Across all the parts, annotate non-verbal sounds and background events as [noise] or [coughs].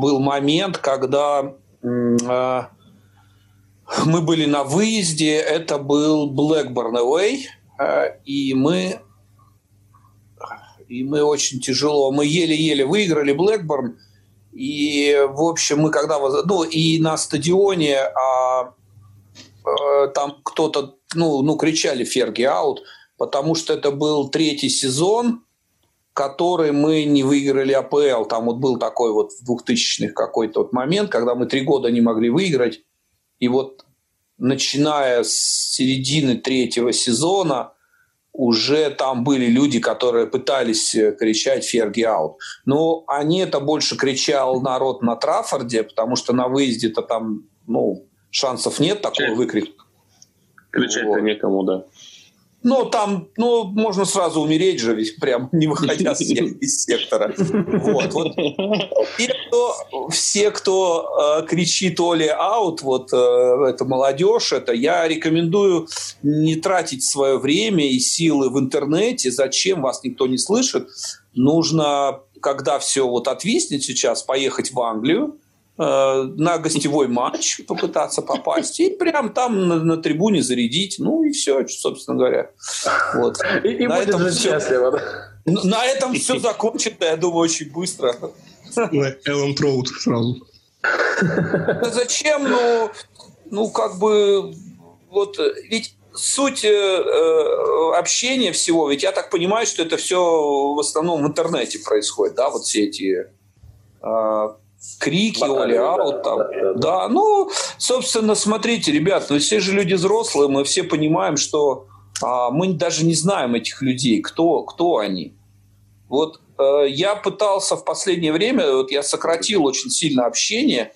был момент, когда э, мы были на выезде, это был Blackburn Away, э, и мы и мы очень тяжело, мы еле-еле выиграли Блэкборн, и, в общем, мы когда... Ну, и на стадионе а, а, там кто-то, ну, ну, кричали «Ферги аут», потому что это был третий сезон, который мы не выиграли АПЛ. Там вот был такой вот в 2000-х какой-то вот момент, когда мы три года не могли выиграть. И вот начиная с середины третьего сезона уже там были люди, которые пытались э, кричать «Ферги аут». Но они это больше кричал народ на Траффорде, потому что на выезде-то там ну, шансов нет такого выкрика. Кричать-то вот. некому, да. Ну, там, ну, можно сразу умереть же, ведь прям не выходя из сектора. Вот, вот. Все, кто, все, кто э, кричит Оли аут, вот э, это молодежь, это я рекомендую не тратить свое время и силы в интернете. Зачем вас никто не слышит? Нужно, когда все вот отвиснет сейчас, поехать в Англию, на гостевой матч попытаться попасть и прям там на, на трибуне зарядить. Ну и все, собственно говоря. Вот. И, и на будет этом же все, счастливо. Да? На этом все закончится, я думаю, очень быстро. Эллен Троуд сразу. Да зачем? Ну, ну, как бы, вот, ведь суть э, э, общения всего, ведь я так понимаю, что это все в основном в интернете происходит, да, вот все эти э, крики, оли аут там. Да, да, да. ну, собственно, смотрите, ребят, мы все же люди взрослые, мы все понимаем, что а, мы даже не знаем этих людей, кто, кто они. Вот э, я пытался в последнее время, вот я сократил очень сильно общение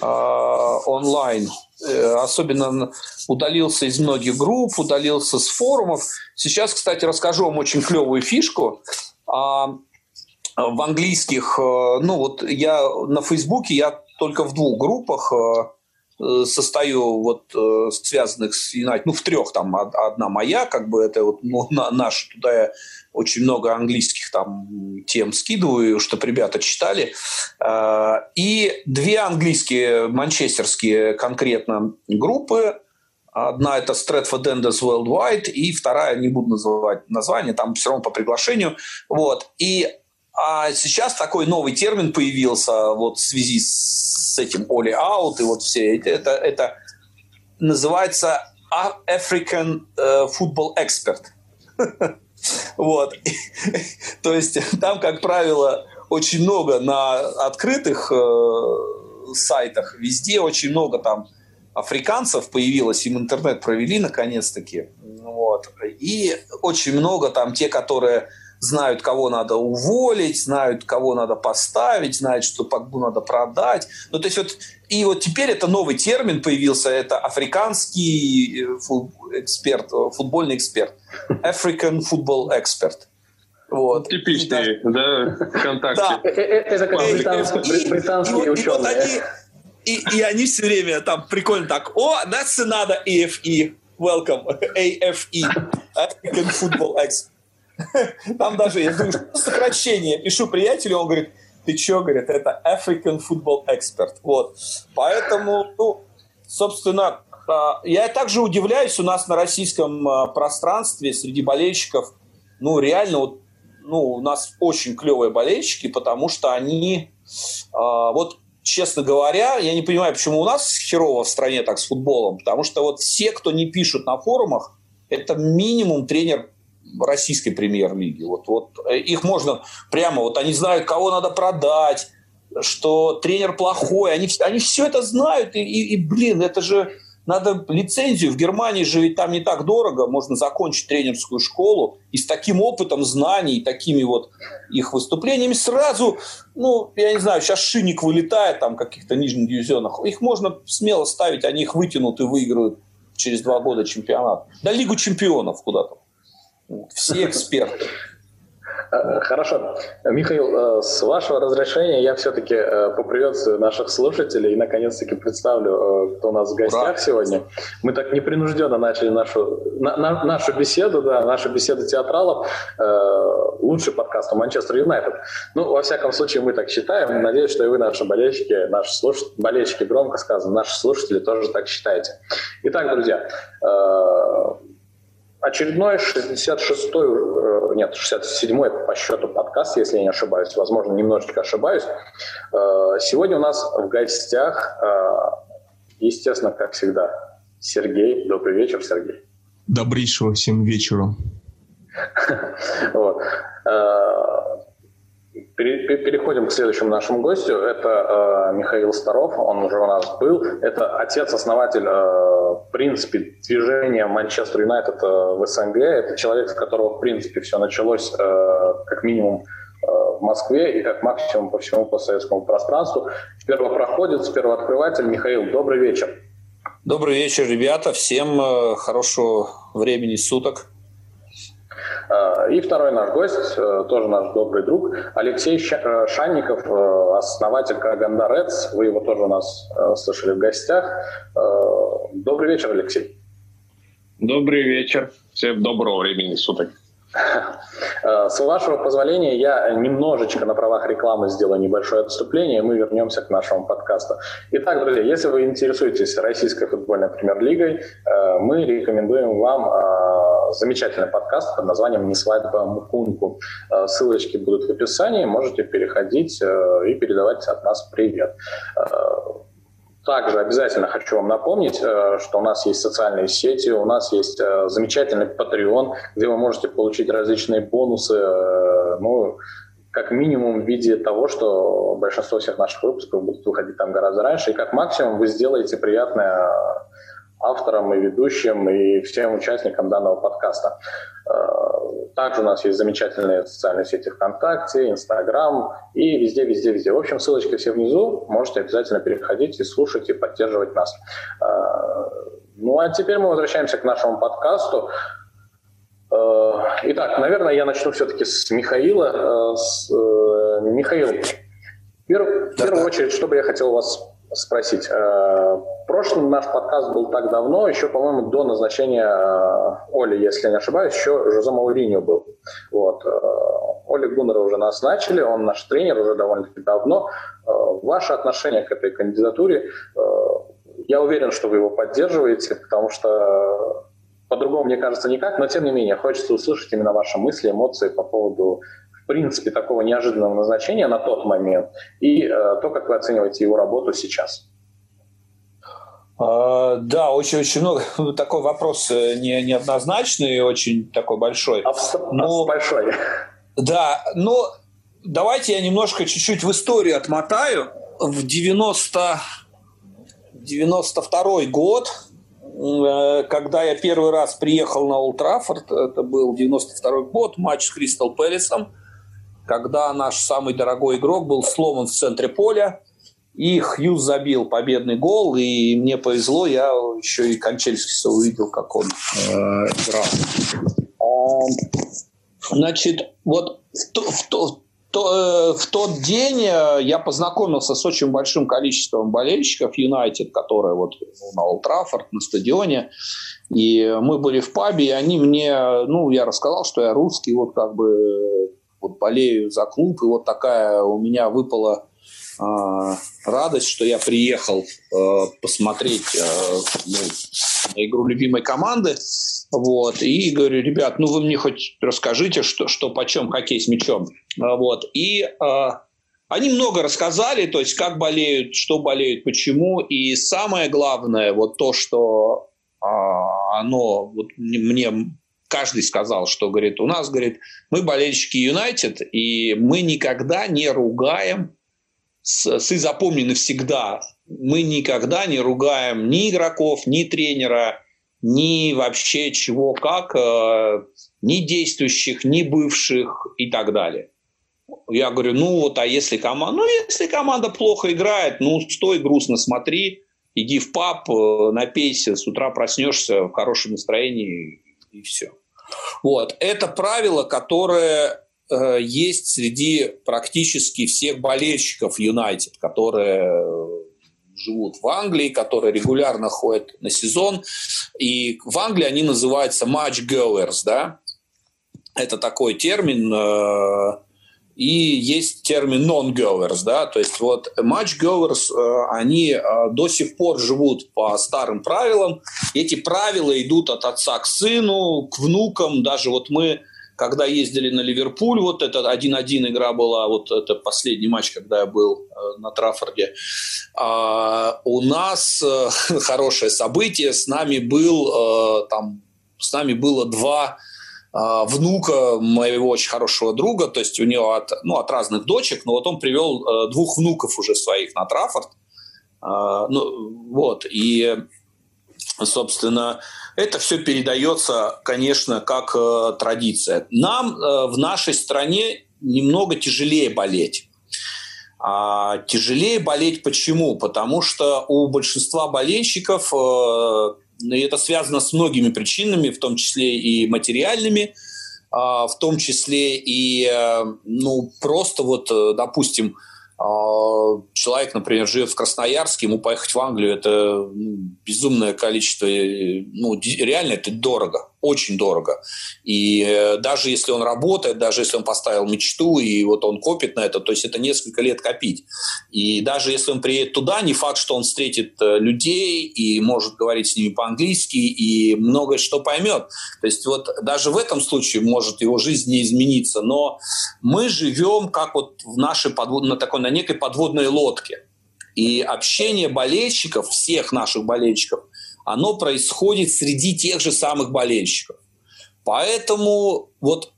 э, онлайн, э, особенно удалился из многих групп, удалился с форумов. Сейчас, кстати, расскажу вам очень клевую фишку. А, в английских, э, ну вот я на Фейсбуке, я только в двух группах э, э, состою, вот связанных с Юнайтед, ну в трех, там одна моя, как бы это вот ну, наша, туда я очень много английских там тем скидываю, чтобы ребята читали. И две английские, манчестерские конкретно группы, Одна это Stratford Enders Worldwide, и вторая, не буду называть название, там все равно по приглашению. Вот. И а сейчас такой новый термин появился вот в связи с этим Оли Аут и вот все это, это, это называется African uh, Football Expert. [laughs] вот. [laughs] То есть там, как правило, очень много на открытых э, сайтах, везде очень много там африканцев появилось, им интернет провели наконец-таки. Вот. И очень много там те, которые знают, кого надо уволить, знают, кого надо поставить, знают, что Погбу надо продать. Ну, то есть вот, и вот теперь это новый термин появился, это африканский э, эксперт, э, футбольный эксперт. African Football Expert. Вот. Типичный, да, ВКонтакте. Да. Э, это как британские, британские ученые. И, и они все время там прикольно так, о, that's another AFE, welcome, [laughs] AFE, African Football Expert. [laughs] Там даже, я думаю, что сокращение. Пишу приятелю, он говорит, ты что, говорит, это African Football Expert. Вот. Поэтому, ну, собственно, а, я также удивляюсь, у нас на российском а, пространстве среди болельщиков, ну, реально, вот, ну, у нас очень клевые болельщики, потому что они, а, вот, честно говоря, я не понимаю, почему у нас херово в стране так с футболом, потому что вот все, кто не пишут на форумах, это минимум тренер российской премьер-лиги. Вот, вот э, их можно прямо, вот они знают, кого надо продать, что тренер плохой, они, они все это знают, и, и, и, блин, это же надо лицензию. В Германии же ведь там не так дорого, можно закончить тренерскую школу, и с таким опытом знаний, такими вот их выступлениями сразу, ну, я не знаю, сейчас шинник вылетает там каких-то нижних дивизионах, их можно смело ставить, они их вытянут и выиграют через два года чемпионат. Да Лигу чемпионов куда-то. Все эксперты. Э, хорошо. Михаил, э, с вашего разрешения я все-таки э, поприветствую наших слушателей и наконец-таки представлю, кто у нас в гостях Ура. сегодня. Мы так непринужденно начали нашу, на, на, нашу беседу, да, нашу беседу театралов. Лучший подкаст у Манчестер Юнайтед. Ну, во всяком случае, мы так считаем. Надеюсь, что и вы, наши болельщики, наши слушатели, болельщики, громко сказано, наши слушатели тоже так считаете. Итак, друзья, очередной 66-й, э, нет, 67-й по счету подкаст, если я не ошибаюсь, возможно, немножечко ошибаюсь. Э, сегодня у нас в гостях, э, естественно, как всегда, Сергей. Добрый вечер, Сергей. Добрейшего всем вечера. [laughs] Вот. Переходим к следующему нашему гостю. Это э, Михаил Старов, он уже у нас был. Это отец-основатель, э, в принципе, движения Манчестер Юнайтед э, в СНГ. Это человек, с которого, в принципе, все началось э, как минимум э, в Москве и как максимум по всему постсоветскому пространству. Первопроходец, первооткрыватель Михаил, добрый вечер. Добрый вечер, ребята. Всем э, хорошего времени суток. А, и второй наш гость, э, тоже наш добрый друг, Алексей э, Шанников, э, основатель Каганда Редс. Вы его тоже у нас слышали в гостях. Добрый вечер, Алексей. Добрый вечер. Всем доброго времени суток. С вашего позволения, я немножечко на правах рекламы сделаю небольшое отступление, и мы вернемся к нашему подкасту. Итак, друзья, если вы интересуетесь российской футбольной премьер-лигой, мы рекомендуем вам замечательный подкаст под названием «Не свадьба Мукунку». Э, ссылочки будут в описании, можете переходить э, и передавать от нас привет. Э, также обязательно хочу вам напомнить, что у нас есть социальные сети, у нас есть замечательный Patreon, где вы можете получить различные бонусы, ну, как минимум в виде того, что большинство всех наших выпусков будут выходить там гораздо раньше, и как максимум вы сделаете приятное авторам и ведущим, и всем участникам данного подкаста. Э, также у нас есть замечательные социальные сети ВКонтакте, Инстаграм и везде, везде, везде. В общем, ссылочки все внизу. Можете обязательно переходить и слушать, и поддерживать нас. Э, ну, а теперь мы возвращаемся к нашему подкасту. Э, итак, наверное, я начну все-таки с Михаила. С, Михаил, в первую очередь, что бы я хотел вас спросить. Э, прошлый наш подкаст был так давно, еще, по-моему, до назначения э, Оли, если не ошибаюсь, еще Жозе Мауриньо был. Вот. Э, Оли Гуннера уже назначили, он наш тренер уже довольно-таки давно. Ваше отношение к этой кандидатуре, я уверен, что вы его поддерживаете, потому что по-другому, мне кажется, никак, но тем не менее, хочется услышать именно ваши мысли, эмоции по поводу в принципе, такого неожиданного назначения на тот момент и э, то, как вы оцениваете его работу сейчас? Uh, да, очень-очень много. [laughs] Такой вопрос э, не, неоднозначный, очень такой большой. Абс- но, большой. Да, но давайте я немножко чуть-чуть в историю отмотаю. В 90, 92 год, э, когда я первый раз приехал на Олд Траффорд, это был 92 год, матч с Кристал Пэлисом, когда наш самый дорогой игрок был сломан в центре поля, и Хьюз забил победный гол, и мне повезло, я еще и Кончельскиса увидел, как он э, играл. А, значит, вот в, то, в, то, то, э, в тот день э, я познакомился с очень большим количеством болельщиков Юнайтед, которые вот на Олд на стадионе, и мы были в пабе, и они мне, ну, я рассказал, что я русский, вот как бы вот болею за клуб, и вот такая у меня выпала э, радость, что я приехал э, посмотреть э, ну, игру любимой команды, вот, и говорю, ребят, ну вы мне хоть расскажите, что, что почем хоккей с мячом, вот, и э, они много рассказали, то есть как болеют, что болеют, почему, и самое главное, вот то, что э, оно вот мне каждый сказал, что, говорит, у нас, говорит, мы болельщики Юнайтед, и мы никогда не ругаем, с, с запомни навсегда, мы никогда не ругаем ни игроков, ни тренера, ни вообще чего как, э, ни действующих, ни бывших и так далее. Я говорю, ну вот, а если команда, ну если команда плохо играет, ну стой грустно смотри, иди в паб, э, напейся, с утра проснешься в хорошем настроении и все. Вот. Это правило, которое э, есть среди практически всех болельщиков Юнайтед, которые э, живут в Англии, которые регулярно ходят на сезон. И в Англии они называются match goers, да. Это такой термин, э, и есть термин non-goers, да, то есть вот match-goers, э, они э, до сих пор живут по старым правилам, эти правила идут от отца к сыну, к внукам, даже вот мы, когда ездили на Ливерпуль, вот это 1-1 игра была, вот это последний матч, когда я был э, на Траффорде, а, у нас [laughs] хорошее событие, с нами был, там, с нами было два внука моего очень хорошего друга, то есть у него от, ну, от разных дочек, но вот он привел э, двух внуков уже своих на Траффорд. А, ну, вот, и, собственно, это все передается, конечно, как э, традиция. Нам э, в нашей стране немного тяжелее болеть. А тяжелее болеть почему? Потому что у большинства болельщиков и это связано с многими причинами, в том числе и материальными, а, в том числе и, э, ну, просто вот, э, допустим, человек, например, живет в Красноярске, ему поехать в Англию – это ну, безумное количество, ну, реально это дорого очень дорого. И э, даже если он работает, даже если он поставил мечту, и вот он копит на это, то есть это несколько лет копить. И даже если он приедет туда, не факт, что он встретит э, людей и может говорить с ними по-английски, и многое что поймет. То есть вот даже в этом случае может его жизнь не измениться. Но мы живем как вот в нашей подвод... на такой, на некой подводной лодке. И общение болельщиков, всех наших болельщиков, оно происходит среди тех же самых болельщиков. Поэтому вот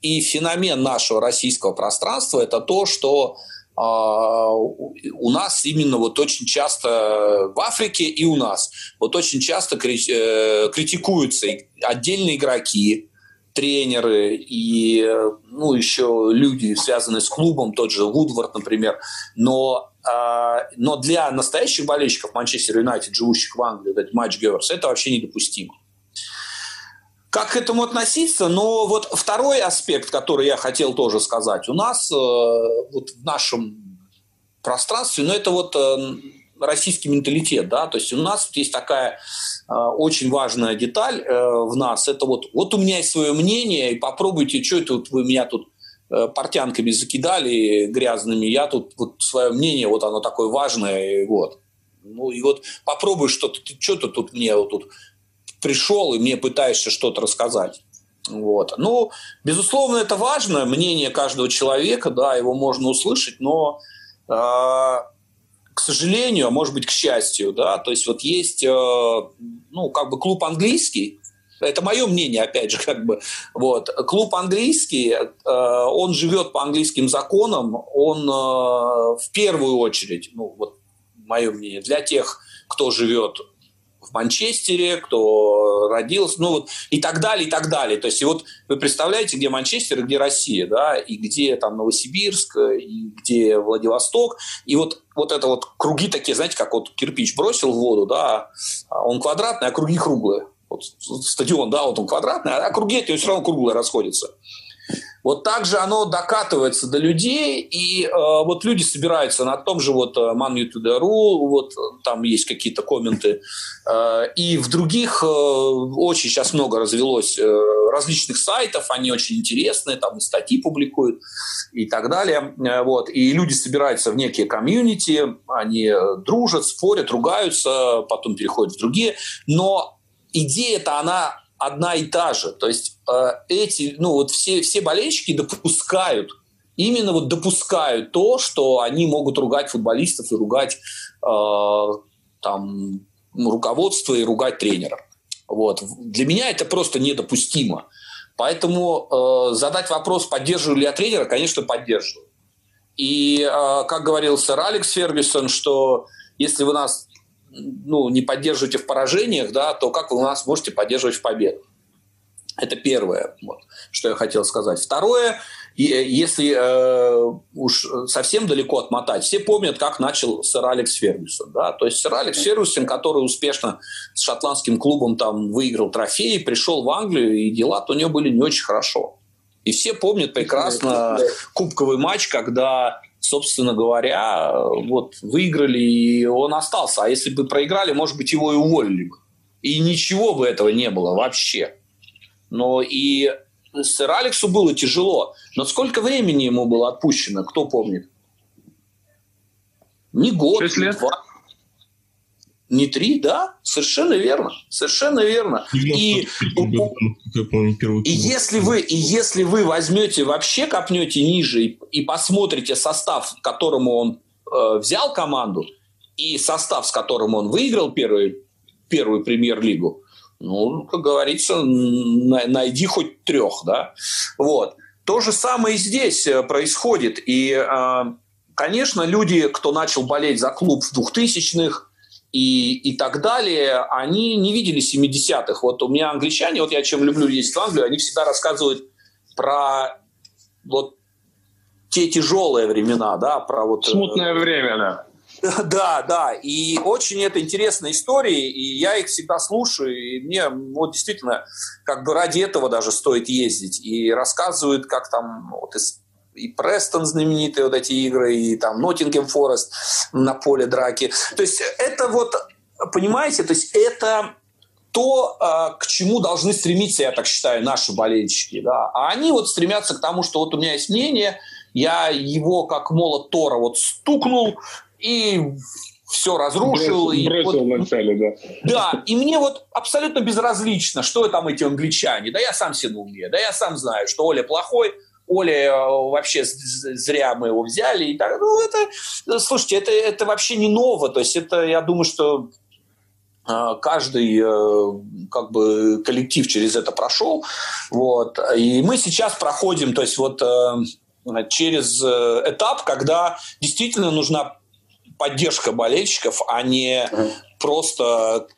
и феномен нашего российского пространства это то, что э, у нас именно вот очень часто в Африке и у нас вот очень часто э, критикуются отдельные игроки, тренеры и ну, еще люди, связанные с клубом, тот же Вудвард, например. Но а, но для настоящих болельщиков Манчестер Юнайтед, живущих в Англии, этот матч Геверс, это вообще недопустимо. Как к этому относиться? Но вот второй аспект, который я хотел тоже сказать, у нас э, вот в нашем пространстве, ну это вот э, российский менталитет, да, то есть у нас есть такая э, очень важная деталь в нас, это вот, вот у меня есть свое мнение, и попробуйте, что это вот вы меня тут портянками закидали грязными. Я тут вот свое мнение, вот оно такое важное, и вот. Ну и вот попробуй что-то, ты что-то тут мне вот тут пришел и мне пытаешься что-то рассказать. Вот. Ну, безусловно, это важно, мнение каждого человека, да, его можно услышать, но, э, к сожалению, а может быть, к счастью, да, то есть вот есть, э, ну, как бы клуб английский, это мое мнение, опять же, как бы. Вот. Клуб английский, э, он живет по английским законам, он э, в первую очередь, ну, вот мое мнение, для тех, кто живет в Манчестере, кто родился, ну вот и так далее, и так далее. То есть и вот вы представляете, где Манчестер где Россия, да, и где там Новосибирск, и где Владивосток, и вот вот это вот круги такие, знаете, как вот кирпич бросил в воду, да, а он квадратный, а круги круглые. Вот стадион, да, вот он квадратный, а круги эти все равно круглые расходятся. Вот так же оно докатывается до людей, и э, вот люди собираются на том же вот manyoutube.ru, вот там есть какие-то комменты, э, и в других э, очень сейчас много развелось э, различных сайтов, они очень интересные, там и статьи публикуют и так далее, э, вот, и люди собираются в некие комьюнити, они дружат, спорят, ругаются, потом переходят в другие, но идея-то она одна и та же. То есть э, эти, ну вот все, все болельщики допускают, именно вот допускают то, что они могут ругать футболистов и ругать э, там руководство и ругать тренера. Вот. Для меня это просто недопустимо. Поэтому э, задать вопрос, поддерживаю ли я тренера, конечно, поддерживаю. И, э, как говорил сэр Алекс Фергюсон, что если вы нас ну, не поддерживаете в поражениях, да, то как вы нас можете поддерживать в победах? Это первое, вот, что я хотел сказать. Второе, если э, уж совсем далеко отмотать, все помнят, как начал сэр Алекс Фергюсон. Да? То есть сэр Алекс Фергюсон, который успешно с шотландским клубом там выиграл трофеи, пришел в Англию, и дела-то у него были не очень хорошо. И все помнят прекрасно кубковый матч, когда, собственно говоря, вот выиграли, и он остался. А если бы проиграли, может быть, его и уволили бы. И ничего бы этого не было вообще. Но и сэр Алексу было тяжело. Но сколько времени ему было отпущено, кто помнит? Не год, не два не три, да, совершенно верно, совершенно верно. И, и если вы, и если вы возьмете вообще копнете ниже и, и посмотрите состав, которому он э, взял команду, и состав, с которым он выиграл первый, первую премьер-лигу, ну, как говорится, найди хоть трех, да, вот. То же самое и здесь э, происходит, и, э, конечно, люди, кто начал болеть за клуб в 2000-х, и, и так далее, они не видели 70-х. Вот у меня англичане, вот я чем люблю ездить в Англию, они всегда рассказывают про вот те тяжелые времена, да, про вот... Э, Смутное время, да. [laughs] Да, да, и очень это интересные истории, и я их всегда слушаю, и мне вот действительно как бы ради этого даже стоит ездить. И рассказывают, как там вот из и Престон знаменитые вот эти игры, и там Ноттингем Форест на поле драки. То есть это вот, понимаете, то есть это то, а, к чему должны стремиться, я так считаю, наши болельщики. Да? А они вот стремятся к тому, что вот у меня есть мнение, я его как молот Тора вот стукнул, и все разрушил. Бросил, и бросил вот, вначале, да. Да, и мне вот абсолютно безразлично, что там эти англичане. Да я сам себе умею, да я сам знаю, что Оля плохой, Оля э, вообще зря мы его взяли. И так, ну, это, слушайте, это, это вообще не ново. То есть это, я думаю, что э, каждый э, как бы коллектив через это прошел. Вот. И мы сейчас проходим, то есть вот через этап, когда действительно нужна поддержка болельщиков, а не просто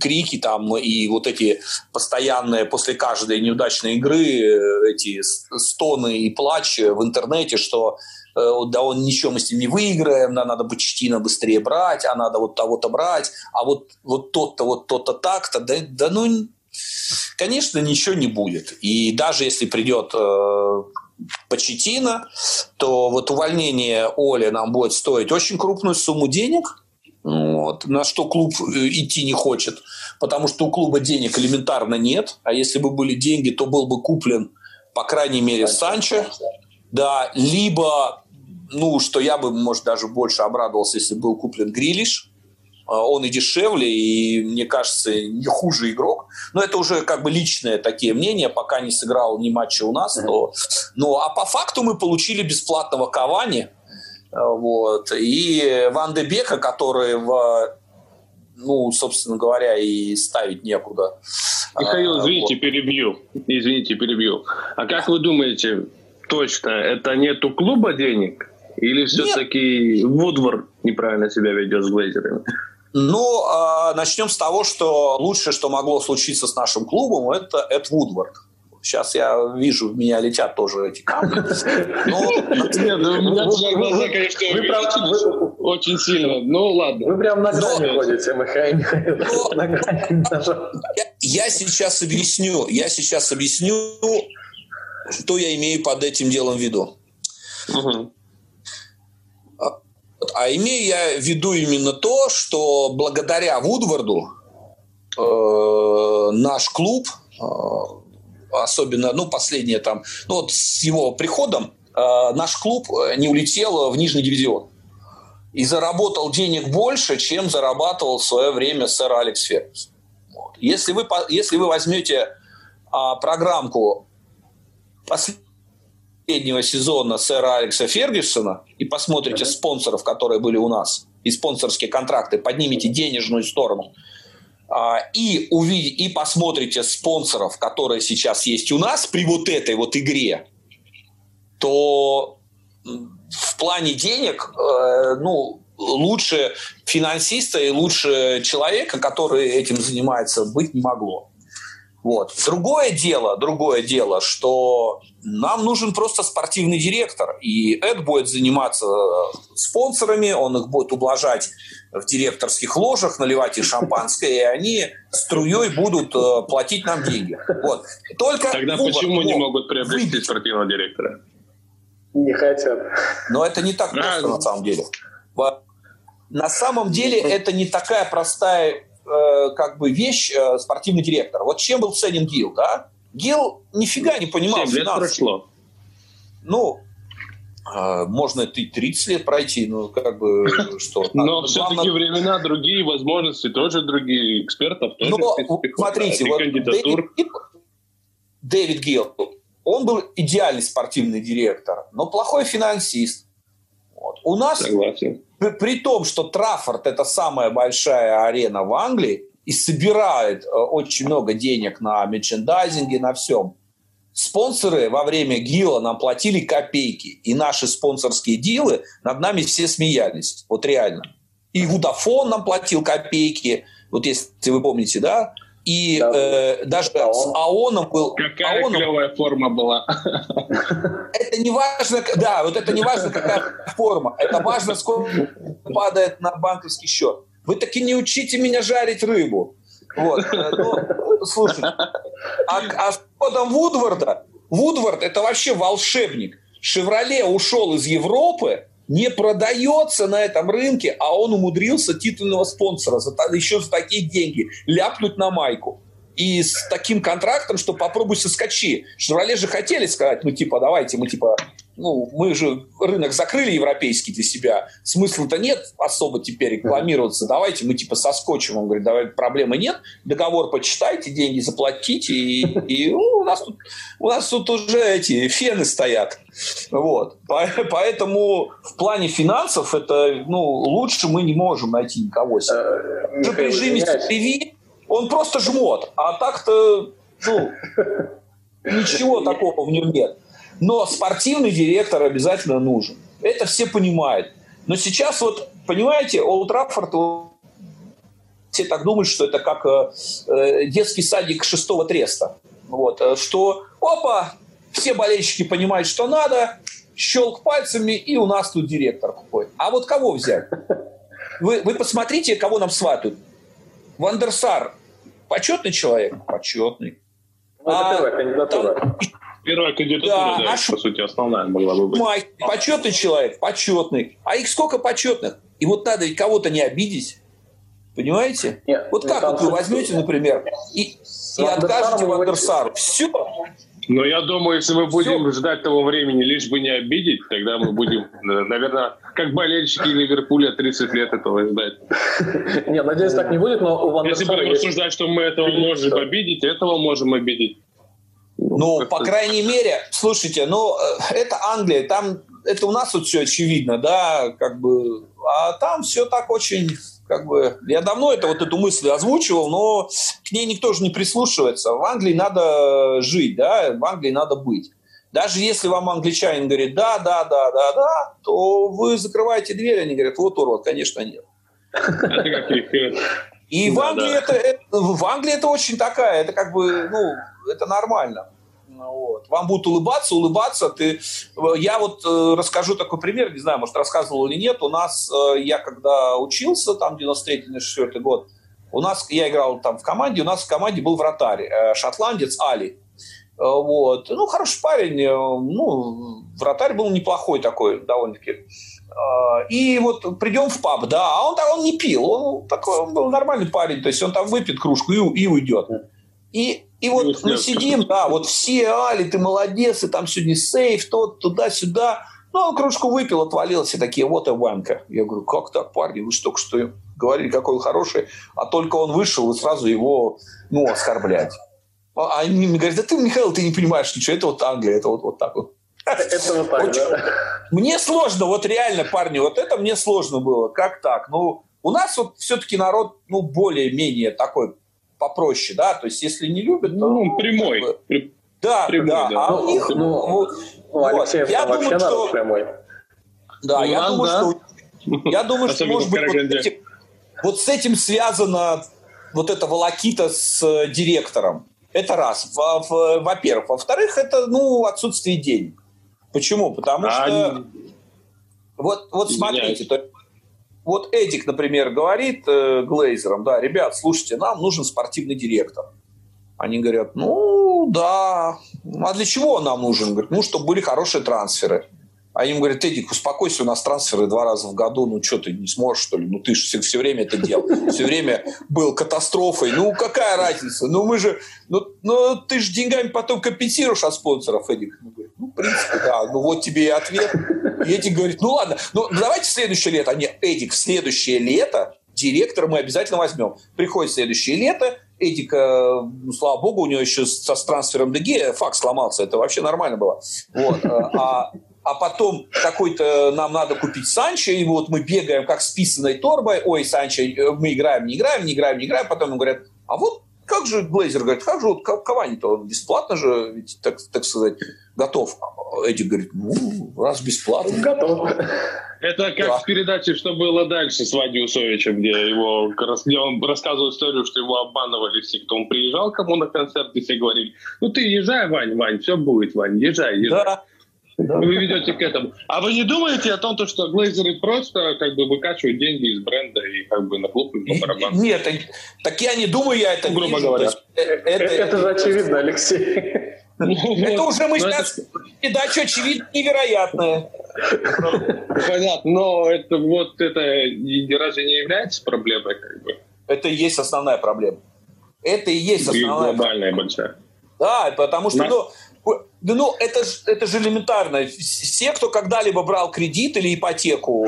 крики там и вот эти постоянные после каждой неудачной игры э, эти стоны и плач в интернете, что э, да он ничего мы с ним не выиграем, да, надо Бочетина быстрее брать, а надо вот того-то брать, а вот, вот тот-то, вот то-то так-то, да, да ну, конечно, ничего не будет. И даже если придет э, Почетина, то вот увольнение Оли нам будет стоить очень крупную сумму денег – вот, на что клуб э, идти не хочет, потому что у клуба денег элементарно нет, а если бы были деньги, то был бы куплен, по крайней мере, Санчо, да, либо, ну, что я бы, может, даже больше обрадовался, если был куплен Грилиш, а, он и дешевле, и, мне кажется, не хуже игрок. Но это уже как бы личные такие мнения, пока не сыграл ни матча у нас. То... Ну, а по факту мы получили бесплатного Кавани, вот. И Ван де Бека, который в ну, собственно говоря, и ставить некуда. Михаил, а, извините, вот. перебью. Извините, перебью. А как вы думаете, точно, это нету клуба денег? Или все-таки Вудвард неправильно себя ведет с Глейзерами? Ну, э, начнем с того, что лучшее, что могло случиться с нашим клубом, это Эд Вудвард. Сейчас я вижу, в меня летят тоже эти камни. Ну, у меня глаза, конечно, очень сильно. Ну, ладно. Вы прям на грани ходите, Михаил. [laughs] Я сейчас объясню, я сейчас объясню, что я имею под этим делом в виду. А имею я в виду именно то, что благодаря Вудварду э, наш клуб э, особенно, ну, последнее там, ну, вот с его приходом э, наш клуб э, не улетел в нижний дивизион. И заработал денег больше, чем зарабатывал в свое время сэр Алекс Фергюсон. Вот. Если, вы, если вы возьмете а, программку последнего сезона сэра Алекса Фергюсона и посмотрите спонсоров, которые были у нас, и спонсорские контракты, поднимите денежную сторону – и, увидите, и посмотрите спонсоров, которые сейчас есть у нас при вот этой вот игре, то в плане денег, э, ну, лучше финансиста и лучше человека, который этим занимается, быть не могло. Вот. Другое дело, другое дело, что нам нужен просто спортивный директор, и Эд будет заниматься спонсорами, он их будет ублажать в директорских ложах, наливать их шампанское, и они струей будут э, платить нам деньги. Вот. Только Тогда выбор, почему не могут приобрести выбить. спортивного директора? Не хотят. Но это не так просто а, на самом деле. На самом деле это не такая простая э, как бы вещь э, спортивный директор. Вот чем был ценен Гил, да? Гил нифига не понимал 7 лет прошло. Ну, можно и 30 лет пройти, ну, как бы, [laughs] что. Но все-таки времена другие, возможности тоже другие, экспертов тоже. Но, смотрите, вот Дэвид, Дэвид Гилл, он был идеальный спортивный директор, но плохой финансист. Вот. У нас Согласен при том, что Траффорд – это самая большая арена в Англии и собирает э, очень много денег на мерчендайзинге, на всем, спонсоры во время ГИЛа нам платили копейки, и наши спонсорские дилы над нами все смеялись, вот реально. И Вудафон нам платил копейки, вот если вы помните, да, и да, э, даже АОН. с АОНом был... Какая АОНом, клевая форма была. Это не важно, да, вот это не важно, какая форма. Это важно, сколько падает на банковский счет. Вы таки не учите меня жарить рыбу. Вот. Э, ну, слушай, а, а с ходом Вудварда, Вудвард это вообще волшебник. Шевроле ушел из Европы, не продается на этом рынке, а он умудрился титульного спонсора за, еще за такие деньги ляпнуть на майку. И с таким контрактом, что попробуй соскочи. Шевроле же хотели сказать, ну типа давайте мы типа ну, мы же рынок закрыли европейский для себя, смысла-то нет особо теперь рекламироваться, давайте мы типа соскочим. Он говорит, давай, проблемы нет, договор почитайте, деньги заплатите, и, и ну, у, нас тут, у нас тут уже эти фены стоят. Вот. Поэтому в плане финансов это, ну, лучше мы не можем найти никого. Уже при режиме CPV он просто жмот, а так-то, ну, [laughs] ничего такого в нем нет. Но спортивный директор обязательно нужен. Это все понимают. Но сейчас вот, понимаете, Олд Траффорд, все так думают, что это как э, э, детский садик шестого треста. Вот, э, что, опа, все болельщики понимают, что надо, щелк пальцами, и у нас тут директор какой. А вот кого взять? Вы, вы посмотрите, кого нам сватают. Вандерсар почетный человек? Почетный. Ну, это а, первая кандидатура. Там, Первая кандидатура, да, да наш... по сути, основная была бы быть. Май, почетный человек, почетный. А их сколько почетных? И вот надо ведь кого-то не обидеть. Понимаете? Нет, вот как вот вы возьмете, например, и, и откажете Вандерсару. Все. Но я думаю, если мы будем Все. ждать того времени, лишь бы не обидеть, тогда мы будем, [laughs] наверное, как болельщики Ливерпуля 30 лет этого ждать. [laughs] Нет, надеюсь, так не будет, но у Вандерсара Если будем рассуждать, что мы этого можем обидеть, этого можем обидеть. Ну, по крайней мере, слушайте, ну, э, это Англия, там, это у нас тут все очевидно, да, как бы, а там все так очень, как бы, я давно это, вот эту мысль озвучивал, но к ней никто же не прислушивается. В Англии надо жить, да, в Англии надо быть. Даже если вам англичанин говорит «да, да, да, да, да», то вы закрываете дверь, они говорят «вот урод, конечно, нет». И в Англии, это, это, в Англии это очень такая, это как бы, ну, это нормально. Вот. Вам будут улыбаться, улыбаться. Ты... Я вот э, расскажу такой пример, не знаю, может, рассказывал или нет. У нас, э, я когда учился, там, 93-94 год, у нас, я играл там в команде, у нас в команде был вратарь, э, шотландец Али. Э, вот. Ну, хороший парень, э, ну, вратарь был неплохой такой, довольно-таки. Э, и вот придем в паб, да, а он, он не пил, он такой, он был нормальный парень, то есть он там выпьет кружку и, и уйдет. И, и вот мы сидим, да, вот все, Али, ты молодец, и там сегодня сейф, тот, туда-сюда. Ну, он кружку выпил, отвалился, такие, вот и ванка. Я говорю, как так, парни, вы же только что говорили, какой он хороший, а только он вышел, и сразу его, ну, оскорблять. А они мне говорят, да ты, Михаил, ты не понимаешь ничего, это вот Англия, это вот, вот так вот. Это вот так, Очень... да? Мне сложно, вот реально, парни, вот это мне сложно было. Как так? Ну, у нас вот все-таки народ, ну, более-менее такой попроще, да, то есть если не любят, то... Ну, прямой. Как бы, да, прямой, да, да, а у них... Ну, вот, ну, Алексеев, я думаю, вообще что... прямой. Да, ну, я, думаю, да. Что... я думаю, что, может быть, вот, этим, вот с этим связано вот эта волокита с э, директором. Это раз. Во-первых. Во-вторых, это ну, отсутствие денег. Почему? Потому а что... Вот, вот смотрите, то, вот Эдик, например, говорит э, Глейзерам, да, ребят, слушайте, нам нужен спортивный директор. Они говорят, ну, да. А для чего он нам нужен? Говорят, ну, чтобы были хорошие трансферы. А им говорят, Эдик, успокойся, у нас трансферы два раза в году, ну что ты не сможешь, что ли? Ну ты же все, все время это делал. Все время был катастрофой. Ну какая разница? Ну мы же, ну, ну ты же деньгами потом компенсируешь от спонсоров, Эдик. Ну, говорит, ну в принципе, да. Ну вот тебе и ответ. И Эдик говорит, ну ладно, ну давайте в следующее лето. А Эдик, в следующее лето директора мы обязательно возьмем. Приходит следующее лето, Эдика, ну, слава богу, у него еще со с трансфером ДГ факс сломался, это вообще нормально было. Вот. А, а потом какой-то нам надо купить Санчо, и вот мы бегаем как с писаной торбой, ой, Санчо, мы играем, не играем, не играем, не играем, потом ему говорят, а вот как же Глейзер говорит, как же вот Кавани-то, он бесплатно же, ведь, так, так сказать, готов. А Эдик говорит, ну, раз бесплатно. Готов. Это как да. в передаче «Что было дальше» с Вадей Усовичем, где, его, где он рассказывал историю, что его обманывали все, кто он приезжал кому на концерт, и все говорили, ну ты езжай, Вань, Вань, все будет, Вань, езжай, езжай. Да. Вы ведете к этому. А вы не думаете о том, что глейзеры просто как бы выкачивают деньги из бренда и как бы на клуб и по барабану? Нет, так я не думаю, я это грубо вижу. говоря. Э, это, это, это же очевидно, Алексей. Это уже мы сейчас передачу очевидно невероятная. Понятно, но это вот это разве не является проблемой как бы? Это и есть основная проблема. Это и есть основная. Глобальная большая. Да, потому что, ну, да ну, это, это же элементарно. Все, кто когда-либо брал кредит или ипотеку,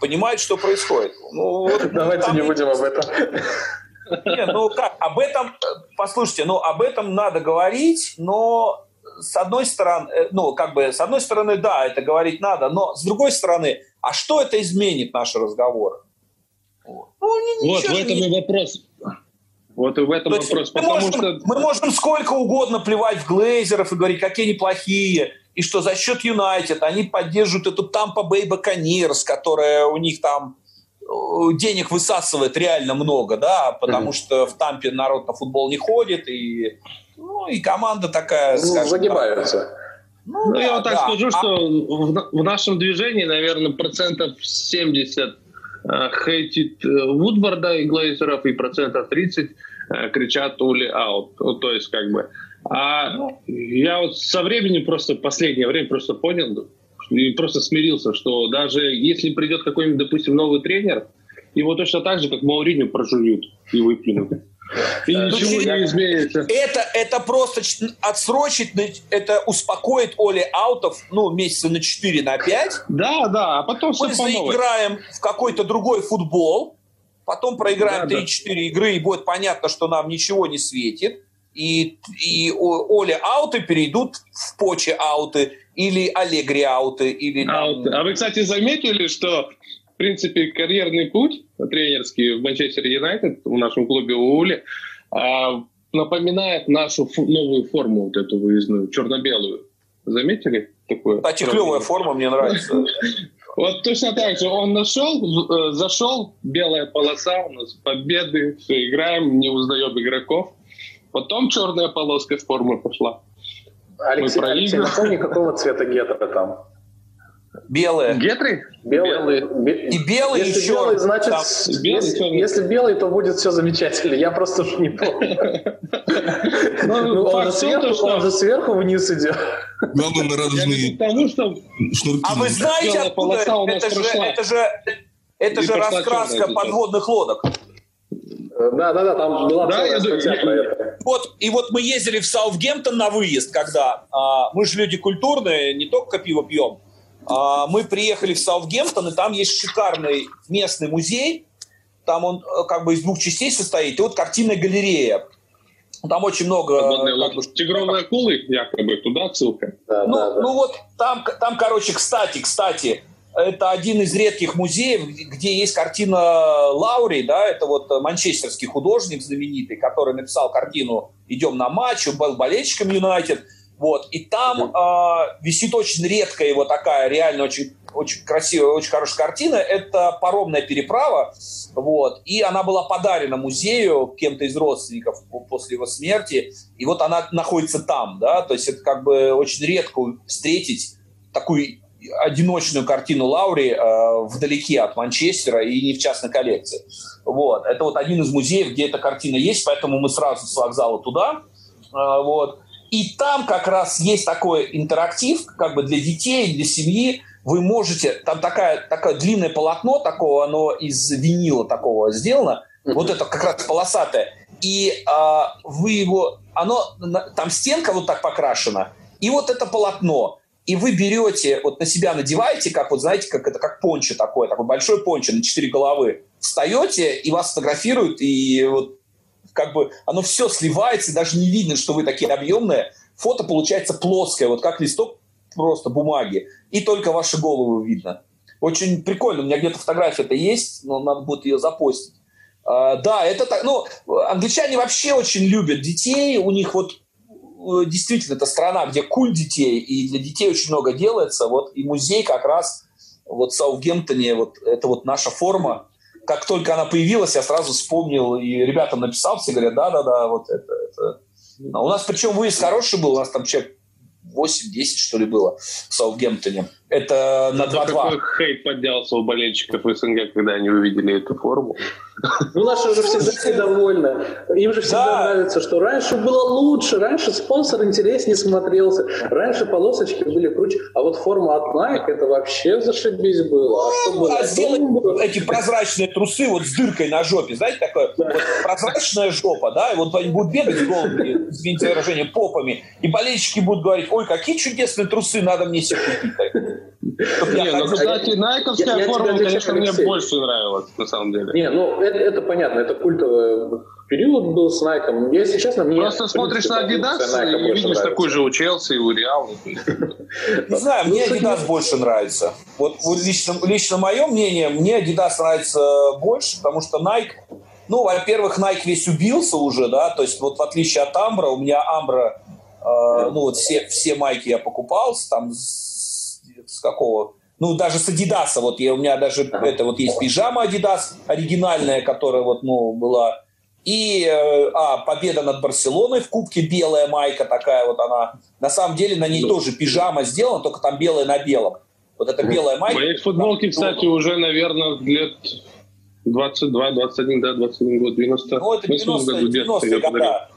понимают, что происходит. Ну, вот, [laughs] Давайте там... не будем об этом. Не, ну как, об этом, послушайте, ну об этом надо говорить, но с одной стороны, э, ну как бы, с одной стороны, да, это говорить надо, но с другой стороны, а что это изменит наши разговоры? Ну, вот, в этом и вопрос. Вот и в этом То вопрос. Мы можем, что... мы можем сколько угодно плевать в глейзеров и говорить, какие они плохие, и что за счет Юнайтед они поддерживают эту Тампа Бэй Баконирс, которая у них там э, денег высасывает реально много, да, потому mm-hmm. что в Тампе народ на футбол не ходит, и, ну, и команда такая, ну, скажем, загибаются. Ну, ну да, я вот так да. скажу, что а... в, в нашем движении, наверное, процентов 70 Э, хейтит э, Вудварда и Глейзеров, и процентов 30 э, кричат Ули аут. Ну, то есть, как бы... А я вот со временем просто, последнее время просто понял и просто смирился, что даже если придет какой-нибудь, допустим, новый тренер, его точно так же, как Мауриню, прожуют и выплюнут. И э, ничего не изменится. Это, это просто отсрочить, это успокоит Оли Аутов, ну, месяца на 4, на 5. Да, да, а потом Мы заиграем в какой-то другой футбол, потом проиграем да, 3-4 да. игры, и будет понятно, что нам ничего не светит. И, и Оли ауты перейдут в Поче ауты, или Аллегри ауты, или... Ауты. А вы, кстати, заметили, что в принципе, карьерный путь тренерский в Манчестер Юнайтед, в нашем клубе Ули, а, напоминает нашу новую форму, вот эту выездную, черно-белую. Заметили такое? Кстати, клевая форма, мне нравится. [laughs] Вот точно так же. Он нашел, э, зашел, белая полоса, у нас победы, все, играем, не узнаем игроков. Потом черная полоска с формы пошла. Алексей, Алексей напомни, какого цвета гетто там? Белые. Гетры? Белые. белые. И белый, если и белый, значит, там, белый, если, если белый, то будет все замечательно. Я просто уж не помню. Ну, ну, он же сверху вниз идет. Главное, на радужные Потому что... А вы знаете, откуда это же... Это же раскраска подводных лодок. Да, да, да, там была да, я, я, про это. Вот, и вот мы ездили в Саутгемптон на выезд, когда а, мы же люди культурные, не только пиво пьем, мы приехали в Саутгемптон, и там есть шикарный местный музей. Там он э, как бы из двух частей состоит. И вот картинная галерея. Там очень много... Как бы, Тигровые акулы, якобы, туда ссылка. Да, ну, да, да. ну вот там, там, короче, кстати, кстати, это один из редких музеев, где есть картина Лаури, да, это вот манчестерский художник знаменитый, который написал картину «Идем на матч», был болельщиком Юнайтед. Вот. И там э, висит очень редкая его такая, реально очень очень красивая, очень хорошая картина. Это паромная переправа, вот, и она была подарена музею кем-то из родственников после его смерти, и вот она находится там, да, то есть это как бы очень редко встретить такую одиночную картину Лаури э, вдалеке от Манчестера и не в частной коллекции. Вот. Это вот один из музеев, где эта картина есть, поэтому мы сразу с вокзала туда. Э, вот. И там как раз есть такой интерактив, как бы для детей, для семьи. Вы можете, там такая, такое длинное полотно такого, оно из винила такого сделано, mm-hmm. вот это как раз полосатое. И а, вы его, оно, там стенка вот так покрашена, и вот это полотно и вы берете, вот на себя надеваете, как вот, знаете, как это, как пончо такое, такой большой пончо на четыре головы, встаете, и вас фотографируют, и вот как бы оно все сливается, и даже не видно, что вы такие объемные. Фото получается плоское, вот как листок просто бумаги, и только ваши головы видно. Очень прикольно, у меня где-то фотография это есть, но надо будет ее запостить. Uh, да, это так, ну, англичане вообще очень любят детей, у них вот Э, действительно, это страна, где культ детей, и для детей очень много делается. Вот и музей как раз вот в Саутгемптоне, вот это вот наша форма. Как только она появилась, я сразу вспомнил, и ребятам написал, все говорят, да-да-да, вот это, это. У нас причем выезд хороший был, у нас там человек 8-10, что ли, было в Саутгемптоне. Это на 2-2. Какой хейт поднялся у болельщиков СНГ, когда они увидели эту форму. Ну, наши уже всегда все довольны. Им же всегда да. нравится, что раньше было лучше, раньше спонсор интереснее смотрелся, раньше полосочки были круче, а вот форма от Nike это вообще зашибись было. А, что было? а сделать эти прозрачные трусы вот с дыркой на жопе, знаете, такое да. вот прозрачная жопа, да, и вот они будут бегать голыми, извините выражение, попами, и болельщики будут говорить, ой, какие чудесные трусы, надо мне себе купить. Не, ну, кстати, найковская форма, конечно, мне больше нравилась, на самом деле. Не, ну, это, понятно, это культовый период был с Найком. Если честно, мне... Просто смотришь на Adidas и видишь такой же у Челси и у Реала. Не знаю, мне Adidas больше нравится. Вот лично, лично мое мнение, мне Adidas нравится больше, потому что Nike ну, во-первых, Nike весь убился уже, да, то есть вот в отличие от Амбра, у меня Амбра, э, ну вот все, все майки я покупал, там с, с какого ну, даже с Adidas, вот я, у меня даже это вот есть пижама Adidas оригинальная, которая вот, ну, была. И, э, а, победа над Барселоной в Кубке, белая майка такая вот она. На самом деле на ней ну. тоже пижама сделана, только там белая на белом. Вот эта белая майка. Моей футболки, кстати, уже, наверное, лет 22, 21, да, 21 год, 90. Ну, это 90, 90 года.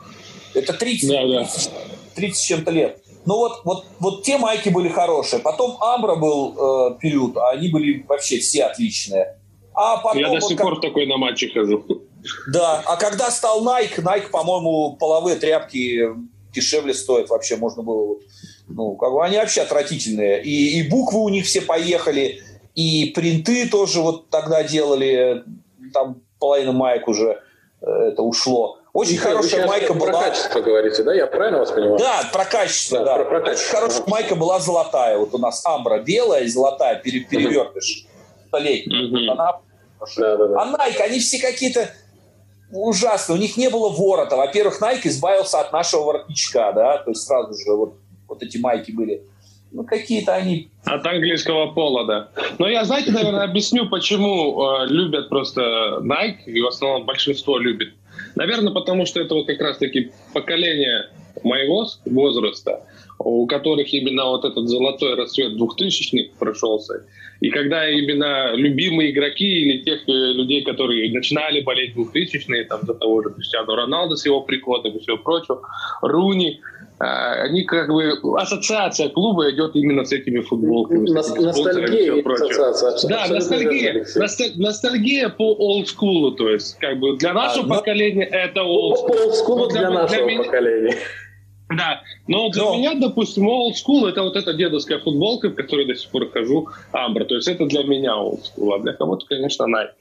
Это 30, да, да. 30, 30 чем-то лет. Ну вот, вот, вот те майки были хорошие. Потом Амбра был э, период, а они были вообще все отличные. А потом, Я до сих вот, пор как... такой на матче хожу. Да, а когда стал Nike, Nike, по-моему, половые тряпки дешевле стоят вообще, можно было... Ну, как бы они вообще отвратительные. И, и буквы у них все поехали, и принты тоже вот тогда делали, там половина майк уже э, это ушло. Очень Михаил, хорошая майка была. Про качество говорите, да? Я правильно вас понимаю? Да, про качество, да. да. Про, про качество. Очень хорошая майка была золотая. Вот у нас амбра белая золотая, пере, перевертыш. Столетняя. Она... Да, да, да. А Nike, они все какие-то ужасные. У них не было ворота. Во-первых, Nike избавился от нашего воротничка, да, то есть сразу же вот, вот эти майки были ну, какие-то они... От английского пола, да. Но я, знаете, наверное, объясню, почему э, любят просто Nike, и в основном большинство любит. Наверное, потому что это вот как раз-таки поколение моего возраста, у которых именно вот этот золотой расцвет двухтысячных прошелся. И когда именно любимые игроки или тех э, людей, которые начинали болеть двухтысячные, там, за того же Криштиану Роналду с его приходом и все прочее, Руни, они как бы ассоциация клуба идет именно с этими футболками. Нас, ностальгия ассоциация. Да, ностальгия, ностальгия по олдскулу, то есть как бы для нашего а, поколения но... это олдскул. По олдскулу для, для нашего для поколения. Да, но для но... меня, допустим, old school это вот эта дедовская футболка, в которой до сих пор хожу, Амбра. То есть это для меня old school, а для кого-то, конечно, Nike.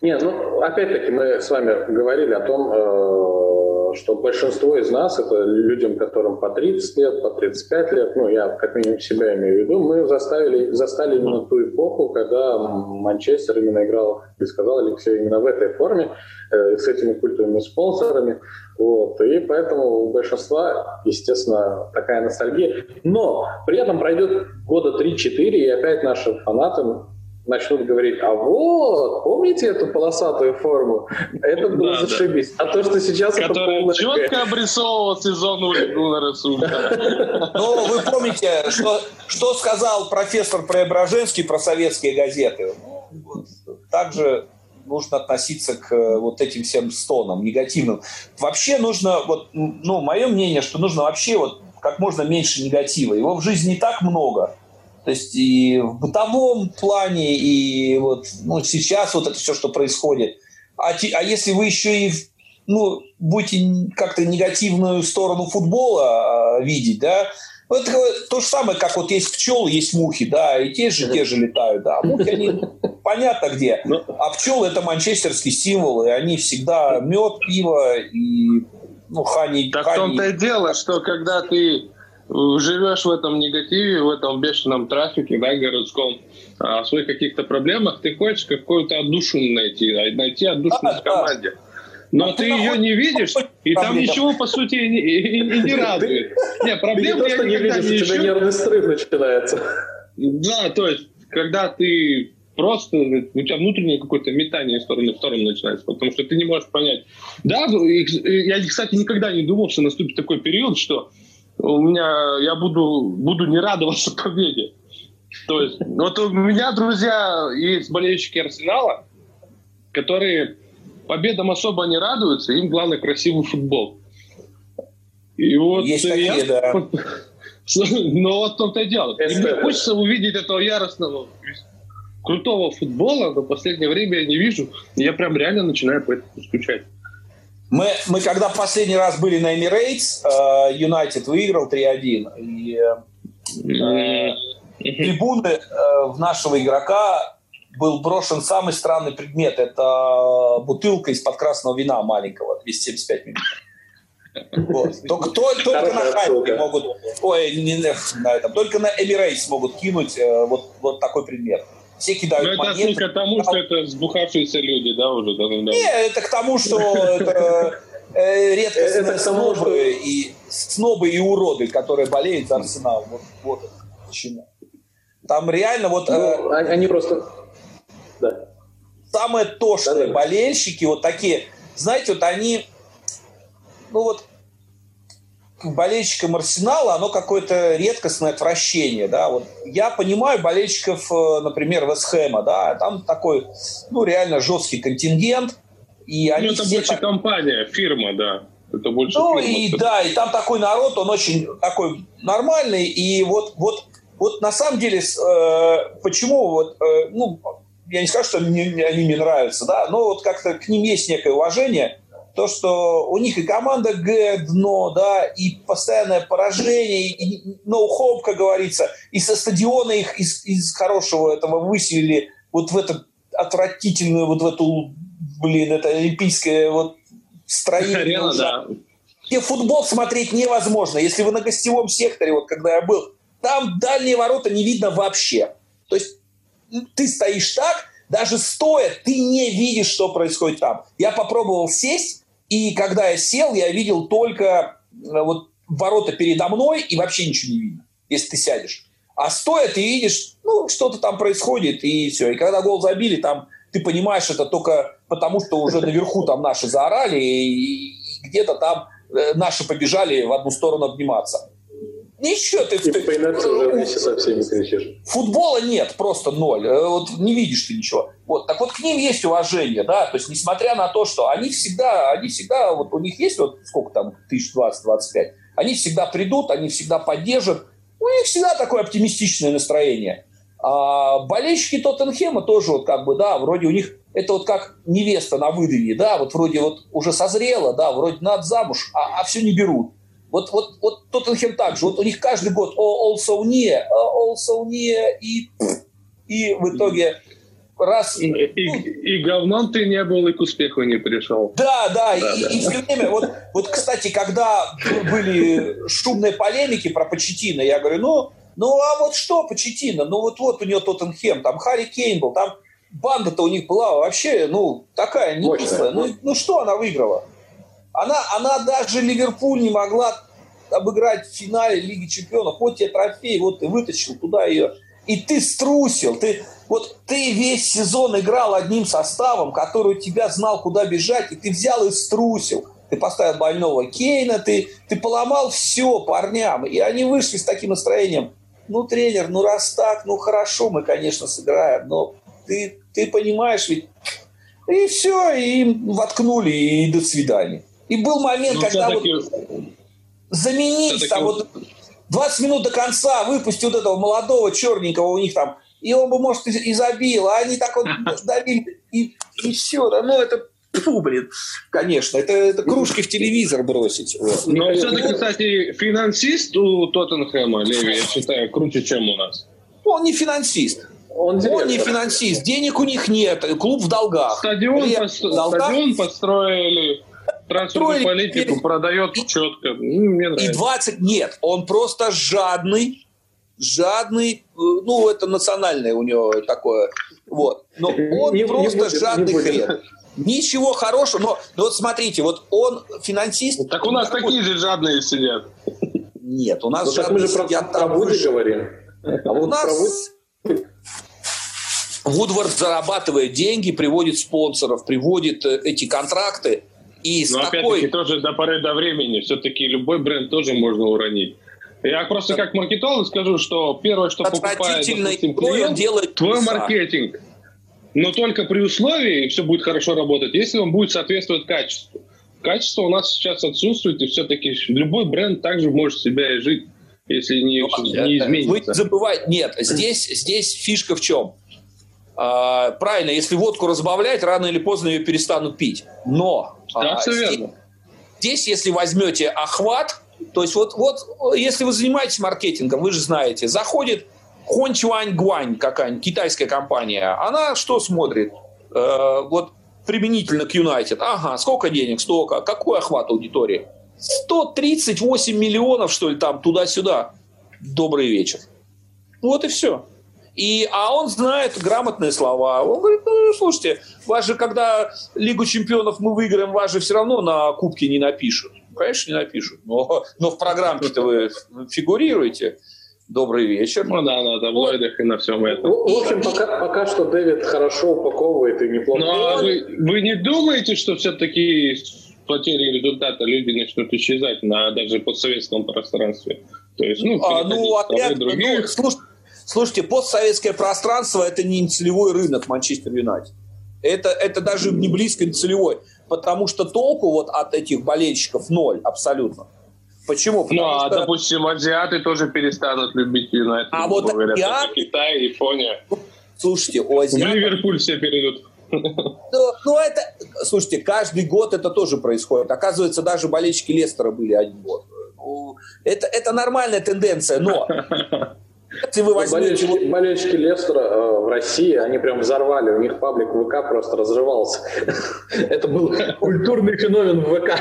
Нет, ну, опять-таки, мы с вами говорили о том, э, что большинство из нас, это людям, которым по 30 лет, по 35 лет, ну, я как минимум себя имею в виду, мы заставили, застали именно ту эпоху, когда Манчестер именно играл, ты сказал, Алексей, именно в этой форме, э, с этими культовыми спонсорами. Вот. И поэтому у большинства, естественно, такая ностальгия. Но при этом пройдет года 3-4, и опять наши фанаты начнут говорить, а вот, помните эту полосатую форму? Это было да, зашибись. Да. А то, что сейчас Которая это четко обрисовывала сезон у Гуннера Ну, вы помните, что, что сказал профессор Преображенский про советские газеты? Ну, также нужно относиться к э, вот этим всем стонам негативным. Вообще нужно, вот, ну, мое мнение, что нужно вообще вот как можно меньше негатива. Его в жизни не так много. То есть и в бытовом плане, и вот ну, сейчас вот это все, что происходит. А, а если вы еще и ну, будете как-то негативную сторону футбола э, видеть, да, ну, это то же самое, как вот есть пчелы, есть мухи, да, и те же, те же летают, да. Мухи, они понятно где. Ну. А пчелы – это манчестерский символ, и они всегда мед, пиво и ну, хани. Так хани. в том-то и дело, что когда ты живешь в этом негативе, в этом бешеном трафике, да, городском, а, в своих каких-то проблемах, ты хочешь какую-то отдушину найти, а, найти отдушину в команде. Но а ты, ее не видишь, и там ничего, по сути, и, и, и не радует. Не, проблем я не видишь, у тебя нервный срыв начинается. Да, то есть, когда ты просто, у тебя внутреннее какое-то метание из стороны в сторону начинается, потому что ты не можешь понять. Да, я, кстати, никогда не думал, что наступит такой период, что у меня, я буду, буду не радоваться [laughs] победе. То есть, вот у меня, друзья, есть болельщики Арсенала, которые победам особо не радуются, им главное красивый футбол. И вот есть я... такие, да. [laughs] Но вот в том-то и дело. И мне хочется увидеть этого яростного, крутого футбола, но в последнее время я не вижу. Я прям реально начинаю по этому скучать. Мы, мы когда последний раз были на Emirates, Юнайтед uh, выиграл 3-1. И uh, трибуны uh, в нашего игрока был брошен самый странный предмет. Это бутылка из-под красного вина маленького, 275 мл. Вот. Только, только, только на хайпе могут, ой, не, на этом, только на Emirates могут кинуть э, вот, вот такой предмет все кидают Но это монеты. к тому, что это сбухавшиеся люди, да, уже? Да, да. Нет, это к тому, что это э, редкостные снобы и снобы и уроды, которые болеют за Арсенал. Вот, вот это почему. Там реально вот... Ну, э, они просто... Да. Самые тошные да, да. болельщики, вот такие, знаете, вот они, ну вот болельщикам Арсенала оно какое-то редкостное отвращение, да, вот я понимаю болельщиков, э, например, Вестхэма, да, там такой, ну, реально жесткий контингент, и ну, они ну, это больше так... компания, фирма, да. Это больше ну, фирма, и да, и там такой народ, он очень такой нормальный, и вот, вот, вот на самом деле, э, почему вот, э, ну, я не скажу, что мне, они мне нравятся, да, но вот как-то к ним есть некое уважение, то, что у них и команда Г дно, да, и постоянное поражение, и ноу-хоп, как говорится, и со стадиона их из, из хорошего этого выселили вот в эту отвратительную, вот в эту, блин, это олимпийское вот строение. Арена, да. Где футбол смотреть невозможно. Если вы на гостевом секторе, вот когда я был, там дальние ворота не видно вообще. То есть ты стоишь так, даже стоя, ты не видишь, что происходит там. Я попробовал сесть, и когда я сел, я видел только э, вот ворота передо мной, и вообще ничего не видно, если ты сядешь. А стоя ты видишь, ну, что-то там происходит, и все. И когда гол забили, там ты понимаешь это только потому, что уже наверху там наши заорали, и, где-то там э, наши побежали в одну сторону обниматься. Ничего, ты... И ты по инерции уже вместе со всеми кричишь. Футбола нет, просто ноль. Э, вот не видишь ты ничего. Вот. Так вот к ним есть уважение, да, то есть несмотря на то, что они всегда, они всегда, вот у них есть вот сколько там, тысяч двадцать, двадцать пять, они всегда придут, они всегда поддержат, у них всегда такое оптимистичное настроение. А болельщики Тоттенхема тоже вот как бы, да, вроде у них это вот как невеста на выдаве, да, вот вроде вот уже созрела, да, вроде надо замуж, а, а все не берут. Вот, вот, вот Тоттенхем также. Вот у них каждый год oh, also near, oh, also near, и, и в итоге раз... И, ну, и, и говном ты не был, и к успеху не пришел. Да, да, да, и, да. и все время... Вот, вот, кстати, когда были шумные полемики про Почетина, я говорю, ну, ну а вот что Почетина? Ну вот вот у него Тоттенхем, там Харри Кейн был, там банда-то у них была вообще, ну, такая никислая. Ну, ну что она выиграла? Она, она даже Ливерпуль не могла обыграть в финале Лиги Чемпионов. Вот тебе трофей, вот ты вытащил туда ее. И ты струсил. Ты, вот ты весь сезон играл одним составом, который тебя знал, куда бежать, и ты взял и струсил. Ты поставил больного Кейна, ты, ты поломал все парням. И они вышли с таким настроением. Ну, тренер, ну раз так, ну хорошо, мы, конечно, сыграем, но ты, ты понимаешь, ведь... И все, и воткнули, и до свидания. И был момент, ну, когда вот заменить там вот 20 минут до конца выпусти вот этого молодого черненького у них там, и он бы, может, и, и забил, а они так вот [laughs] давили, и, и все. Да, ну, это Фу, блин, конечно, это, это кружки в телевизор бросить. Вот. Но все-таки, кстати, финансист у Тоттенхэма, Леви, я считаю, круче, чем у нас. Он не финансист. Он, он не финансист, денег у них нет, клуб в долгах. Стадион, При... постро... долгах... Стадион построили, трансферную политику и... продает четко. Ну, мне нравится. И 20 нет, он просто жадный, жадный, э, ну, это национальное у него такое, вот. Но он не, просто не будет, жадный не хрен. Ничего хорошего, но, но вот смотрите, вот он финансист. Так у нас такие же жадные сидят. Нет, у нас ну, жадные мы же сидят про, там про выше. говорим. А вот у нас Вудвард зарабатывает деньги, приводит спонсоров, приводит э, эти контракты. И Но такой... опять-таки тоже до поры до времени. Все-таки любой бренд тоже можно уронить. Я просто как маркетолог скажу, что первое, что покупает допустим, клиент, делает твой маркетинг. Но только при условии все будет хорошо работать, если он будет соответствовать качеству. Качество у нас сейчас отсутствует, и все-таки любой бренд также может себя и жить, если не, ну, не изменится. Вы забывайте, нет, здесь, здесь фишка в чем? А, правильно, если водку разбавлять, рано или поздно ее перестанут пить. Но да, а, здесь, здесь, если возьмете охват, то есть вот, вот если вы занимаетесь маркетингом, вы же знаете, заходит Хончуань Гуань какая-нибудь китайская компания, она что смотрит? Э, вот применительно к Юнайтед. Ага, сколько денег, столько. Какой охват аудитории? 138 миллионов, что ли, там, туда-сюда. Добрый вечер. Вот и все. И, а он знает грамотные слова. Он говорит, ну, слушайте, вас же, когда Лигу чемпионов мы выиграем, вас же все равно на кубке не напишут. Конечно, не напишут. Но, но в программе-то вы фигурируете. Добрый вечер. Ну да, на таблоидах и на всем этом. В, общем, пока, пока что Дэвид хорошо упаковывает и неплохо. Ну а вы, вы не думаете, что все-таки потери результата люди начнут исчезать на даже постсоветском пространстве? То есть, ну, а, ну опять, других... ну, слуш, слушайте, постсоветское пространство это не целевой рынок Манчестер Юнайтед. Это, это даже не близко не целевой, потому что толку вот от этих болельщиков ноль абсолютно. Почему? Потому ну, а, что... допустим, азиаты тоже перестанут любить Юнайтед. А вот говорят, азиаты... Китай, Япония. Слушайте, у азиатов... В Ливерпуль все перейдут. Ну, ну, это, слушайте, каждый год это тоже происходит. Оказывается, даже болельщики Лестера были один год. Ну, это, это нормальная тенденция, но если вы возьмете... Болельщики, болельщики Лестера э, в России, они прям взорвали, у них паблик ВК просто разрывался. [laughs] Это был культурный феномен ВК.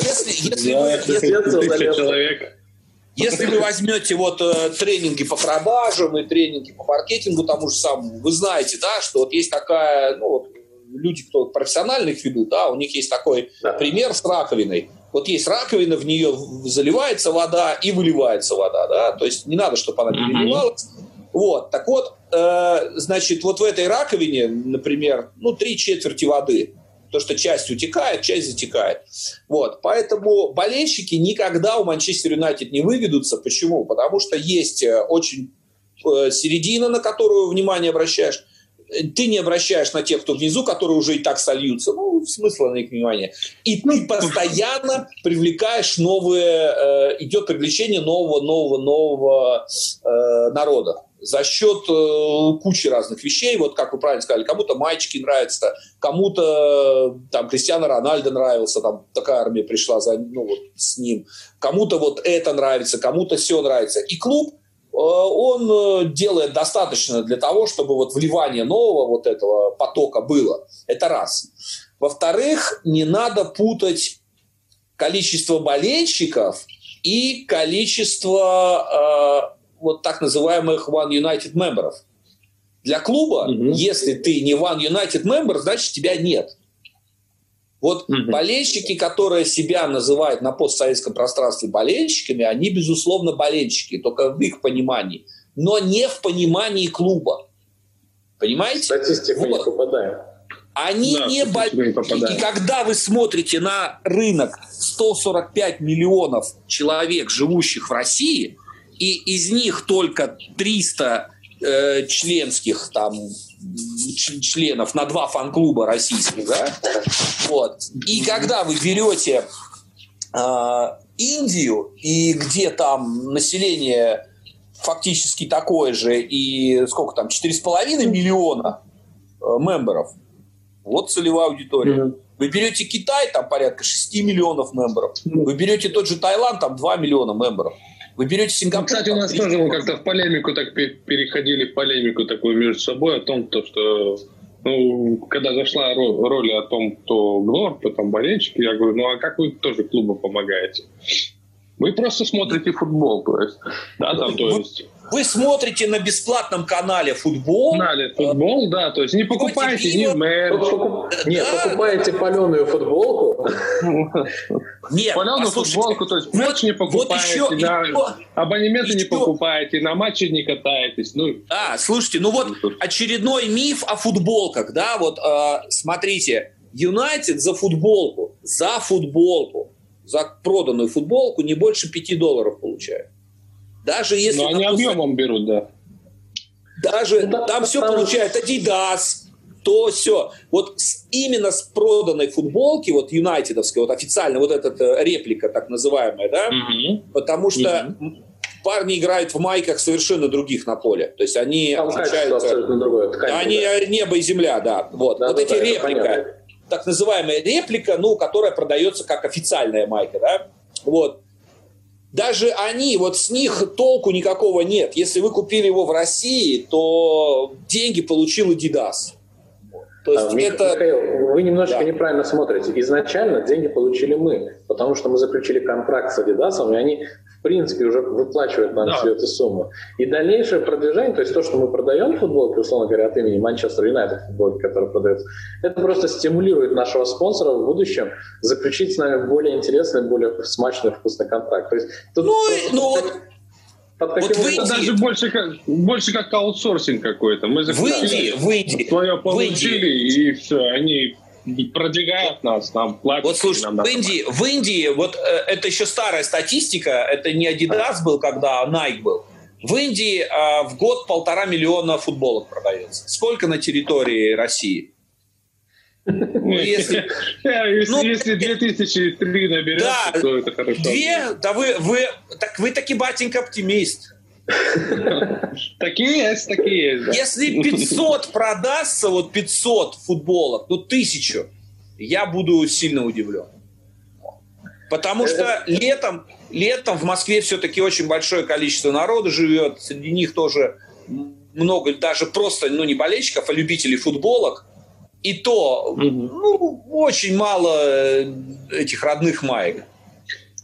Если, если, вы, если, человек. если вы возьмете вот э, тренинги по продажам и тренинги по маркетингу тому же самому, вы знаете, да, что вот есть такая, ну вот люди, кто профессиональных ведут, да, у них есть такой да. пример с раковиной. Вот есть раковина, в нее заливается вода и выливается вода, да, то есть не надо, чтобы она переливалась. Mm-hmm. Вот, так вот, э, значит, вот в этой раковине, например, ну, три четверти воды – то, что часть утекает, часть затекает. Вот. Поэтому болельщики никогда у Манчестер Юнайтед не выведутся. Почему? Потому что есть э, очень э, середина, на которую внимание обращаешь. Ты не обращаешь на тех, кто внизу, которые уже и так сольются. Ну, смысла на их внимание. И ты постоянно привлекаешь новые, э, идет привлечение нового, нового, нового народа за счет э, кучи разных вещей. Вот как вы правильно сказали, кому-то мальчики нравятся, кому-то там Кристиано Рональдо нравился, там такая армия пришла за, ну, вот, с ним, кому-то вот это нравится, кому-то все нравится. И клуб он делает достаточно для того, чтобы вот вливание нового вот этого потока было. Это раз. Во-вторых, не надо путать количество болельщиков и количество э, вот так называемых One United мемберов. Для клуба, угу. если ты не One United member, значит тебя нет. Вот болельщики, которые себя называют на постсоветском пространстве болельщиками, они, безусловно, болельщики, только в их понимании, но не в понимании клуба. Понимаете? Статистику вот. не попадаем. Они да, не болельщики. И когда вы смотрите на рынок 145 миллионов человек, живущих в России, и из них только 300 э, членских там членов на два фан-клуба российских, да? Вот. И когда вы берете э, Индию, и где там население фактически такое же, и сколько там, 4,5 миллиона э, мемберов, вот целевая аудитория. Mm-hmm. Вы берете Китай, там порядка 6 миллионов мемберов. Вы берете тот же Таиланд, там 2 миллиона мемберов. Вы берете Сингапур. Ну, кстати, у нас тоже мы как-то в полемику так переходили в полемику такую между собой о том, то, что ну, когда зашла роль о том, кто глор, кто там болельщик, я говорю, ну а как вы тоже клубу помогаете? Вы просто смотрите футбол, то есть, да, там, то есть... Вы смотрите на бесплатном канале футбол. Канале футбол, да, то есть не покупаете ни мерч. Нет, покупаете паленую футболку. Нет, паленую футболку, то есть мерч не покупаете, да, абонементы не покупаете, на матче не катаетесь. Ну, а, слушайте, ну вот очередной миф о футболках, да, вот э, смотрите, Юнайтед за футболку, за футболку за проданную футболку не больше 5 долларов получают. Даже если... Но они допустим, объемом берут, да. Даже ну, там все там... получают Adidas, то все. Вот с, именно с проданной футболки, вот юнайтедовской, вот официально, вот эта э, реплика так называемая, да, угу. потому что угу. парни играют в майках совершенно других на поле. То есть они там отличаются... Другое, ткань, они да. небо и земля, да. Вот, да, вот да, эти да, реплика так называемая реплика, ну, которая продается как официальная майка, да, вот. Даже они, вот с них толку никакого нет. Если вы купили его в России, то деньги получил Adidas. То есть а, это... Михаил, вы немножечко да. неправильно смотрите. Изначально деньги получили мы, потому что мы заключили контракт с Adidas, и они в принципе уже выплачивают нам да. всю эту сумму. И дальнейшее продвижение, то есть то, что мы продаем футболки, условно говоря, от имени Манчестер Юнайтед футболки, которые продаются, это просто стимулирует нашего спонсора в будущем заключить с нами более интересный, более смачный, вкусный контракт. То есть, тут ну, ну вот под вот в Индии... даже больше как, больше как аутсорсинг какой-то. Мы в Индии, в Индии, свое получили, Индии. и все, они продвигают нас, нам платят. Вот слушай, нам в Индии, в Индии, вот э, это еще старая статистика, это не Adidas был, когда Nike был. В Индии э, в год полтора миллиона футболок продается. Сколько на территории России? Ну, [laughs] если, ну, если 2003 наберется, да, то это хорошо. Две? Да вы, вы, так, вы таки, батенька, оптимист. Такие есть, такие есть. Если 500 продастся, вот 500 футболок, ну тысячу, я буду сильно удивлен. Потому что летом, летом в Москве все-таки очень большое количество народа живет, среди них тоже много, даже просто, ну не болельщиков, а любителей футболок. И то, ну, очень мало э, этих родных маек.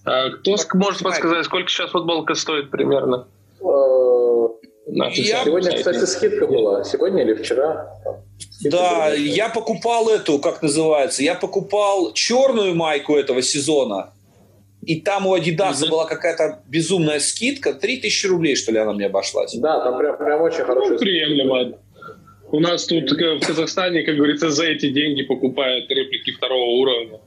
А кто может подсказать, сколько сейчас футболка стоит примерно? Э, я... Сегодня, кстати, скидка была. Сегодня или вчера? Скидка да, была. я покупал эту, как называется, я покупал черную майку этого сезона, и там у Adidas mm-hmm. была какая-то безумная скидка, 3000 рублей, что ли, она мне обошлась. Да, там прям, прям очень хорошая ну, приемлемо. У нас тут в Казахстане, как говорится, за эти деньги покупают реплики второго уровня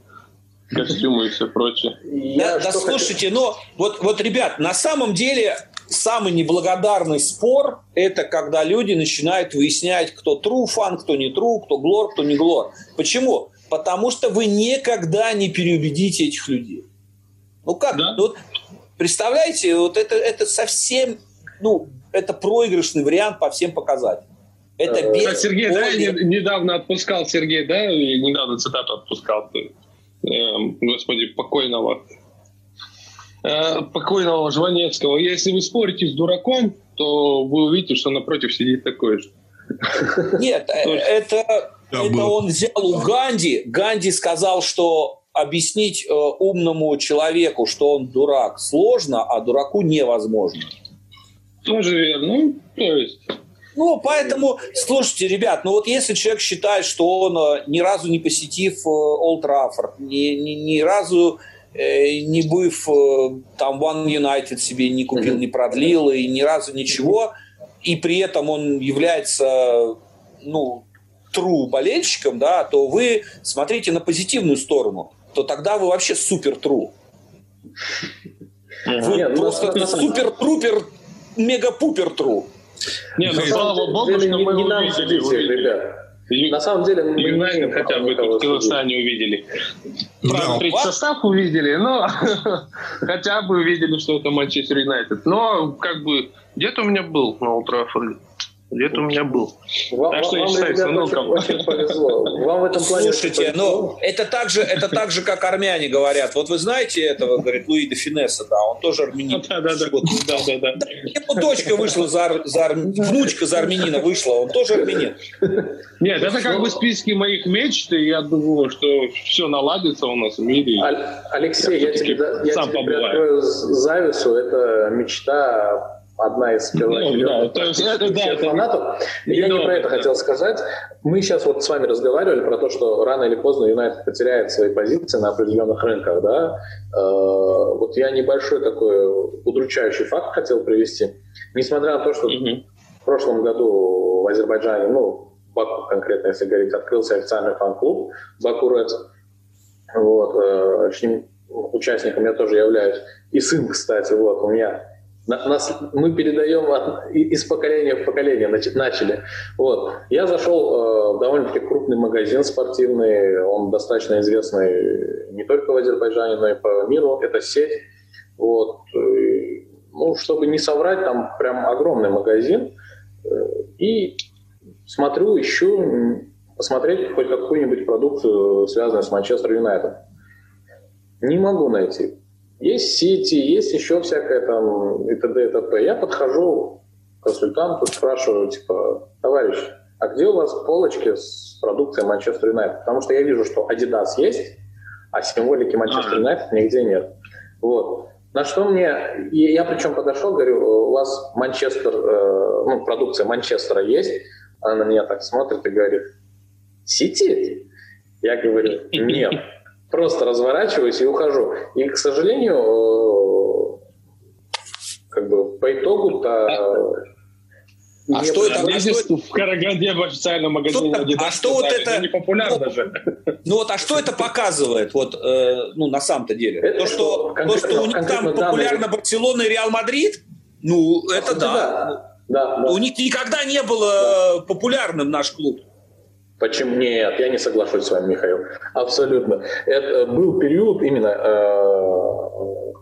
костюмы и все прочее. Да, да слушайте, хочу... но вот, вот, ребят, на самом деле самый неблагодарный спор – это когда люди начинают выяснять, кто true фан, кто не true, кто глор, кто не глор. Почему? Потому что вы никогда не переубедите этих людей. Ну как? Да? Ну, вот, представляете, вот это, это совсем, ну, это проигрышный вариант по всем показателям. Это э, без Сергей, да, я недавно отпускал, Сергей, да, недавно цитату отпускал, э, господи, покойного, э, покойного Жванецкого. Если вы спорите с дураком, то вы увидите, что напротив сидит такой же. Нет, э, это, это он взял у Ганди. Ганди сказал, что объяснить э, умному человеку, что он дурак, сложно, а дураку невозможно. Тоже верно. Ну, то есть... Ну, поэтому, слушайте, ребят, ну вот если человек считает, что он э, ни разу не посетив Олд Траффорд, ни, ни, ни разу не быв э, там One United себе не купил, не продлил и ни разу ничего, и при этом он является, ну, true болельщиком, да, то вы смотрите на позитивную сторону, то тогда вы вообще супер true. Вы Нет, ну, просто супер-трупер, мега-пупер true. Не, ну слава богу, что мы не увидели, увидели. Ребят. На самом деле, мы Юнайтед хотя бы в Казахстане увидели. Правда, третий состав увидели, но [laughs] хотя бы увидели, что это Манчестер Юнайтед. Но как бы где-то у меня был на Ултрафорде. Где-то у меня был. Вам, так что вам, я считаю, ребята, очень, очень повезло. Вам в этом плане Слушайте, ну, это так, же, это так же, как армяне говорят. Вот вы знаете этого, говорит, Луи де Финесса, да, он тоже армянин. Да, да, да. Вот, да, да, да. да. Его дочка вышла за, за внучка за армянина вышла, он тоже армянин. Нет, это как бы в списке моих мечт, и я думаю, что все наладится у нас в мире. Алексей, я, тебе, я тебе приоткрою завесу, это мечта одна из первоочередных ну, фанатов. Я не про это хотел сказать. Мы сейчас вот с вами разговаривали про то, что рано или поздно Юнайтед потеряет свои позиции на определенных рынках. Да? Э, вот я небольшой такой удручающий факт хотел привести. Несмотря на то, что в прошлом году в Азербайджане, ну, Баку конкретно, если говорить, открылся официальный фан-клуб Баку Рeds. Вот, э, участником я тоже являюсь. И сын, кстати, вот, у меня нас, мы передаем от, из поколения в поколение, начали. Вот. Я зашел э, в довольно-таки крупный магазин спортивный, он достаточно известный не только в Азербайджане, но и по миру. Это сеть. Вот. И, ну, чтобы не соврать, там прям огромный магазин. Э, и смотрю, ищу посмотреть хоть какую-нибудь продукцию, связанную с Манчестер Юнайтед. Не могу найти. Есть сети, есть еще всякое там и т.д. и т.п. Я подхожу к консультанту, спрашиваю, типа, товарищ, а где у вас полочки с продукцией Манчестер Юнайтед? Потому что я вижу, что Adidas есть, а символики Манчестер Юнайтед нигде нет. Вот. На что мне, я причем подошел, говорю, у вас Манчестер, э, ну, продукция Манчестера есть? Она на меня так смотрит и говорит, Сити? Я говорю, нет просто разворачиваюсь и ухожу. И, к сожалению, э, как бы по итогу-то... А что это? А что в Караганде в официальном магазине что, Adidas, А что вот это? Это не популярно ну, же. Ну вот, а что это показывает? Вот, э, ну на самом-то деле, это то, что, то, что у них там популярно Барселона и Реал Мадрид, ну это да. Да. да, да. У них никогда не было да. популярным наш клуб. Почему нет? Я не соглашусь с вами, Михаил. Абсолютно. Это был период именно э,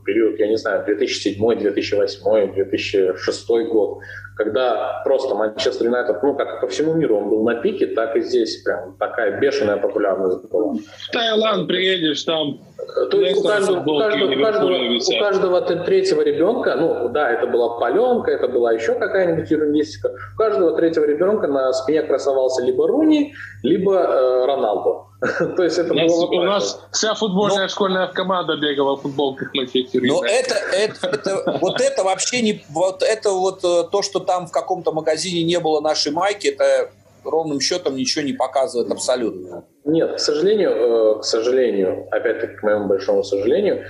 период, я не знаю, 2007, 2008, 2006 год, когда просто Манчестер Юнайтед, ну, как по всему миру, он был на пике, так и здесь прям такая бешеная популярность была. В Таиланд приедешь, там то есть у каждого, у, каждого, у, каждого, у каждого третьего ребенка, ну да, это была паленка, это была еще какая-нибудь ерундистика, у каждого третьего ребенка на спине красовался либо Руни, либо э, Роналдо. [laughs] То есть это у нас, было у нас вся футбольная школьная команда бегала в футболках Манчестер Но это, это, это, вот это вообще не, вот это вот э, то, что там в каком-то магазине не было нашей майки, это ровным счетом ничего не показывает абсолютно. Нет, к сожалению, э, к сожалению, опять-таки, к моему большому сожалению, э,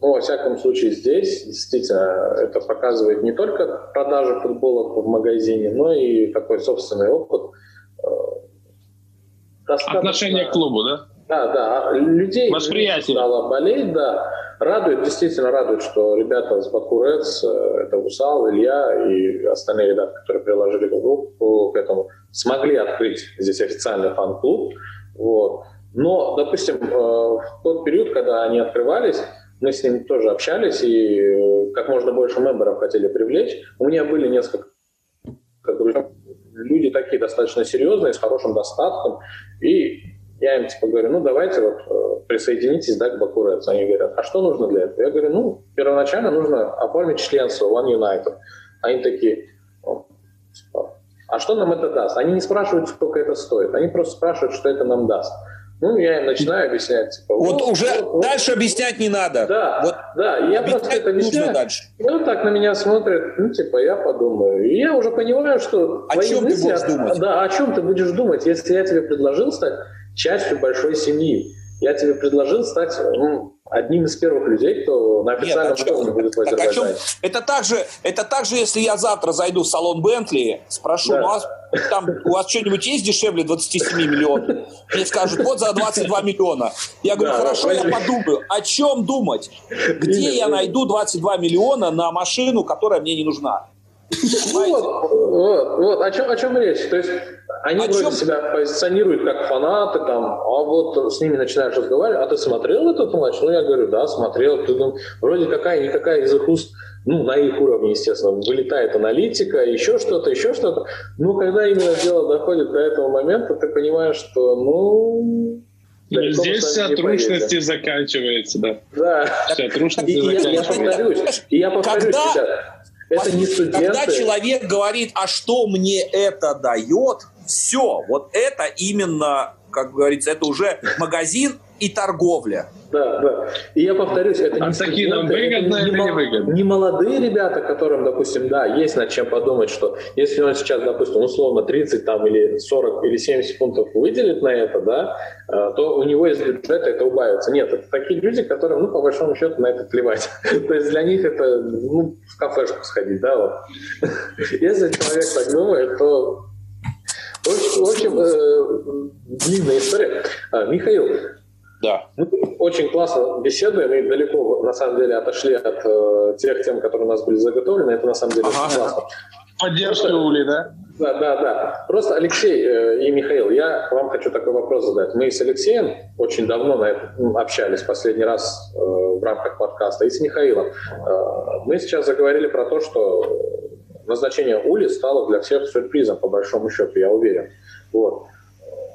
ну, во всяком случае, здесь действительно это показывает не только продажи футболок в магазине, но и такой собственный опыт. Э, достаточно... Отношение к клубу, да? Да, да. Людей Восприятие. стало болеть, да. Радует, действительно радует, что ребята с Баку Рeds, это Усал, Илья и остальные ребята, которые приложили группу к этому, смогли открыть здесь официальный фан-клуб. Вот. Но, допустим, э, в тот период, когда они открывались, мы с ними тоже общались и э, как можно больше мемберов хотели привлечь. У меня были несколько люди такие достаточно серьезные, с хорошим достатком. И я им типа говорю, ну давайте вот э, присоединитесь да, к Бакурец. Они говорят, а что нужно для этого? Я говорю, ну первоначально нужно оформить членство One United. Они такие, типа, а что нам это даст? Они не спрашивают, сколько это стоит, они просто спрашивают, что это нам даст. Ну, я им начинаю объяснять. Типа, вот, вот уже вот, дальше объяснять не надо. Да, вот да, я просто это объясняю. Дальше. Ну, так на меня смотрят, ну, типа, я подумаю. И я уже понимаю, что... О чем мысли, ты будешь думать? Да, о чем ты будешь думать, если я тебе предложил стать частью большой семьи. Я тебе предложил стать ну, одним из первых людей, кто на официальном Нет, уровне будет в Азербайджане. Это так, же, это так же, если я завтра зайду в салон Бентли, спрошу, да. ну, а там у вас что-нибудь есть дешевле 27 миллионов? Мне скажут, вот за 22 миллиона. Я говорю, да, хорошо, я подумаю. О чем думать? Где Именно. я найду 22 миллиона на машину, которая мне не нужна? Вот, вот, вот, о чем, о чем речь? То есть они о вроде чем? себя позиционируют как фанаты, там, а вот с ними начинаешь разговаривать, а ты смотрел этот матч? Ну, я говорю, да, смотрел. Ты, ну, вроде какая-никакая из их уст, ну, на их уровне, естественно, вылетает аналитика, еще что-то, еще что-то. Но когда именно дело доходит до этого момента, ты понимаешь, что, ну, да, Здесь вся трушности заканчивается, да. Да. Вся трушность и, заканчивается. Я, я повторюсь, и я повторюсь, Когда... ребят, это не студенты. Когда человек говорит, а что мне это дает, все, вот это именно, как говорится, это уже магазин и торговля. Да, да. И я повторюсь, это а не такие нам выгодно это не, выгодно? не молодые ребята, которым, допустим, да, есть над чем подумать, что если он сейчас, допустим, условно 30 там, или 40 или 70 пунктов выделит на это, да, э, то у него из бюджета это убавится. Нет, это такие люди, которым, ну, по большому счету, на это плевать. [laughs] то есть для них это, ну, в кафешку сходить, да, вот. [laughs] Если человек так думает, то в общем, э, длинная история. А, Михаил, да. Мы очень классно беседуем и далеко, на самом деле, отошли от э, тех тем, которые у нас были заготовлены. Это, на самом деле, ага. очень классно. Поддержка Ули, да? Да, да, да. Просто Алексей э, и Михаил, я вам хочу такой вопрос задать. Мы с Алексеем очень давно на это, общались, последний раз э, в рамках подкаста, и с Михаилом. Э, мы сейчас заговорили про то, что назначение Ули стало для всех сюрпризом, по большому счету, я уверен. Вот.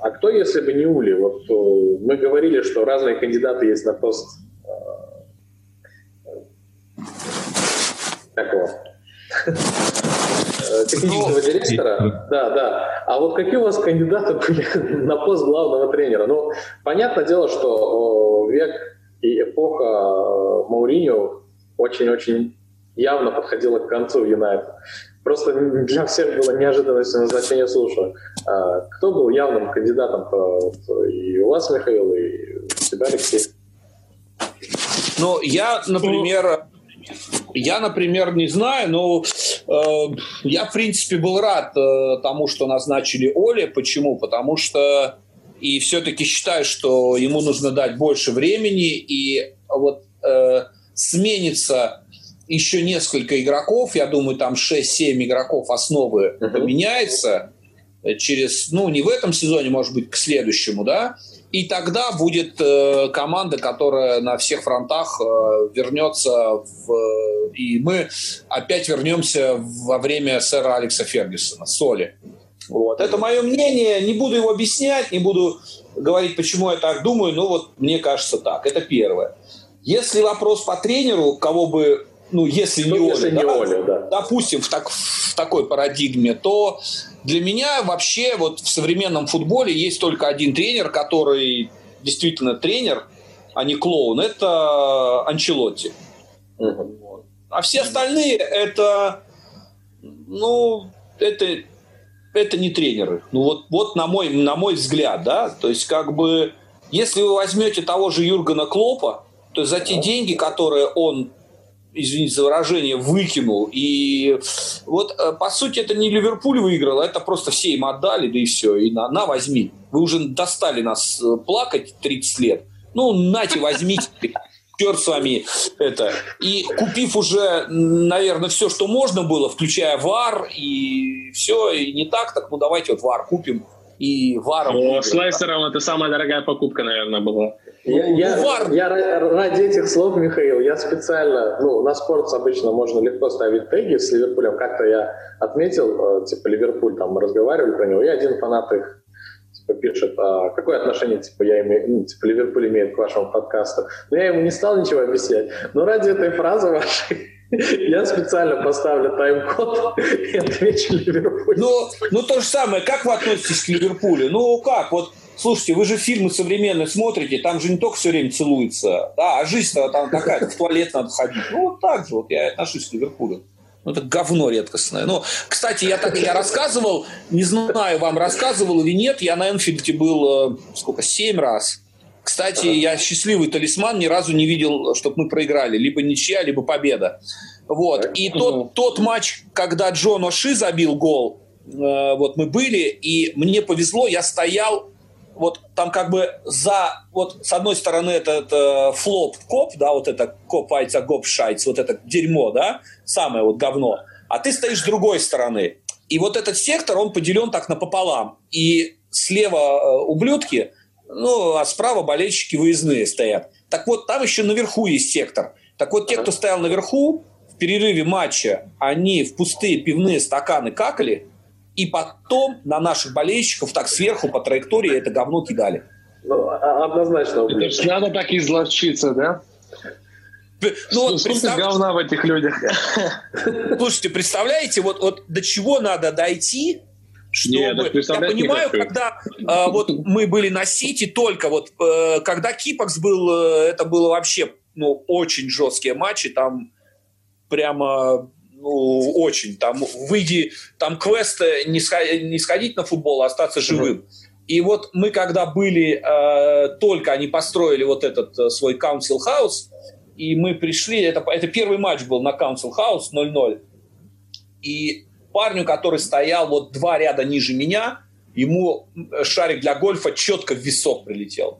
А кто, если бы не Ули? Вот э, мы говорили, что разные кандидаты есть на пост такого э, э, технического директора. Да, да. А вот какие у вас кандидаты были [laughs] на пост главного тренера? Ну, понятное дело, что век и эпоха Мауриньо очень-очень явно подходила к концу Юнайтед. Просто для всех было неожиданностью назначения Сулшера. А кто был явным кандидатом и у вас, Михаил, и у тебя, Алексей? Ну, я, например, я, например, не знаю, но э, я, в принципе, был рад э, тому, что назначили Оли. Почему? Потому что и все-таки считаю, что ему нужно дать больше времени, и вот э, сменится еще несколько игроков, я думаю, там 6-7 игроков основы uh-huh. поменяется через, ну, не в этом сезоне, может быть, к следующему, да, и тогда будет э, команда, которая на всех фронтах э, вернется, в, и мы опять вернемся во время сэра Алекса Фергюсона, Соли. Вот. Это мое мнение, не буду его объяснять, не буду говорить, почему я так думаю, но вот мне кажется так. Это первое. Если вопрос по тренеру, кого бы ну, если ну, не если Оля, не да, Оля да. допустим, в, так, в такой парадигме, то для меня вообще вот в современном футболе есть только один тренер, который действительно тренер, а не клоун. Это Анчелотти. Угу. А все остальные это, ну, это, это не тренеры. Ну вот, вот на мой, на мой взгляд, да, то есть как бы, если вы возьмете того же Юргена Клопа, то за те деньги, которые он извините за выражение, выкинул. И вот, э, по сути, это не Ливерпуль выиграл, это просто все им отдали, да и все. И на, на возьми. Вы уже достали нас э, плакать 30 лет. Ну, нате, возьмите. Черт с вами это. И купив уже, наверное, все, что можно было, включая ВАР, и все, и не так, так ну давайте вот ВАР купим и варом. О, с Лейстером это самая дорогая покупка, наверное, была. Я, я, я ради этих слов, Михаил, я специально, ну, на спорт обычно можно легко ставить теги с Ливерпулем. Как-то я отметил, э, типа, Ливерпуль, там, мы разговаривали про него, и один фанат их типа, пишет, а какое отношение, типа, я имею, ну, типа, Ливерпуль имеет к вашему подкасту. Но я ему не стал ничего объяснять. Но ради этой фразы вашей [laughs] Я специально поставлю тайм-код и отвечу Ливерпуль. Ну, ну, то же самое. Как вы относитесь к Ливерпулю? Ну, как? Вот, слушайте, вы же фильмы современные смотрите, там же не только все время целуется, да, а жизнь-то там такая, в туалет надо ходить. Ну, вот так же вот я отношусь к Ливерпулю. Ну, это говно редкостное. Ну, кстати, я так я рассказывал, не знаю, вам рассказывал или нет, я на Энфилде был, э, сколько, семь раз. Кстати, я счастливый талисман, ни разу не видел, чтобы мы проиграли. Либо ничья, либо победа. Вот. И тот, тот матч, когда Джон Оши забил гол, э, вот мы были, и мне повезло, я стоял вот там как бы за, вот с одной стороны это, это флоп коп, да, вот это коп айца гоп шайц, вот это дерьмо, да, самое вот говно, а ты стоишь с другой стороны. И вот этот сектор, он поделен так напополам. И слева э, ублюдки, ну, а справа болельщики выездные стоят. Так вот, там еще наверху есть сектор. Так вот, те, кто стоял наверху, в перерыве матча, они в пустые пивные стаканы какали, и потом на наших болельщиков так сверху по траектории это говно кидали. Ну, а, однозначно. Это ж надо так изловчиться, да? Ну, вот Сколько представ... говна в этих людях. Слушайте, представляете, вот, вот до чего надо дойти, чтобы... Нет, я понимаю, когда э, вот мы были на Сити только, вот э, когда Кипакс был, э, это было вообще ну, очень жесткие матчи, там прямо ну, очень. Там выйди, там квест не, сходить, не сходить на футбол, а остаться живым. Mm-hmm. И вот мы когда были, э, только они построили вот этот э, свой Council House, и мы пришли, это, это первый матч был на Council House 0-0, и парню, который стоял вот два ряда ниже меня, ему шарик для гольфа четко в висок прилетел.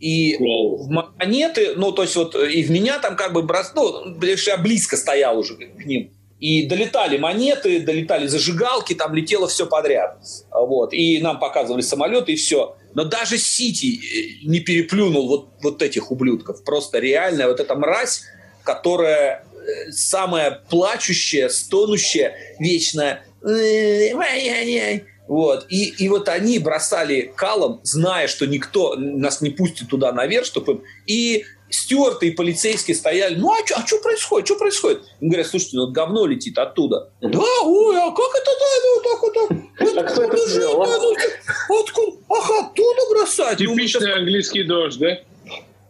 И в монеты, ну, то есть вот и в меня там как бы брос... ну, я близко стоял уже к ним. И долетали монеты, долетали зажигалки, там летело все подряд. Вот. И нам показывали самолеты, и все. Но даже Сити э, не переплюнул вот, вот этих ублюдков. Просто реальная вот эта мразь, которая э, самая плачущая, стонущая, вечная. Вот. И, и вот они бросали калом, зная, что никто нас не пустит туда наверх, чтобы им... И стюарты и полицейские стояли, ну а что а происходит, что происходит? Им говорят, слушайте, ну говно летит оттуда. Да, ой, а как это, да, ну так вот так. [laughs] А кто это сделал? Откуда? Ах, оттуда бросать. Типичный английский дождь, да?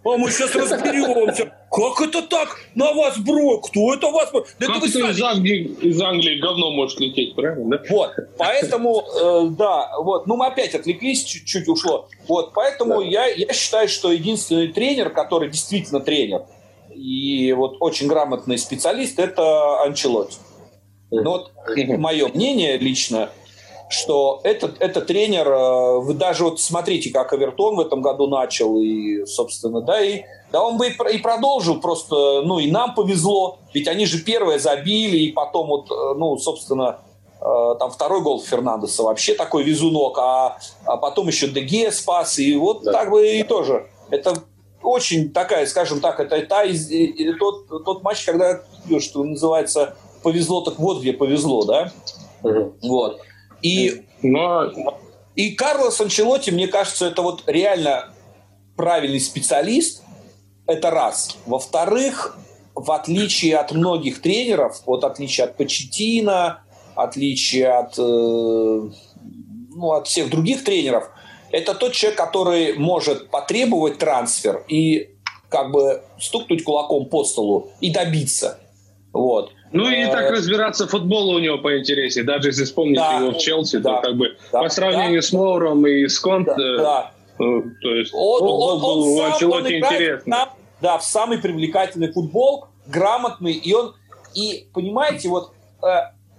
А мы сейчас разберемся. Как это так? На вас бро? Кто это вас? Да как это, это из, Англии, из Англии говно может лететь, правильно? Да? Вот, поэтому, э, да, вот, ну мы опять отвлеклись, чуть-чуть ушло. Вот, поэтому да. я, я считаю, что единственный тренер, который действительно тренер, и вот очень грамотный специалист, это Анчелотти. Ну вот мое мнение лично, что этот, этот тренер, э, вы даже вот смотрите, как Авертон в этом году начал, и, собственно, да, и да он бы и продолжил просто, ну, и нам повезло, ведь они же первые забили, и потом вот, э, ну, собственно, э, там второй гол Фернандеса вообще такой везунок, а, а потом еще Деге спас, и вот да. так бы и тоже. Это очень такая, скажем так, это та, тот, тот матч, когда, что называется, повезло, так вот где повезло, да? Угу. Вот. И, Но... и Карлос Анчелотти, мне кажется, это вот реально правильный специалист. Это раз. Во-вторых, в отличие от многих тренеров, вот отличие от Почетина, отличие от, э, ну, от всех других тренеров, это тот человек, который может потребовать трансфер и как бы стукнуть кулаком по столу и добиться. Вот. Ну и так э, разбираться в футболе у него поинтереснее, даже если вспомнить да, его в Челси, да, то как бы да, по сравнению да, с Моуром и с Конт, да, да. Ну, то есть он, он, он, он, он, сам, он играет на, да, в самый привлекательный футбол, грамотный, и он, и понимаете, вот э,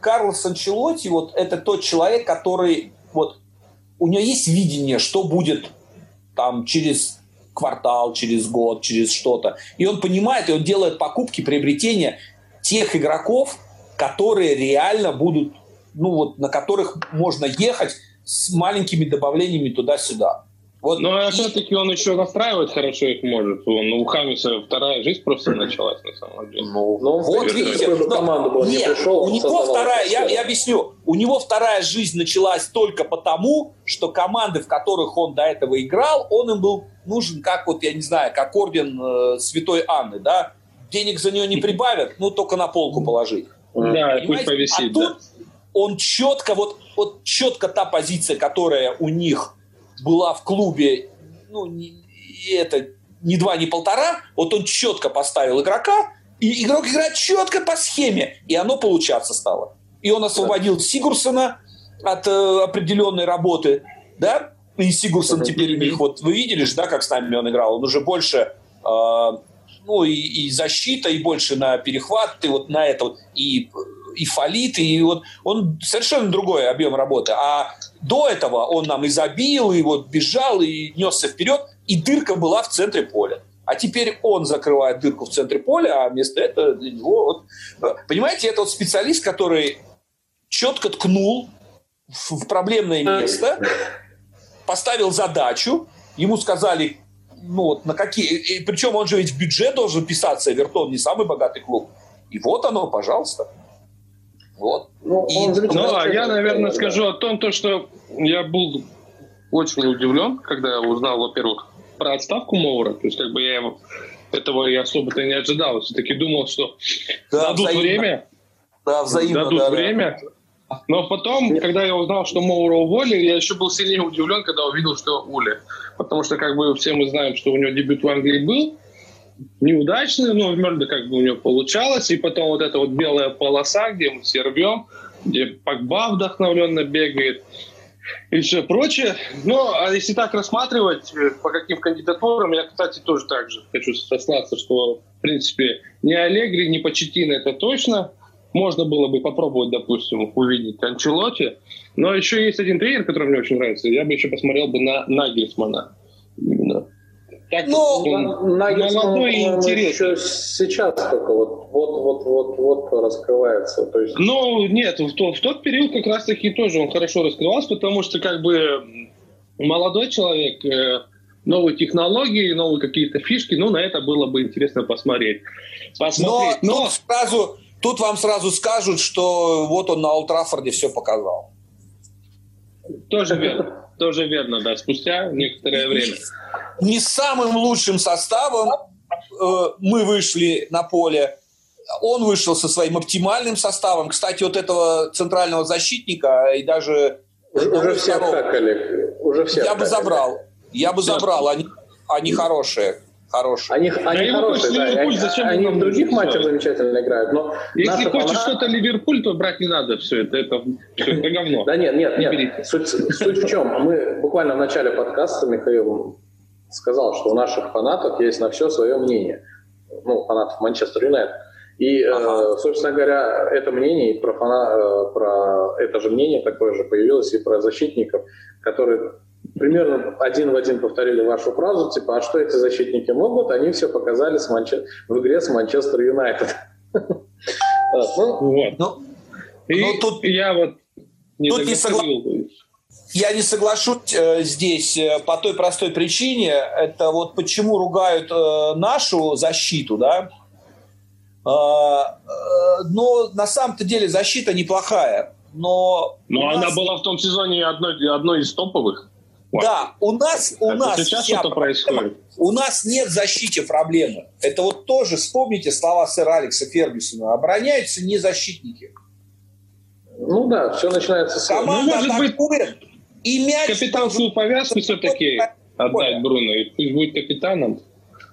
Карлос Анчелотти, вот это тот человек, который, вот, у него есть видение, что будет там через квартал, через год, через что-то. И он понимает, и он делает покупки, приобретения тех игроков, которые реально будут, ну вот, на которых можно ехать с маленькими добавлениями туда-сюда. Вот. Но и... все-таки он еще настраивать хорошо их может. Он, у Хамиса вторая жизнь просто началась на самом деле. Ну, ну вот видите, но, команду был, нет, не пришел, у него вторая, я, я объясню, у него вторая жизнь началась только потому, что команды, в которых он до этого играл, он им был нужен как вот, я не знаю, как орден э, Святой Анны, да, денег за нее не прибавят, ну, только на полку положить. Да, пусть повисит. А тут он четко, вот, вот четко та позиция, которая у них была в клубе, ну, не, это не два, не полтора, вот он четко поставил игрока, и игрок играет четко по схеме, и оно получаться стало. И он освободил Сигурсона от э, определенной работы, да, и Сигурсон теперь у них, вот вы видели же, да, как с нами он играл, он уже больше, э, ну, и, и защита, и больше на перехват, и вот на это и, и фалит, и вот он совершенно другой объем работы. А до этого он нам и забил, и вот бежал, и несся вперед, и дырка была в центре поля. А теперь он закрывает дырку в центре поля, а вместо этого для него... Вот, понимаете, это вот специалист, который четко ткнул в проблемное место, поставил задачу, ему сказали, ну вот на какие... И, причем он же ведь в бюджет должен писаться, Эвертон не самый богатый клуб. И вот оно, пожалуйста. Вот. Ну, и, ну а я, наверное, да. скажу о том, то, что я был очень удивлен, когда я узнал, во-первых, про отставку Моура. То есть, как бы я его, этого я особо-то не ожидал. Все-таки думал, что да, дадут взаимно. время. Да, взаимно, дадут да, время. Да. Но потом, когда я узнал, что Моура уволили, я еще был сильнее удивлен, когда увидел, что Ули. Потому что, как бы, все мы знаем, что у него дебют в Англии был, неудачный, но в Мёрде как бы у него получалось. И потом вот эта вот белая полоса, где мы все рвем, где Пакба вдохновленно бегает и все прочее. Но а если так рассматривать, э, по каким кандидатурам, я, кстати, тоже так же хочу сослаться, что, в принципе, не Аллегри, не Почетина это точно – можно было бы попробовать, допустим, увидеть Анчелоти. Но еще есть один тренер, который мне очень нравится. Я бы еще посмотрел бы на Нагельсмана. Именно. Так, ну, он молодой и интересный. Еще сейчас только вот, вот, вот, вот, вот раскрывается. То есть... Ну, нет, в, то, в тот период как раз-таки тоже он хорошо раскрывался, потому что как бы молодой человек, э, новые технологии, новые какие-то фишки, ну, на это было бы интересно посмотреть. посмотреть. Но, но... Тут сразу Тут вам сразу скажут, что вот он на Ултрафорде все показал. Тоже верно. Тоже верно, да. Спустя некоторое время. Не, самым лучшим составом э, мы вышли на поле. Он вышел со своим оптимальным составом. Кстати, вот этого центрального защитника и даже... Уже все откакали. Уже все Я бы забрал. Я бы забрал. Они, они хорошие хорошие. Они, они да хорошие, да. Ливерпуль, зачем они в других матчах замечательно играют. Но Если хочешь фанат... что-то Ливерпуль, то брать не надо все это. Это, все, это говно. Да нет, нет, нет. Суть, суть в чем? Мы буквально в начале подкаста Михаил сказал, что у наших фанатов есть на все свое мнение. Ну, фанатов Манчестер Юнайтед. И, ага. э, собственно говоря, это мнение, про, фана, э, про это же мнение такое же появилось и про защитников, которые примерно один в один повторили вашу фразу, типа, а что эти защитники могут? Они все показали с Манче... в игре с Манчестер Юнайтед. [laughs] Вот. Ну, ну, тут я вот не тут не согла... Я не соглашусь э, здесь э, по той простой причине, это вот почему ругают э, нашу защиту, да, э, э, но на самом-то деле защита неплохая, но... Но она нас... была в том сезоне одной, одной из топовых. Да, у нас, у нас сейчас что происходит. У нас нет в защите проблемы. Это вот тоже, вспомните слова сэра Алекса Фергюсона. Обороняются не защитники. Ну да, все начинается с... Команда ну, может быть, и мяч... Капитанскую повязку все-таки отдать Бруно, и пусть будет капитаном.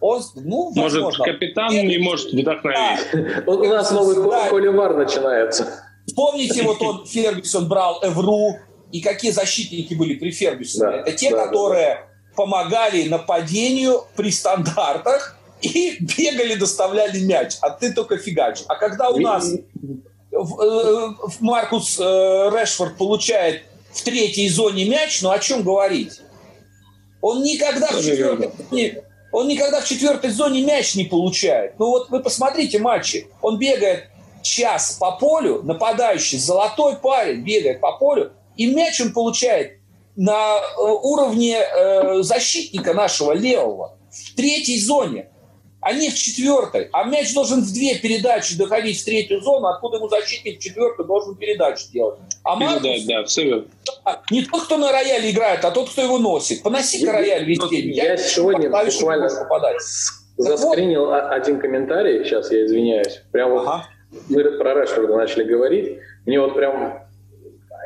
Он, ну, может, возможно. капитан не может вдохновить. Да. У нас новый да. холивар начинается. Помните, вот он, Фергюсон брал Эвру, и какие защитники были при Фергюсоне. Да, Это те, да, которые да. помогали нападению при стандартах и [laughs] бегали, доставляли мяч, а ты только фигач. А когда у нас э, Маркус э, Решфорд получает в третьей зоне мяч, ну о чем говорить? Он никогда в четвертой он никогда в четвертой зоне мяч не получает. Ну вот вы посмотрите матчи. Он бегает час по полю, нападающий, золотой парень бегает по полю, и мяч он получает на э, уровне э, защитника нашего левого в третьей зоне, а не в четвертой. А мяч должен в две передачи доходить в третью зону, откуда ему защитник в четвертой должен передачу делать. А Маркус, да, все. не тот, кто на рояле играет, а тот, кто его носит. Поноси-ка рояль весь день. Я, я сегодня буквально заскринил вот. один комментарий, сейчас я извиняюсь, прям ага. мы про Решфорда начали говорить, мне вот прям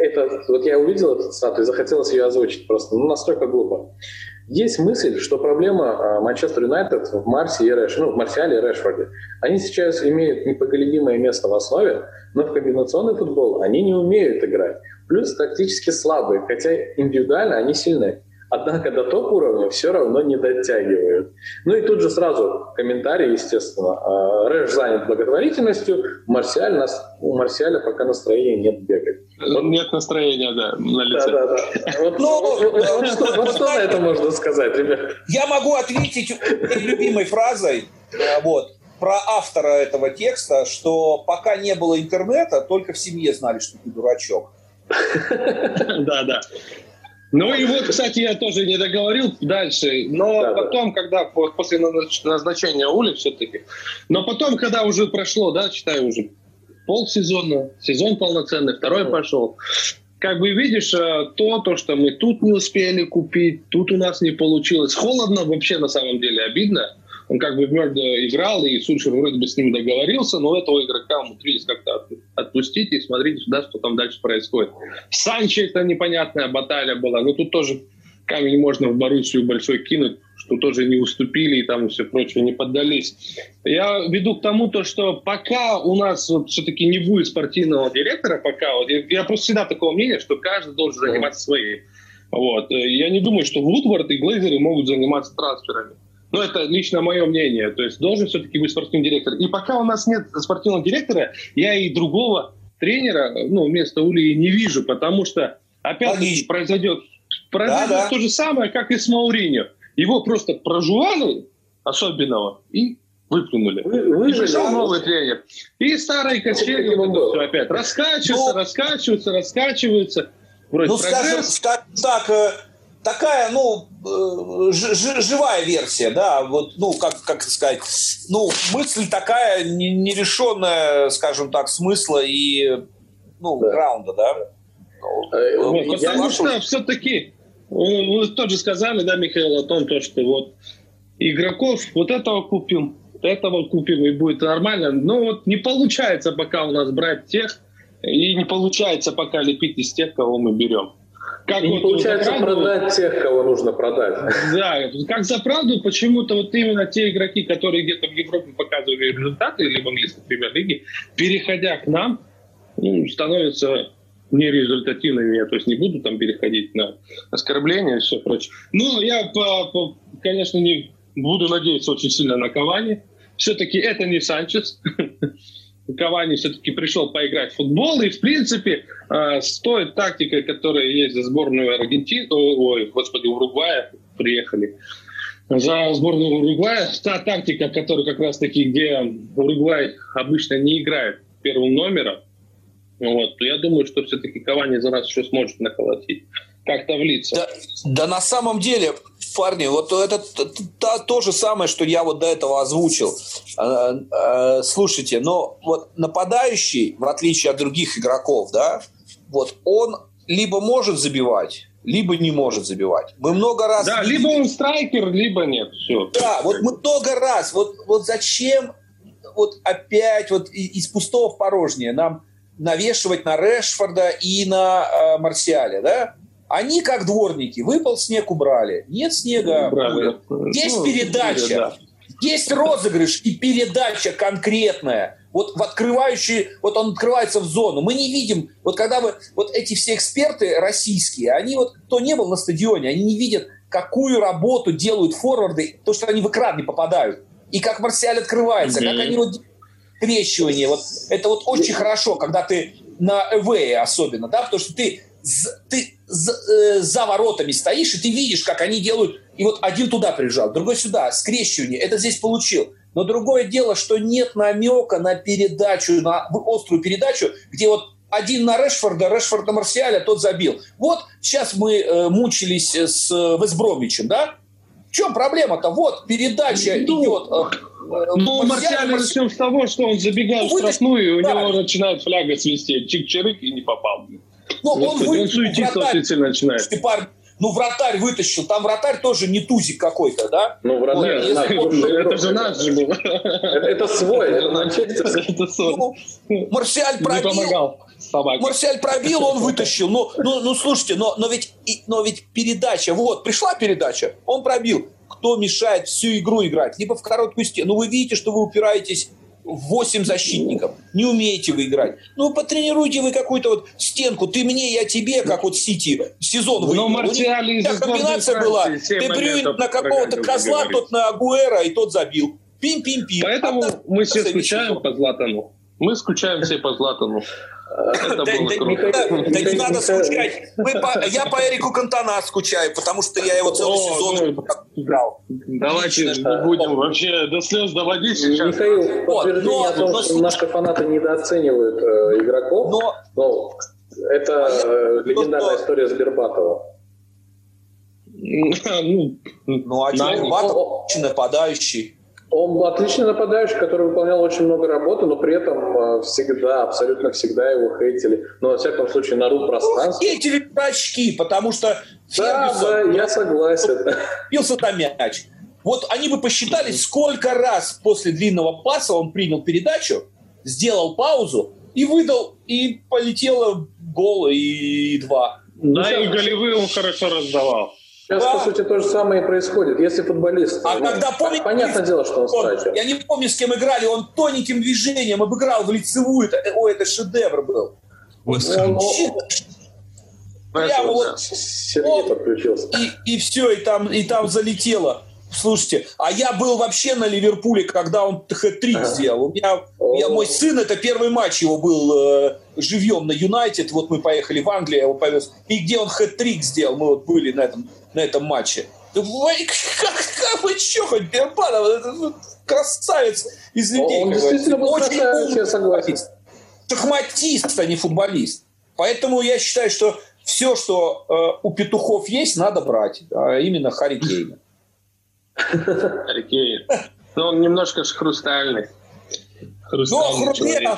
это, вот я увидел эту цитату и захотелось ее озвучить просто, ну, настолько глупо. Есть мысль, что проблема а, Манчестер Юнайтед в Марсе и Рэш, ну, в Марсиале и Решфорде. Они сейчас имеют непоголебимое место в основе, но в комбинационный футбол они не умеют играть. Плюс тактически слабые, хотя индивидуально они сильны. Однако до топ-уровня все равно не дотягивают. Ну и тут же сразу комментарий, естественно. А, Рэш занят благотворительностью, Марсиаль, нас, у Марсиаля пока настроения нет бегать. Вот. Нет настроения, да, на лице. Да, да, да. Вот, ну, вот, вот, что, вот что на это можно сказать, ребят? Я могу ответить любимой фразой, э, вот, про автора этого текста, что пока не было интернета, только в семье знали, что ты дурачок. [laughs] Да, да. Ну и вот, кстати, я тоже не договорил дальше, но да, потом, да. когда после назначения Ули все-таки, но потом, когда уже прошло, да, считаю уже полсезона, сезон полноценный, второй пошел, как бы видишь э, то, то, что мы тут не успели купить, тут у нас не получилось. Холодно вообще на самом деле, обидно. Он как бы в Мёрда играл, и Сульшер вроде бы с ним договорился, но этого игрока умудрились как-то отпустить и смотрите сюда, что там дальше происходит. Санчо это непонятная баталия была, но тут тоже камень можно в Боруссию большой кинуть, что тоже не уступили и там все прочее не поддались. Я веду к тому, то, что пока у нас вот все-таки не будет спортивного директора, пока вот, я, я просто всегда такого мнения, что каждый должен заниматься своим. Вот. Я не думаю, что Вудвард и Глейзеры могут заниматься трансферами. Ну, это лично мое мнение. То есть должен все-таки быть спортивный директор. И пока у нас нет спортивного директора, я и другого тренера, ну, вместо Ули не вижу, потому что опять произойдет, произойдет да, да. то же самое, как и с Мауриньо. Его просто прожували особенного и выплюнули. Вы, вы и пришел новый тренер. И старые качели все опять раскачиваются, ну, раскачиваются, раскачиваются. Вроде ну, скажем, скажем так, э, такая, ну, э, живая версия, да, вот, ну, как, как сказать, ну, мысль такая нерешенная, скажем так, смысла и, ну, да. граунда, да. Э, вот, потому что все-таки, вы тоже сказали, да, Михаил, о том, то, что вот игроков вот этого купим, этого купим, и будет нормально. Но вот не получается пока у нас брать тех, и не получается пока лепить из тех, кого мы берем. Как и вот получается правду, продать тех, кого нужно продать. Да, как за правду почему-то вот именно те игроки, которые где-то в Европе показывали результаты, или в английской премьер-лиге, переходя к нам, ну, становятся нерезультативными. Я то есть не буду там переходить на оскорбления и все прочее. Но я, по, по, конечно, не буду надеяться очень сильно на Кавани. Все-таки это не Санчес. [laughs] Кавани все-таки пришел поиграть в футбол, и, в принципе, э, с той тактикой, которая есть за сборную Аргентины, ой, господи, Уругвая приехали, за сборную Уругвая, та тактика, которая как раз-таки, где Уругвай обычно не играет первым номером, вот, я думаю, что все-таки Кавани за нас еще сможет наколотить как-то влиться. Да, да на самом деле, парни, вот это то, то же самое, что я вот до этого озвучил. А, а, слушайте, но вот нападающий, в отличие от других игроков, да, вот он либо может забивать, либо не может забивать. Мы много раз... Да, либо он страйкер, либо нет. Все. Да, вот мы много раз. Вот, вот зачем вот опять вот из пустого в порожнее нам навешивать на Решфорда и на э, Марсиале, да? Они, как дворники, выпал снег, убрали. Нет снега, убрали. Есть ну, передача, да. есть розыгрыш и передача конкретная. Вот в открывающий, вот он открывается в зону. Мы не видим, вот когда вы, вот эти все эксперты российские, они вот, кто не был на стадионе, они не видят, какую работу делают форварды, то, что они в экран не попадают. И как Марсиаль открывается, mm-hmm. как они вот крещивание. Вот это вот очень хорошо, когда ты на эвее особенно, да, потому что ты ты за, э, за воротами стоишь, и ты видишь, как они делают, и вот один туда прижал, другой сюда, скрещивание, это здесь получил. Но другое дело, что нет намека на передачу, на острую передачу, где вот один на Решфорда, Решфорд на Марсиаля, тот забил. Вот сейчас мы э, мучились с э, Весбромичем, да? В чем проблема-то? Вот передача ну, идет. Э, ну, Марсиаль, начнем с того, что он забегал ну, в штрафную, и у да. него начинает фляга свистеть. Чик-чирык и не попал. Ну, он, он суетиться начинает. Парни, Ну, вратарь вытащил. Там вратарь тоже не тузик какой-то, да? Ну, вратарь. Нет, это же наш же был. Это свой, это. Это свой. Ну, Марсиаль Не пробил. помогал собаке. Марсиаль пробил, он вытащил. Ну, ну, ну слушайте, но, но, ведь, но ведь передача, вот, пришла передача, он пробил. Кто мешает всю игру играть? Либо в короткую стену. Ну, вы видите, что вы упираетесь 8 защитников. Не умеете вы играть. Ну, потренируйте вы какую-то вот стенку. Ты мне, я тебе, как вот Сити сезон Но выиграл. У них Марсиаль из комбинация была. Ты моментов на какого-то козла, тот на Агуэра, и тот забил. Пим-пим-пим. Поэтому Одна- мы все скучаем по Златану. Мы скучаем все по Златану. Это Да, было да, круто. да, да не надо скучать. Мы по- я по Эрику Кантона скучаю, потому что я его целый О, сезон ну, играл. Давайте Лично. не будем вообще до слез доводить сейчас. Михаил, Вот, подтверждение но- о том, но что слушай- наши фанаты недооценивают э, игроков. Но Ну, это э, легендарная просто- история с Бербатовым. [laughs] Ну, ну, а Да, что, он-. Он отличный нападающий, который выполнял очень много работы, но при этом э, всегда, абсолютно всегда его хейтили. Но, во всяком случае, на ру пространстве. Эти очки, потому что Да, да, Фергюсон я согласен. бился там мяч. Вот они бы посчитали, сколько раз после длинного паса он принял передачу, сделал паузу и выдал, и полетело гол и два. Да, и голевые он хорошо раздавал. Сейчас, Да. по сути, то же самое и происходит. Если футболист... А ну, когда, помните, понятное дело, что он он- страйкер. я не помню, с кем играли, он тоненьким движением обыграл в лицевую. Это, ой, это шедевр был. Хэм. Ну, Щит- Прямо вот Сергей подключился. и, и все, и там, и там залетело. Слушайте, а я был вообще на Ливерпуле, когда он хэт-трик Ага. сделал. У меня, О. мой сын, это первый матч его был э, живьем на Юнайтед. Вот мы поехали в Англию, я его повез. И где он хэт-трик сделал, мы вот были на этом, на этом матче. [laughs] Как, как вы что, хоть Бербанов, это, ну, красавец из людей. Он действительно был красавец, умный я согласен. Шахматист, а не футболист. Поэтому я считаю, что все, что э, у петухов есть, надо брать. А именно Харри Кейна. [laughs] Харри Кейн. Ну, он немножко ж хрустальный. Но Хрустальный хру- человек. не,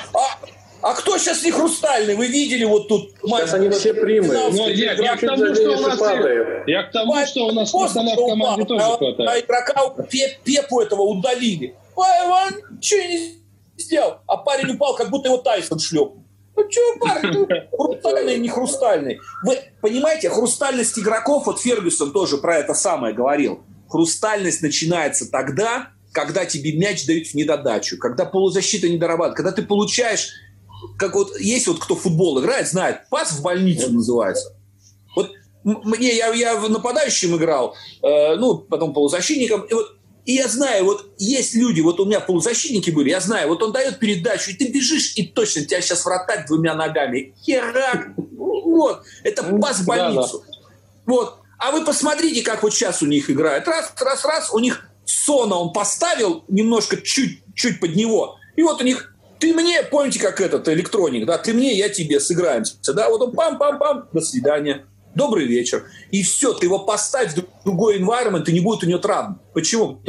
а, а кто сейчас не хрустальный? Вы видели вот тут? Сейчас они все примы. Ну, я, я к тому, что у нас... падает. Я к тому, что у нас пацана в команде упал, тоже а- А хватает. игрока Пе- Пепу этого удалили. Ой, он ничего не сделал. А парень упал, как будто его Тайсон шлеп. Ну что, парень, ну, [laughs] хрустальный, не хрустальный. Вы понимаете, хрустальность игроков, вот Фергюсон тоже про это самое говорил. Хрустальность начинается тогда, когда тебе мяч дают в недодачу, когда полузащита не дорабатывает, когда ты получаешь, как вот есть вот кто в футбол играет, знает, пас в больницу называется. Вот мне, я, я в нападающем играл, э, ну, потом полузащитником, и вот и я знаю, вот есть люди, вот у меня полузащитники были, я знаю, вот он дает передачу, и ты бежишь, и точно тебя сейчас вратарь двумя ногами. Херак! Вот. Это пас в больницу. Вот. А вы посмотрите, как вот сейчас у них играют. Раз, раз, раз, у них Сона он поставил немножко чуть-чуть под него. И вот у них ты мне, помните, как этот электроник, да, ты мне, я тебе, сыграемся. Да, вот он пам-пам-пам, до свидания. Добрый вечер. И все, ты его поставь в другой environment, и не будет у него травм. Почему?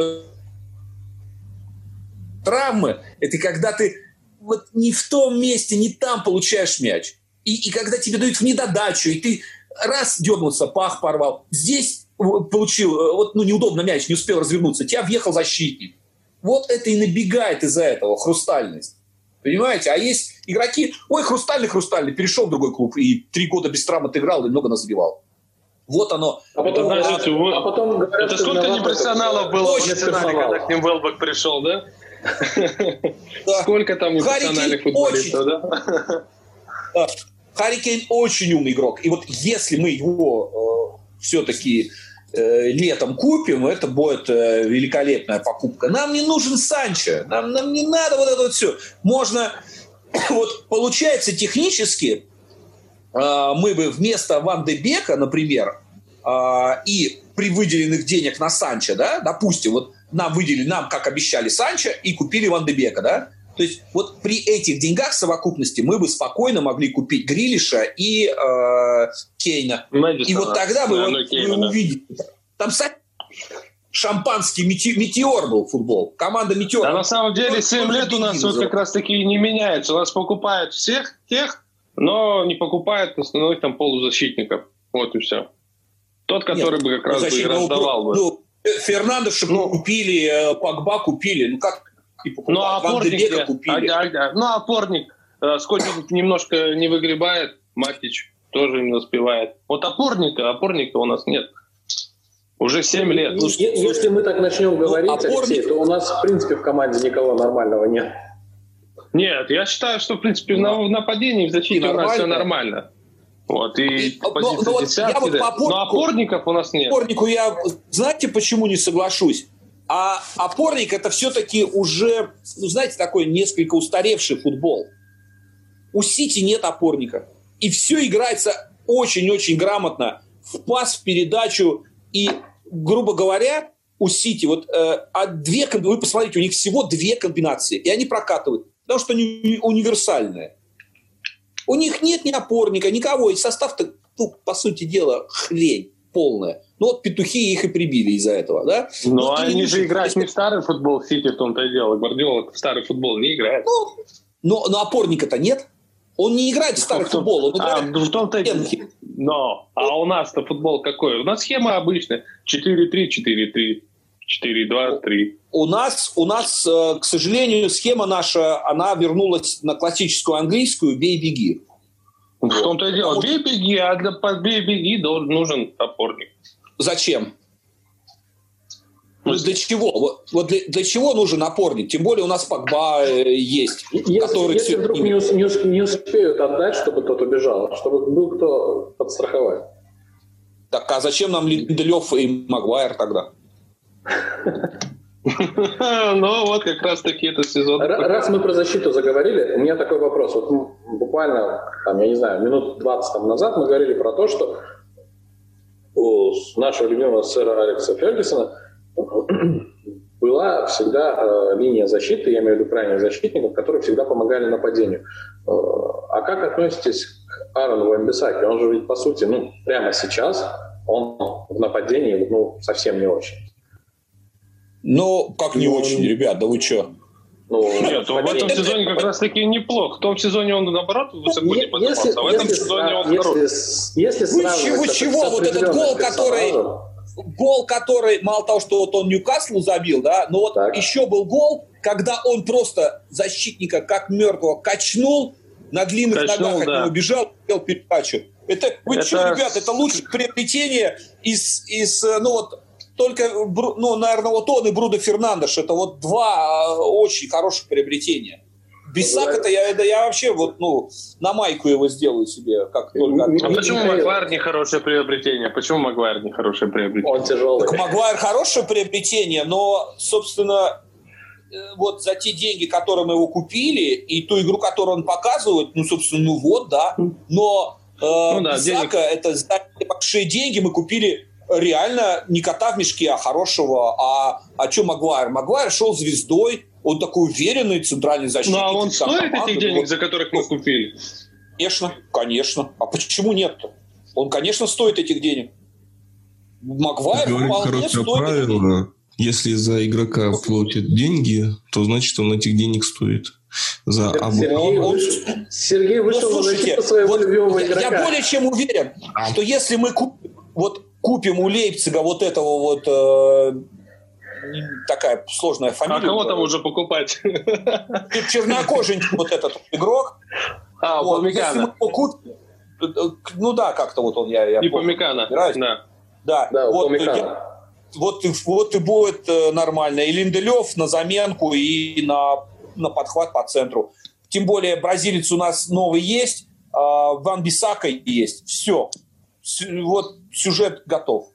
Травмы – это когда ты вот не в том месте, не там получаешь мяч. И, и когда тебе дают в недодачу, и ты раз дернулся, пах порвал. Здесь получил, э, вот ну, неудобно мяч, не успел развернуться, тебя въехал защитник. Вот это и набегает из-за этого хрустальность. Понимаете? А есть игроки, ой, хрустальный, хрустальный, перешел в другой клуб и три года без травм отыграл и много назбивал. Вот оно. А потом, Это значит, вы- а потом говорят, Это сколько непрофессионалов было в Очень национале, когда к ним Велбок пришел, да? Сколько там непрофессиональных футболистов, да? Харри Кейн очень умный игрок. И вот если мы его э, все-таки летом купим, это будет э, великолепная покупка. Нам не нужен Санчо. Нам, нам не надо вот это вот все. Можно... [coughs] Вот получается технически э, мы бы вместо Ван де Бека, например, э, и при выделенных денег на Санчо, да, допустим, вот нам выделили, нам, как обещали, Санчо и купили Ван де Бека, да, то есть вот при этих деньгах в совокупности мы бы спокойно могли купить Грилиша и э, Кейна. Мэдисона. И вот тогда бы Да, вот вы Кейна, да. Там шампанский мете- метеор был футбол. Команда метеор. Да на самом деле Ну, 7 лет у нас вот как раз таки не меняется. У нас покупают всех тех, но не покупают основных там полузащитников. Вот и все. Тот, который Нет, бы как раз бы и раздавал бы. Ну, Фернандеша ну, купили, э, Погба купили. Ну как ну, а опорник, купили. А, а, ну, опорник. Э, Скотник немножко не выгребает. Матич тоже не успевает. Вот опорника, опорника у нас нет. Уже 7 лет. Ну, если мы так начнем ну, говорить, ну, опорник... Алексей, то у нас, в принципе, в команде никого нормального нет. Нет, я считаю, что, в принципе, да. в нападении, в защите у нас все нормально. Вот, и, и но, но, вот я вот по опорнику, но опорников у нас нет. Опорнику я, знаете, почему не соглашусь? А опорник это все-таки уже, ну, знаете, такой несколько устаревший футбол. У Сити нет опорника. И все играется очень-очень грамотно. В пас, в передачу. И, грубо говоря, у Сити вот э, а две, вы посмотрите, у них всего две комбинации. И они прокатывают. Потому что они универсальные. У них нет ни опорника, никого. И состав-то, ну, по сути дела, хрень полная. Ну вот петухи их и прибили из-за этого, да? Но, Но ну, они же играют не в старый футбол, Сити в том-то и дело. Гвардиола в старый футбол не играет. Ну, но, но опорника-то нет. Он не играет в старый футбол, он играет а, в том-то Но, а у нас-то футбол какой? У нас схема обычная. 4-3, 4-3. 4-2-3. У нас, у нас, э, к сожалению, схема наша, она вернулась на классическую английскую «бей-беги». В том-то и дело. Бей-беги, а для бей-беги нужен опорник. Зачем? Ну, для чего? Вот, вот для, для чего нужен опорник? Тем более у нас Погба э, есть. Если, который если вдруг не, не, не успеют отдать, чтобы тот убежал, чтобы был кто подстраховать. Так а зачем нам Линделев и Магуайр тогда? [laughs] Ну, вот как раз таки это сезон. Раз мы про защиту заговорили, у меня такой вопрос. Вот буквально, там, я не знаю, минут 20 там назад мы говорили про то, что у нашего любимого сэра Алекса Фергюсона [clears throat] была всегда э, линия защиты, я имею в виду крайних защитников, которые всегда помогали нападению. Э, а как относитесь к Аарону Вамбисаке? Он же ведь, по сути, ну, прямо сейчас он в нападении ну, совсем не очень. Ну, как не ну, очень, ребят, да вы что? Ну, Нет, в этом сезоне как раз таки неплох. В том сезоне он, наоборот, высоко не поднимался, а в этом сезоне он хорош. Если, вы чего, чего? Вот этот гол, который... Гол, который, мало того, что вот он Ньюкаслу забил, да, но вот так. еще был гол, когда он просто защитника как мертвого качнул, на длинных качнул, ногах да. от него бежал, делал передачу. Это, вы это... что, ребят, это лучшее приобретение из, из, ну вот, только, ну, наверное, вот он и Брудо Фернандеш, это вот два а, очень хороших приобретения. Бисак это я, это я вообще вот, ну, на майку его сделаю себе, как только... А почему Магуайр не хорошее приобретение? Почему Магуайр не хорошее приобретение? Он тяжелый. Так Магуайр хорошее приобретение, но, собственно, э, вот за те деньги, которые мы его купили, и ту игру, которую он показывает, ну, собственно, ну вот, да. Но э, ну, да, Бисака, денег... это за большие деньги мы купили реально не кота в мешке, а хорошего. А, а что Магуайр? Магуайр шел звездой, он такой уверенный центральный защитник. Ну, а он стоит команды, этих денег, вот, за которых мы купили? Конечно, конечно. А почему нет-то? Он, конечно, стоит этих денег. Магуайр вполне стоит правило. Если за игрока платят деньги, то значит он этих денег стоит. За Сергей, он, Сергей вышел ну, слушайте, на своего вот любимого игрока. Я более чем уверен, что если мы купим вот купим у Лейпцига вот этого вот э, такая сложная фамилия. А кого там уже покупать? Чернокоженький вот этот игрок. А, вот, Если мы его купим, ну да, как-то вот он, я, я И Помикана, да. Да, да вот, я, вот, вот и будет э, нормально. И Линделев на заменку, и на, на подхват по центру. Тем более бразилец у нас новый есть, а Ван Бисака есть. Все вот сюжет готов.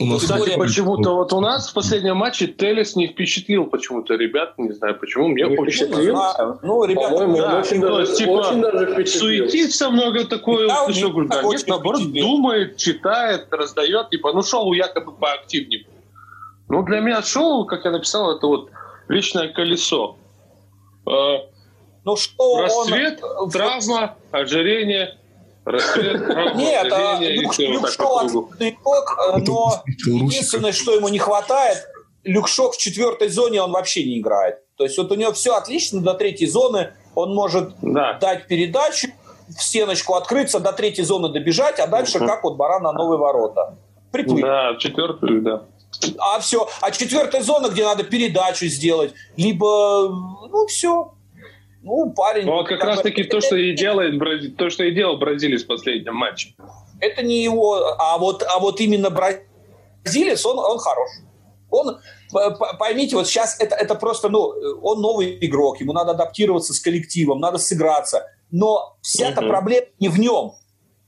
У нас Кстати, почему-то вот у нас в последнем матче Телес не впечатлил почему-то ребят, не знаю почему, мне не очень понравилось. Ну, ребята, да, очень, даже, есть, типа, очень даже впечатлил. Суетится много такое, да, все, говорю, да, нет, наоборот, думает, читает, раздает, типа, ну, шоу якобы поактивнее. Ну, для меня шоу, как я написал, это вот личное колесо. Э, ну, что Расцвет, он... травма, ожирение, нет, а отличный игрок, но единственное, что ему не хватает, Люкшок в четвертой зоне он вообще не играет. То есть вот у него все отлично до третьей зоны, он может дать передачу, в стеночку открыться, до третьей зоны добежать, а дальше как вот баран на новые ворота. Приплыть. Да, четвертую, да. А все, а четвертая зона, где надо передачу сделать, либо, ну, все. Ну, парень... Ну, вот как, как раз таки то, что и делает, то, что и делал Бразилия с последним матчем. Это не его, а вот, а вот именно бразилец, он, он хорош. Он, поймите, вот сейчас это, это просто, ну, он новый игрок, ему надо адаптироваться с коллективом, надо сыграться. Но вся-то угу. проблема не в нем.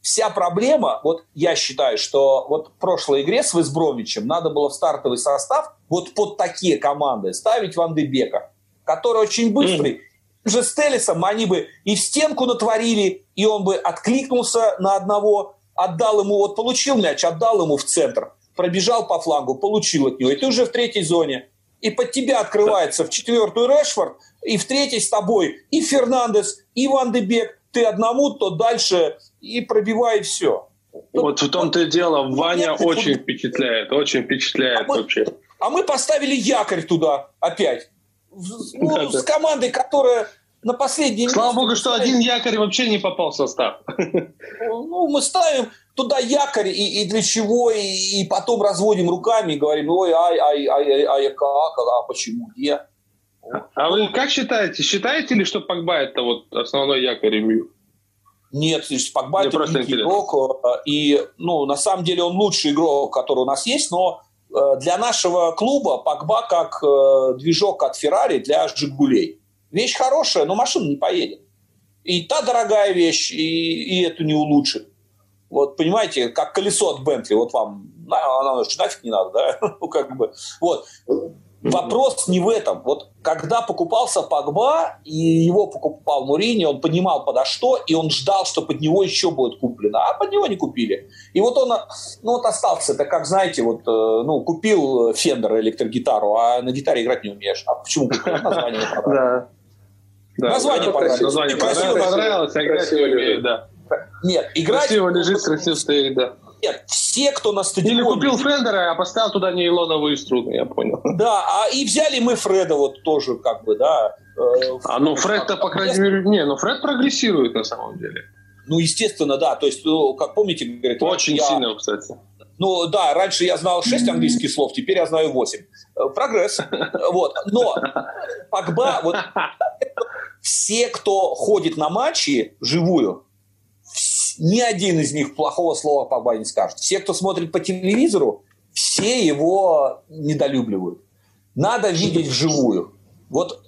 Вся проблема, вот я считаю, что вот в прошлой игре с Весбромичем надо было в стартовый состав вот под такие команды ставить Ван Дебека, который очень быстрый. Mm. Же с Телесом они бы и в стенку натворили, и он бы откликнулся на одного, отдал ему, вот получил мяч, отдал ему в центр, пробежал по флангу, получил от него, и ты уже в третьей зоне. И под тебя открывается в четвертую Решфорд, и в третьей с тобой и Фернандес, и Ван де Бек. Ты одному, то дальше и пробивай все. Вот в том-то и дело, Ваня Нет, очень футбол. впечатляет, очень впечатляет а вообще. Мы, а мы поставили якорь туда опять. Ну, да, с командой, которая на последней... Слава богу, что один якорь вообще не попал в состав. Ну, мы ставим туда якорь, и, и для чего, и, и потом разводим руками и говорим, ой, ай, ай, ай, ай, ай, как, а почему, где? А вы как считаете? Считаете ли, что Погба это вот основной якорь МЮ? Нет, Погба это игрок, э, и ну, на самом деле он лучший игрок, который у нас есть, но э, для нашего клуба Погба как э, движок от Феррари для Жигулей. Вещь хорошая, но машина не поедет. И та дорогая вещь, и, и эту не улучшит. Вот, понимаете, как колесо от Бентли, вот вам, оно нафиг не надо, да? [laughs] ну, как бы, вот. Вопрос не в этом. Вот когда покупался Погба, и его покупал Мурини, он понимал подо что, и он ждал, что под него еще будет куплено. А под него не купили. И вот он ну, вот остался. Это как, знаете, вот, э, ну, купил Фендер электрогитару, а на гитаре играть не умеешь. А почему купил? Название [laughs] Да. Название понравилось. Название понравилось, а играть не умеет, да. Нет, играть... Красиво лежит, красиво стоит, да. Нет, все, кто на стадионе... Или купил Фредера, а поставил туда нейлоновые струны, я понял. Да, а и взяли мы Фреда вот тоже, как бы, да. Э, а ну Фред-то, по крайней мере, не, ну Фред прогрессирует на самом деле. Ну, естественно, да. То есть, ну, как помните, говорит... Очень я... сильно, кстати. Ну, да, раньше я знал 6 английских слов, теперь я знаю 8. Э, прогресс. [laughs] Вот. Но Погба, вот [laughs] все, кто ходит на матчи живую, ни один из них плохого слова по не скажет. Все, кто смотрит по телевизору, все его недолюбливают. Надо видеть вживую. Вот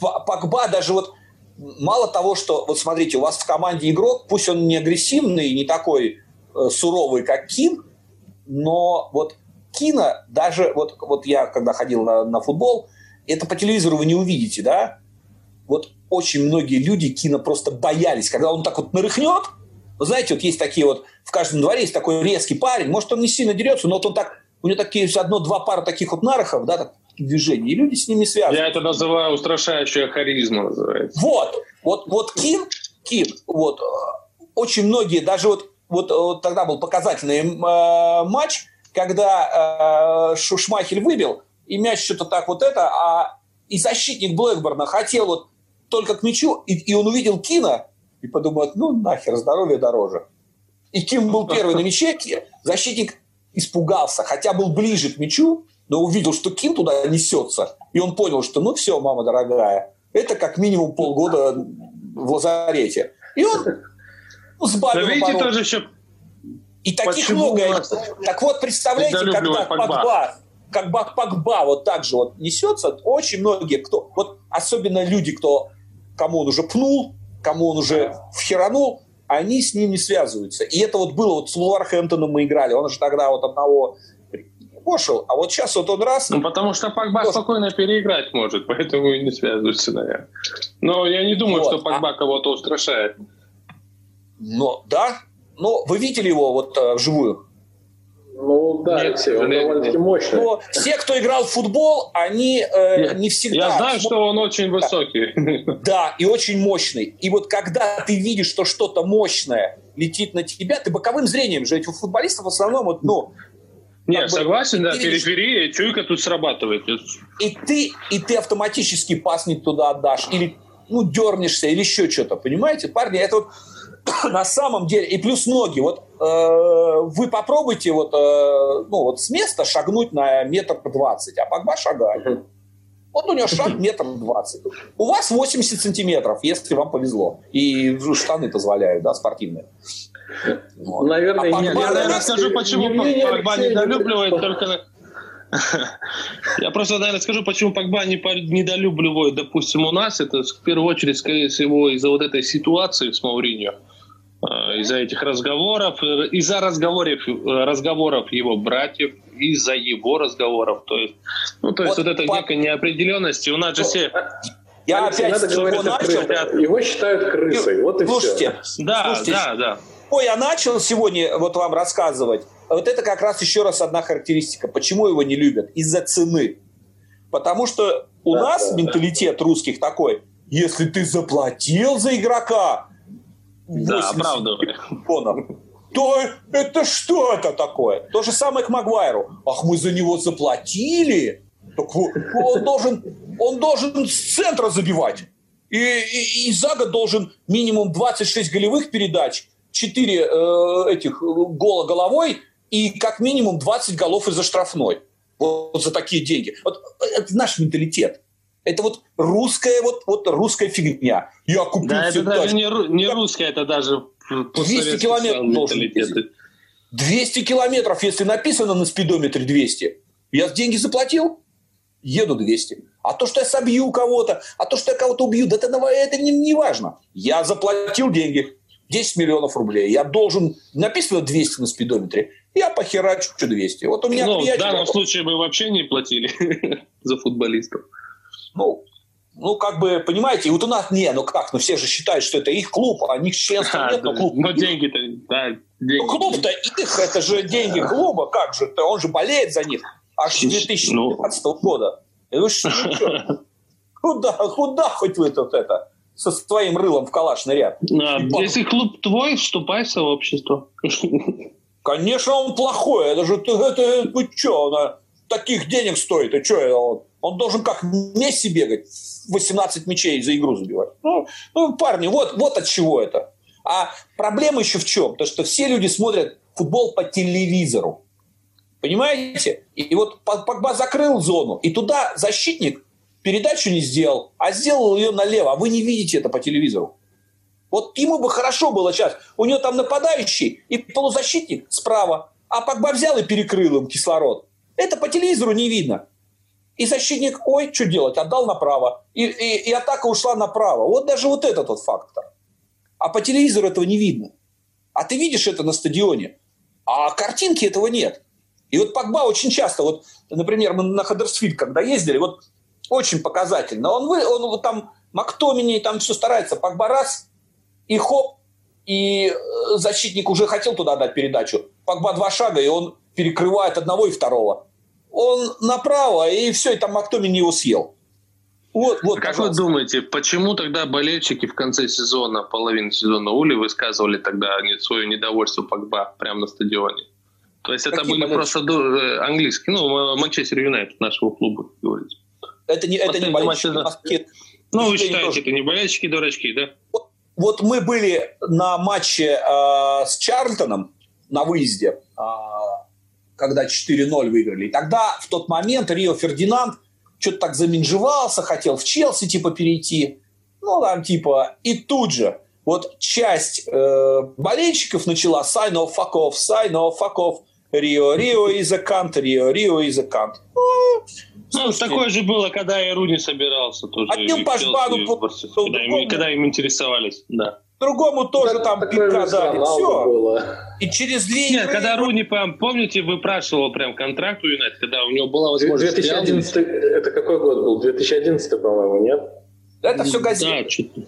Погба даже вот мало того, что вот смотрите, у вас в команде игрок, пусть он не агрессивный, не такой э, суровый, как Кин, но вот Кина даже вот вот я когда ходил на, на футбол, это по телевизору вы не увидите, да? Вот очень многие люди Кина просто боялись, когда он так вот нарыхнет, вы знаете, вот есть такие вот, в каждом дворе есть такой резкий парень, может, он не сильно дерется, но вот он так, у него такие одно-два пара таких вот нарохов, да, так, движений, и люди с ними связаны. Я это называю устрашающая харизма, называется. Вот, вот, вот Кин, Кин, вот, очень многие, даже вот, вот, вот тогда был показательный э, матч, когда э, Шушмахель выбил, и мяч что-то так вот это, а и защитник Блэкборна хотел вот только к мячу, и, и он увидел Кина, и подумают, ну нахер, здоровье дороже. И Ким был первый на мяче, защитник испугался, хотя был ближе к мячу, но увидел, что Ким туда несется. И он понял, что ну все, мама дорогая, это как минимум полгода в лазарете. И он ну, сбавил видите, оборот. тоже еще И таких много. Так вот, представляете, когда Погба, как Погба вот так же вот несется, очень многие, кто, вот особенно люди, кто, кому он уже пнул, кому он уже вхеранул, они с ним не связываются. И это вот было, вот с Вулверхэмптоном мы играли, он же тогда вот одного пошел, а вот сейчас вот он раз... Ну, потому что Погба пошел. спокойно переиграть может, поэтому и не связываются, наверное. Но я не думаю, вот. что Погба а... кого-то устрашает. Ну, да. Но вы видели его вот э, вживую? Ну да, Нет, Алексей, он довольно-таки мощный. Но все, кто играл в футбол, они э, не всегда... Я знаю, что он очень высокий. [laughs] Да, и очень мощный. И вот когда ты видишь, что что-то мощное летит на тебя, ты боковым зрением же, эти футболистов в основном, вот, ну, нет, согласен, да, периферия, чуйка тут срабатывает. И ты, и ты автоматически пасник туда отдашь, или ну, дернешься, или еще что-то, понимаете? Парни, это вот [coughs] на самом деле, и плюс ноги, вот э, вы попробуйте вот, э, ну, вот с места шагнуть на метр двадцать, а Погба шагает. Вот у него шаг [coughs] метр двадцать. У вас 80 сантиметров, если вам повезло. И штаны позволяют, да, спортивные. Вот. Наверное, а нет. Я, наверное, скажу, почему Погба недолюбливает только... [laughs] Я просто, наверное, скажу, почему Погба не недолюбливает, допустим, у нас. Это в первую очередь, скорее всего, из-за вот этой ситуации с Мауриньо. А, из-за этих разговоров, э, из-за разговоров, э, разговоров его братьев, из-за его разговоров. То есть, ну, то есть вот, вот эта по... некая неопределенность. У нас же все... Я Алексей, опять с чего начал. Его считают крысой, вот и Слушайте, все. Да, слушайте, да, да. Что я начал сегодня вот вам рассказывать, вот это как раз еще раз одна характеристика. Почему его не любят? Из-за цены. Потому что у да, нас да, менталитет да. русских такой, если ты заплатил за игрока, да, оправдывай. то это что это такое? То же самое к Магуайру. Ах, мы за него заплатили. Так он должен, он должен с центра забивать. И, и, и за год должен минимум 26 голевых передач, 4 э, этих гола головой и как минимум 20 голов из-за штрафной. Вот за такие деньги. Вот это наш менталитет. Это вот русская, вот, вот русская фигня. Я купил Да, это даже не, не русская, это даже 200 километров должен 200 километров, если написано на спидометре 200. Я деньги заплатил, еду 200. А то, что я собью кого-то, а то, что я кого-то убью, да это, это не, не важно. Я заплатил деньги, 10 миллионов рублей. Я должен, написано 200 на спидометре, я похерачу 200. Вот у меня ну, в данном случае мы вообще не платили [laughs] за футболистов ну, ну, как бы, понимаете, и вот у нас не, ну как, ну все же считают, что это их клуб, а них членства нет, но клуб... Но деньги-то, да, деньги. Ну, клуб-то их, это же деньги клуба, как же, он же болеет за них аж с 2015 ну... года. И вы что, [laughs] куда, куда хоть вы тут это, со своим рылом в калашный Да, если клуб твой, вступай в сообщество. [laughs] Конечно, он плохой, это же, это, это, вы что, она таких денег стоит, и что, он он должен как Месси бегать, 18 мячей за игру забивать. Ну, ну парни, вот, вот от чего это. А проблема еще в чем? То, что все люди смотрят футбол по телевизору. Понимаете? И вот Погба закрыл зону, и туда защитник передачу не сделал, а сделал ее налево. А вы не видите это по телевизору. Вот ему бы хорошо было сейчас. У него там нападающий и полузащитник справа. А Погба взял и перекрыл им кислород. Это по телевизору не видно. И защитник, ой, что делать, отдал направо. И, и, и атака ушла направо. Вот даже вот этот вот фактор. А по телевизору этого не видно. А ты видишь это на стадионе. А картинки этого нет. И вот Погба очень часто, вот, например, мы на Хаддерсфильд, когда ездили, вот очень показательно. Он, вы, он вот там Мактомини, там все старается. Погба раз, и хоп, и э, защитник уже хотел туда дать передачу. Погба два шага, и он перекрывает одного и второго он направо, и все, и там Мактомин его съел. Вот, вот, как пожалуйста. вы думаете, почему тогда болельщики в конце сезона, половины сезона Ули высказывали тогда свое недовольство Погба прямо на стадионе? То есть Какие это были болельщики? просто э, английские, ну, Манчестер Юнайтед нашего клуба, говорится. Это не, это не болельщики. Матча... Ну, вы считаете, тоже... это не болельщики, дурачки, да? Вот, вот мы были на матче э, с Чарльтоном на выезде. Э, когда 4-0 выиграли. И тогда, в тот момент, Рио Фердинанд что-то так заминжевался, хотел в Челси, типа, перейти. Ну, там, типа, и тут же вот часть э, болельщиков начала sign off, fuck off, sign off, fuck off, Рио, Рио is a cunt, Рио, Рио is a cunt. Ну, ну такое же было, когда и Руни собирался тоже. Одним по жбану, когда, им, когда им интересовались, да. Другому тоже да, там пинка дали. Все. Было. И через две Нет, игры... когда Руни, помните, выпрашивал прям контракт у Юнайтед, когда у него была возможность... 2011, это какой год был? 2011, по-моему, нет? Это все газета. Да, что-то.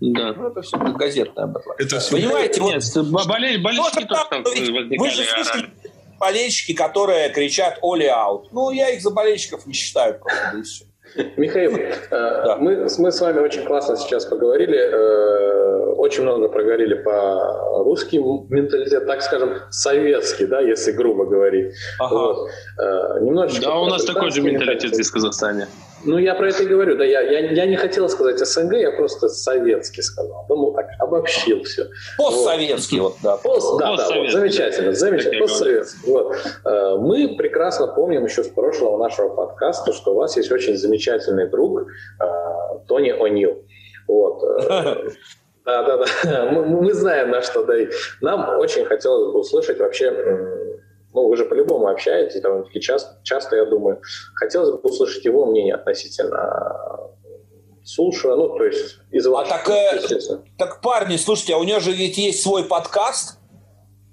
Да. Ну, это все газетная была. Это все... Понимаете, Нет, вот... болель, болельщики тоже там возникали. Вы же слышали болельщики, которые кричат «Оли аут». Ну, я их за болельщиков не считаю просто, да и все. Михаил, [laughs] э, да. мы, мы с вами очень классно сейчас поговорили, э, очень много проговорили по русским менталитет, так скажем, советский, да, если грубо говорить. Ага. Вот. Э, немножечко да, у нас такой же менталитет здесь в Казахстане. Ну, я про это и говорю, да, я, я, я не хотел сказать СНГ, я просто советский сказал. Ну, так, обобщил все. Постсоветский, вот, вот да. Пост, да, да, вот, замечательно, замечательно, постсоветский. Вот. Э, мы прекрасно помним еще с прошлого нашего подкаста, что у вас есть очень замечательный друг э, Тони О'Нил. Вот. Э, [laughs] да, да, да. [laughs] Мы, мы знаем, на что давить. Нам очень хотелось бы услышать вообще ну, вы же по-любому общаетесь довольно-таки часто, часто, я думаю. Хотелось бы услышать его мнение относительно Сулша, ну, то есть из а ваших, а так, э, так, парни, слушайте, а у него же ведь есть свой подкаст,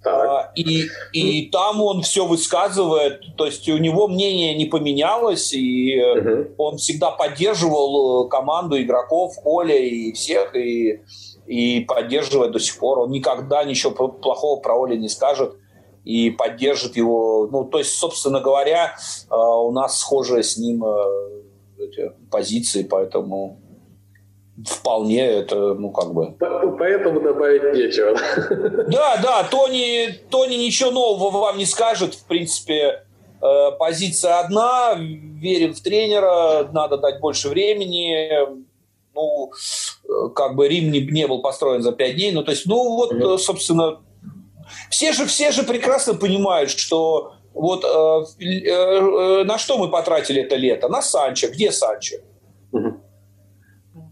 а, и, и там он все высказывает, то есть у него мнение не поменялось, и угу. он всегда поддерживал э, команду игроков, Оля и всех, и, и поддерживает до сих пор. Он никогда ничего плохого про Оля не скажет и поддержит его. Ну, то есть, собственно говоря, э, у нас схожие с ним э, эти позиции, поэтому вполне это, ну, как бы... Поэтому добавить нечего. Да, да, Тони, Тони ничего нового вам не скажет. В принципе, э, позиция одна, верим в тренера, надо дать больше времени. Ну, как бы Рим не, не был построен за пять дней. Ну, то есть, ну, вот, собственно, все же, все же прекрасно понимают, что вот э, э, э, на что мы потратили это лето? На Санчо. Где Санчо?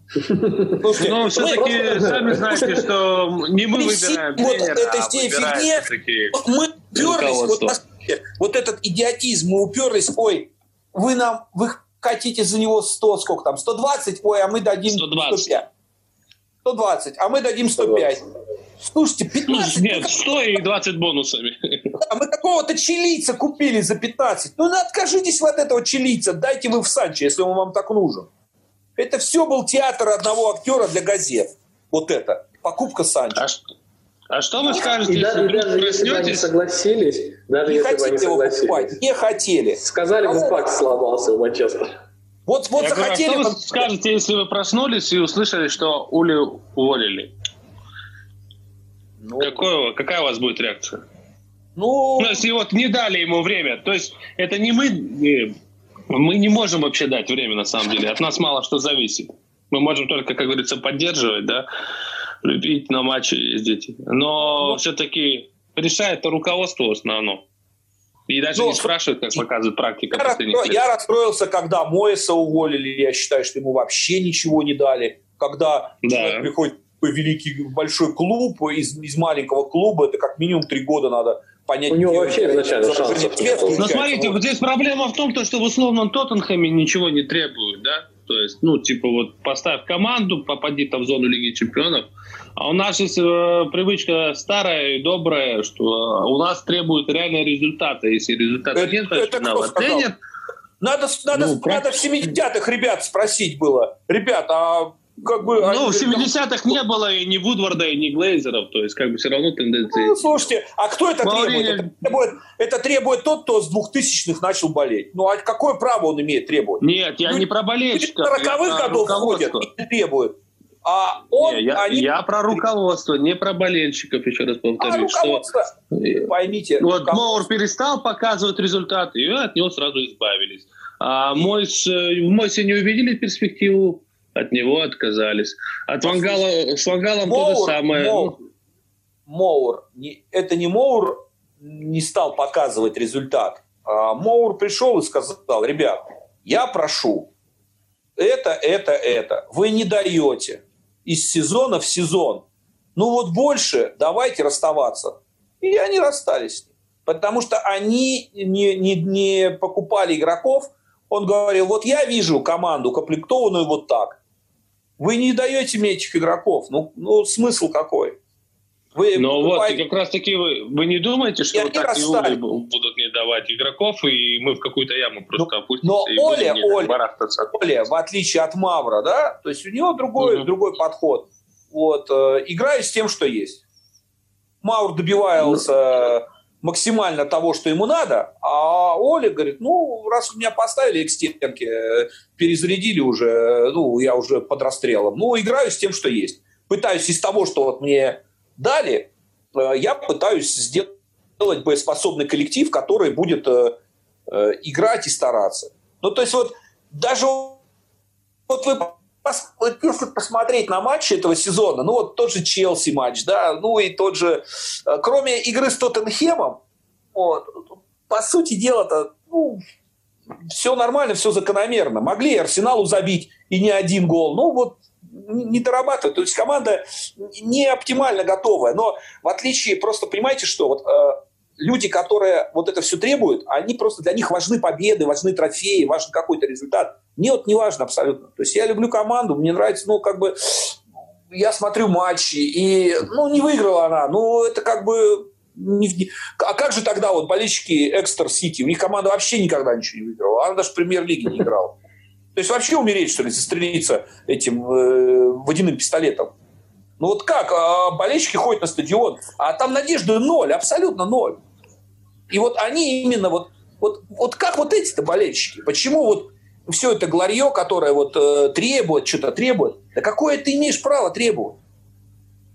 Слушайте, Но все-таки просто... сами знаете, что не мы выбираем вот тренера, этой а фигне мы уперлись, вот, вот этот идиотизм, мы уперлись, ой, вы нам, вы хотите за него 100, сколько там, 120, ой, а мы дадим 120. 105. 120, а мы дадим 105. 120. Слушайте, 15... Нет, 100 и 20 бонусами. Да, мы какого-то чилийца купили за 15. Ну, ну, откажитесь вы от этого чилийца, дайте вы в Санчо, если он вам так нужен. Это все был театр одного актера для газет. Вот это. Покупка Санчо. А, а что вы скажете, и если, даже, даже если бы они согласились, даже не если бы они согласились, покупать, не хотели. Сказали бы, факт сломался у Манчестера. Вот, вот Я захотели... Говорю, а что вы скажете, если вы проснулись и услышали, что Ули уволили? Ну, Какое, какая у вас будет реакция? Ну, ну, если вот не дали ему время, то есть это не мы, мы не можем вообще дать время на самом деле, от нас мало что зависит. Мы можем только, как говорится, поддерживать, да, любить на матчи ездить. Но ну, все-таки решает руководство в основном. И даже ну, не спрашивают, как показывает практика. Я, расстро... я расстроился, когда Моэса уволили. Я считаю, что ему вообще ничего не дали. Когда да. приходит великий большой клуб из, из маленького клуба, это как минимум три года надо понять. У него вообще изначально шансов Ну, смотрите, вот здесь проблема в том, что в условном Тоттенхэме ничего не требуют, да? То есть, ну, типа вот поставь команду, попади там в зону Лиги Чемпионов. А у нас есть э, привычка старая и добрая, что у нас требуют реальные результаты. Если результата это, нет, значит, это тренер. Надо, надо, ну, надо в 70-х ребят спросить было. Ребят, а как бы... Ну, в 70-х не было и ни Вудварда, и ни Глейзеров, то есть как бы все равно тенденции... Ну, слушайте, а кто это Маурини... требует? Это требует? Это требует тот, кто с 2000-х начал болеть. Ну, а какое право он имеет требовать? Нет, я ну, не про болельщиков. 40-х годов ходят и. А он, не, я, они... я про руководство, не про болельщиков, еще раз повторюсь. А руководство, что... поймите. Вот руководство. Моур перестал показывать результаты, и от него сразу избавились. А Мойс, в Мойсе не увидели перспективу от него отказались. От Ван Гала, с Ван Галом Моур, то же самое. Моур, Моур не, это не Моур не стал показывать результат. А Моур пришел и сказал, ребят, я прошу, это, это, это. Вы не даете из сезона в сезон. Ну вот больше давайте расставаться. И они расстались. Потому что они не, не, не покупали игроков. Он говорил, вот я вижу команду комплектованную вот так. Вы не даете мне этих игроков. Ну, ну смысл какой? Вы Но вот, и как раз таки вы, вы не думаете, что вот так и Оля будут не давать игроков, и мы в какую-то яму просто но, опустимся но и Оля, будем Оля, Оля, в отличие от Мавра, да, то есть у него другой, угу. другой подход. Вот, э, играю с тем, что есть. Маур добивался максимально того, что ему надо, а Оля говорит, ну, раз меня поставили к стенке, перезарядили уже, ну, я уже под расстрелом, ну, играю с тем, что есть. Пытаюсь из того, что вот мне дали, э, я пытаюсь сделать боеспособный коллектив, который будет э, э, играть и стараться. Ну, то есть вот даже вот вы если посмотреть на матчи этого сезона, ну вот тот же Челси матч, да, ну и тот же, э, кроме игры с Тоттенхемом, вот, по сути дела-то, ну, все нормально, все закономерно. Могли Арсеналу забить и не один гол. Ну вот не дорабатывают. То есть команда не оптимально готовая. Но в отличие, просто понимаете, что вот э, люди, которые вот это все требуют, они просто для них важны победы, важны трофеи, важен какой-то результат. Мне вот не важно абсолютно. То есть я люблю команду, мне нравится, ну, как бы, я смотрю матчи, и, ну, не выиграла она, ну, это как бы... Не, а как же тогда вот болельщики Экстер Сити? У них команда вообще никогда ничего не выиграла. Она даже в премьер-лиге не играла. То есть вообще умереть, что ли, застрелиться этим э, водяным пистолетом. Ну вот как? А болельщики ходят на стадион, а там надежды ноль, абсолютно ноль. И вот они именно вот, вот, вот как вот эти-то болельщики? Почему вот все это гларье, которое вот э, требует, что-то требует, да какое ты имеешь право требовать?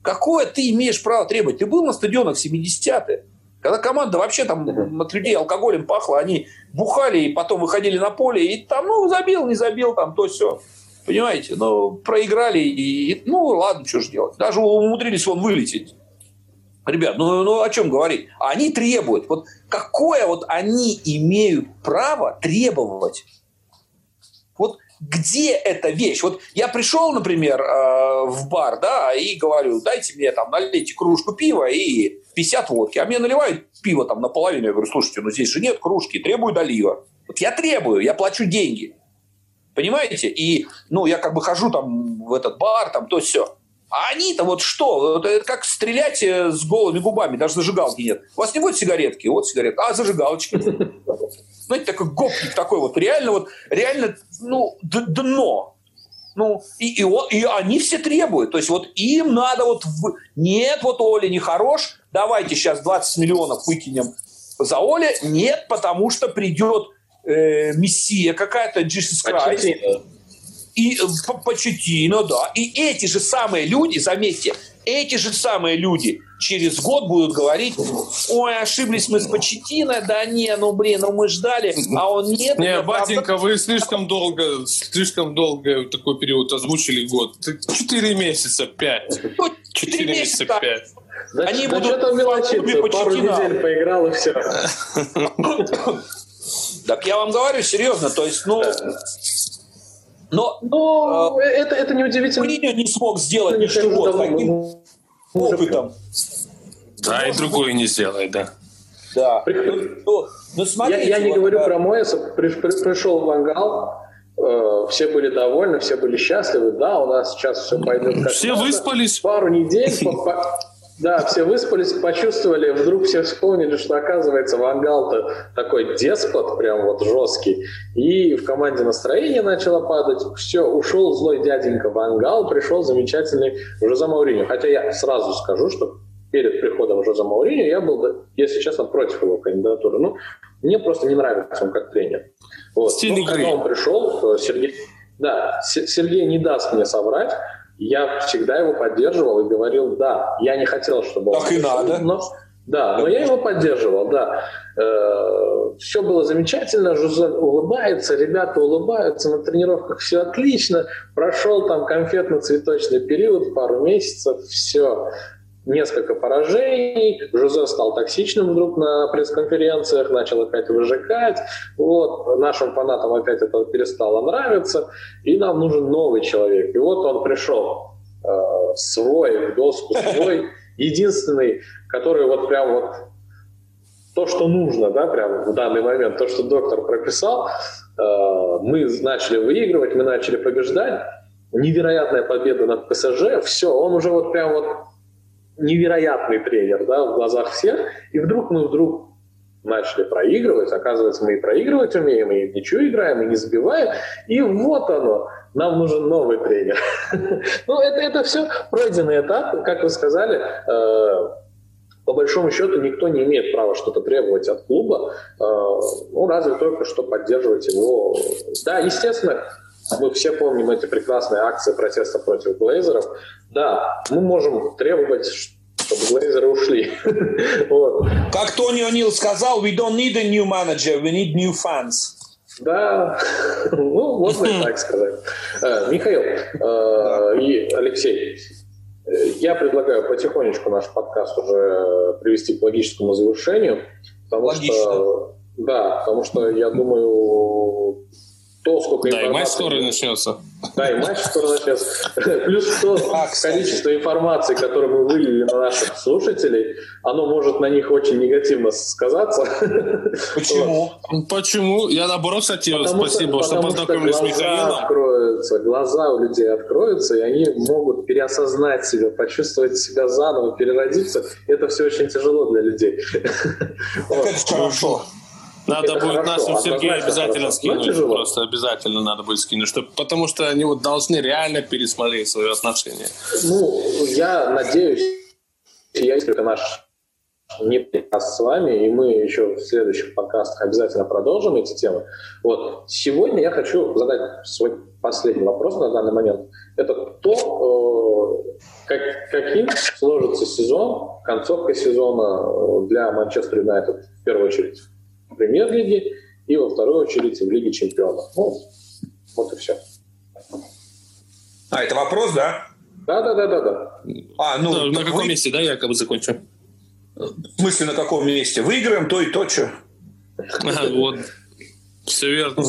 Какое ты имеешь право требовать? Ты был на стадионах в 70-е, когда команда вообще там от людей алкоголем пахла, они бухали и потом выходили на поле, и там, ну, забил, не забил, там, то все. Понимаете? Ну, проиграли, и, ну, ладно, что же делать. Даже умудрились вон вылететь. Ребят, ну, ну о чем говорить? Они требуют. Вот какое вот они имеют право требовать? Где эта вещь? Вот я пришел, например, э, в бар, да, и говорю, дайте мне там, налейте кружку пива и 50 водки. А мне наливают пиво там наполовину. Я говорю, слушайте, ну здесь же нет кружки, требую долива. Вот я требую, я плачу деньги. Понимаете? И, ну, я как бы хожу там в этот бар, там, то все. А они-то вот что? Это как стрелять э, с голыми губами, даже зажигалки нет. У вас не будет сигаретки? Вот сигаретка. А, зажигалочки. Знаете, такой гопник такой вот. Реально вот, реально, ну, дно. Ну, и, и, и они все требуют. То есть вот им надо вот... В... Нет, вот Оля не хорош, давайте сейчас 20 миллионов выкинем за Оля. Нет, потому что придет э, мессия какая-то, Jesus Christ и э, Почетино, да. И эти же самые люди, заметьте, эти же самые люди через год будут говорить, ой, ошиблись мы с Почетино, да не, ну блин, ну мы ждали, а он нет. Не, батенька, правда... вы слишком долго, слишком долго такой период озвучили год. Четыре месяца, пять. Ну, четыре месяца, пять. Да, Они да будут мелочиться, пару недель поиграл и все. [coughs] Так я вам говорю серьезно, то есть, ну, но, Но э, это, это неудивительно. Мourinho не смог сделать ничего таким опытом. Да, и другой не сделает, да. Да. Ну, ну, ну, смотрите, я, я не вот, говорю да. про Моэса. При, при, пришел Вангал, э, все были довольны, все были счастливы. Да, у нас сейчас все пойдет как Все надо. выспались. Пару недель, [laughs] да, все выспались, почувствовали, вдруг все вспомнили, что оказывается Вангал-то такой деспот, прям вот жесткий, и в команде настроение начало падать, все, ушел злой дяденька Вангал, пришел замечательный Жозе Мауриньо. Хотя я сразу скажу, что перед приходом Жозе Мауриньо я был, если честно, против его кандидатуры. Ну, мне просто не нравится он как тренер. Вот. Стиль ну, игры. Когда он пришел, Сергей, да, Сергей не даст мне соврать, я всегда его поддерживал и говорил, да, я не хотел, чтобы он... Так и надо. Но, да, но я его поддерживал, да. Э, все было замечательно, Жузе улыбается, ребята улыбаются, на тренировках все отлично. Прошел там конфетно-цветочный период, пару месяцев, все несколько поражений, Жозе стал токсичным вдруг на пресс-конференциях, начал опять выжигать, вот, нашим фанатам опять это перестало нравиться, и нам нужен новый человек. И вот он пришел э, свой, в доску свой, [laughs] единственный, который вот прям вот то, что нужно, да, прям в данный момент, то, что доктор прописал, э, мы начали выигрывать, мы начали побеждать, невероятная победа над ПСЖ, все, он уже вот прям вот невероятный тренер да, в глазах всех, и вдруг мы вдруг начали проигрывать, оказывается, мы и проигрывать умеем, и ничего играем, и не забиваем, и вот оно, нам нужен новый тренер. [laughs] ну, это, это все пройденный этап, как вы сказали, э, по большому счету никто не имеет права что-то требовать от клуба, э, ну, разве только что поддерживать его. Да, естественно, мы все помним эти прекрасные акции протеста против Глейзеров. Да, мы можем требовать, чтобы Глейзеры ушли. [laughs] вот. Как Тони О'Нил сказал, we don't need a new manager, we need new fans. Да, [laughs] ну, можно и так сказать. Э, Михаил э, и Алексей, я предлагаю потихонечку наш подкаст уже привести к логическому завершению, потому Логично. что да, потому что я думаю, то, сколько Да, и матч скоро начнется. Да, и матч скоро начнется. [laughs] Плюс то [laughs] количество информации, которое мы вылили на наших слушателей, оно может на них очень негативно сказаться. [laughs] Почему? Почему? Я наоборот, кстати, потому спасибо, что, что познакомились с Михаилом. Откроются, глаза у людей откроются, и они могут переосознать себя, почувствовать себя заново, переродиться. Это все очень тяжело для людей. Это хорошо. Надо это будет хорошо. нашим Сергею обязательно скинуть. Просто обязательно надо будет скинуть. Что, потому что они вот должны реально пересмотреть свое отношение. Ну, я надеюсь, я искренне наш не подкаст с вами, и мы еще в следующих подкастах обязательно продолжим эти темы. Вот. Сегодня я хочу задать свой последний вопрос на данный момент. Это то, э, как, каким сложится сезон, концовка сезона для Манчестер Юнайтед в первую очередь премьер-лиги и во вторую очередь в Лиге чемпионов. Ну, вот и все. А, это вопрос, да? Да, да, да, да, да. А, ну, да, на каком вы... месте, да, якобы закончу? В смысле, на каком месте? Выиграем то и то, что. А, вот. Все верно.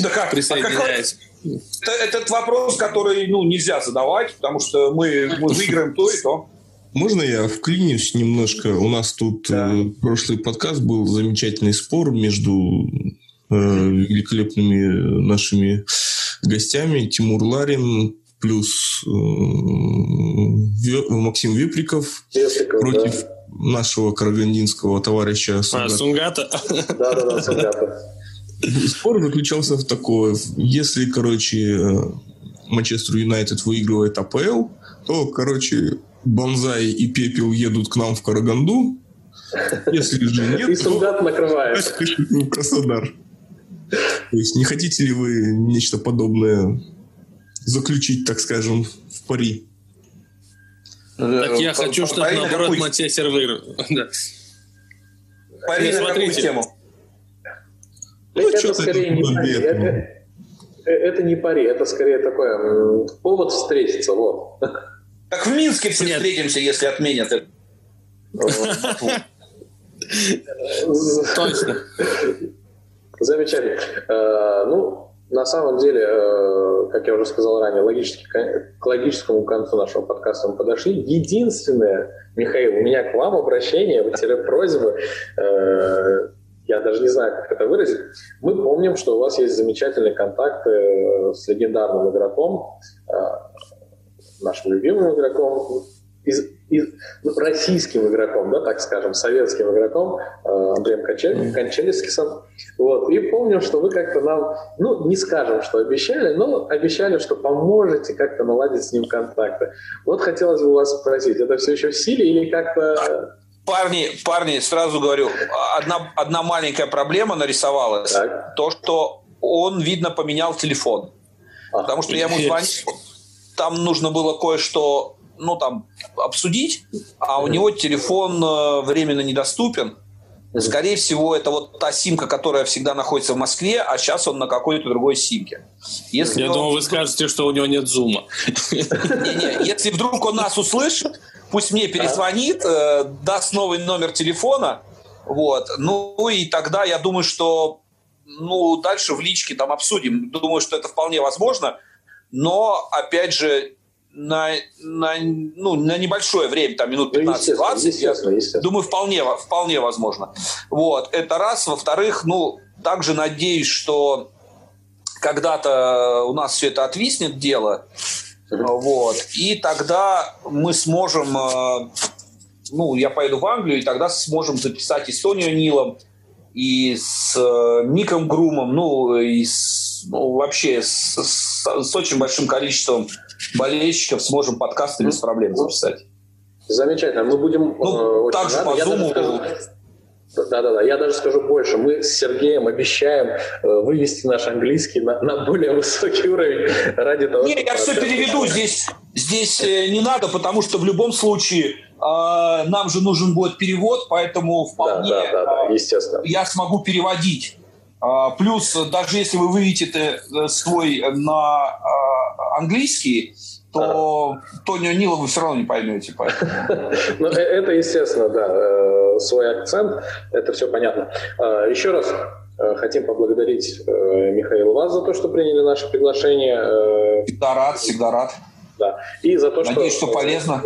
Да как? Присоединяюсь. А как... Это, этот вопрос, который ну, нельзя задавать, потому что мы, мы выиграем то и то. Можно я вклинюсь немножко? У нас тут да. э, прошлый подкаст был замечательный спор между э, великолепными нашими гостями. Тимур Ларин плюс э, Максим Веприков Веприков против да. нашего карагандинского товарища Сунгата. А, Сунгата? Да-да-да, Сунгата. Спор заключался в такое. Если, короче, э, Манчестер Юнайтед выигрывает АПЛ, то, короче, Бонзай и Пепел едут к нам в Караганду. Если же [laughs] нет, и солдат то... накрывает. в Краснодар. То есть не хотите ли вы нечто подобное заключить, так скажем, в пари? Так я хочу, чтобы наоборот Манчестер выиграл. Пари на какую тему? Ну, это скорее не пари. Это, это не пари, это скорее такое повод встретиться. Вот. [laughs] Так в Минске все Нет. встретимся, если отменят это. Точно. Замечательно. Э, ну, на самом деле, э, как я уже сказал ранее, логически, к логическому концу нашего подкаста мы подошли. Единственное, Михаил, у меня к вам обращение, просьба, э, я даже не знаю, как это выразить. Мы помним, что у вас есть замечательные контакты с легендарным игроком, нашим любимым игроком, из, из, ну, российским игроком, да, так скажем, советским игроком э, Андреем Кончель, Кончелескисом. Вот. И помню, что вы как-то нам, ну, не скажем, что обещали, но обещали, что поможете как-то наладить с ним контакты. Вот хотелось бы вас спросить, это все еще в силе или как-то... Парни, парни, сразу говорю, одна, одна маленькая проблема нарисовалась. Так. То, что он, видно, поменял телефон. А, потому что я ему звонил, там нужно было кое-что, ну, там, обсудить, а у него телефон э, временно недоступен. Скорее всего, это вот та симка, которая всегда находится в Москве, а сейчас он на какой-то другой симке. Если Я он... думал, вы скажете, что у него нет зума. Не-не, если вдруг он нас услышит, пусть мне перезвонит, э, даст новый номер телефона, вот. Ну и тогда я думаю, что ну, дальше в личке там обсудим. Думаю, что это вполне возможно но, опять же, на, на, ну, на небольшое время, там минут 15-20, ну, естественно. думаю, вполне, вполне возможно. Вот, это раз. Во-вторых, ну, также надеюсь, что когда-то у нас все это отвиснет дело, вот, и тогда мы сможем, э, ну, я поеду в Англию, и тогда сможем записать с Тонио Нилом, и с э, Ником Грумом, ну, и с, ну, вообще с, с, с очень большим количеством болельщиков сможем подкасты без проблем записать. Замечательно. Мы будем ну, э, также по Zoom. Да-да-да, я даже скажу больше. Мы с Сергеем обещаем э, вывести наш английский на, на более высокий уровень ради того, Не, я все переведу. Здесь, здесь э, не надо, потому что в любом случае э, нам же нужен будет перевод, поэтому вполне да, да, да, да, естественно. я смогу переводить. А, плюс, даже если вы выведете э, свой на а, английский, то а. Тонио Нила вы все равно не поймете. [laughs] Ну, э, это, естественно, да, э, свой акцент, это все понятно. А, еще раз хотим поблагодарить Михаила вас за то, что приняли наше приглашение. Всегда рад, всегда рад. Да. И за то, Надеюсь, что, что полезно.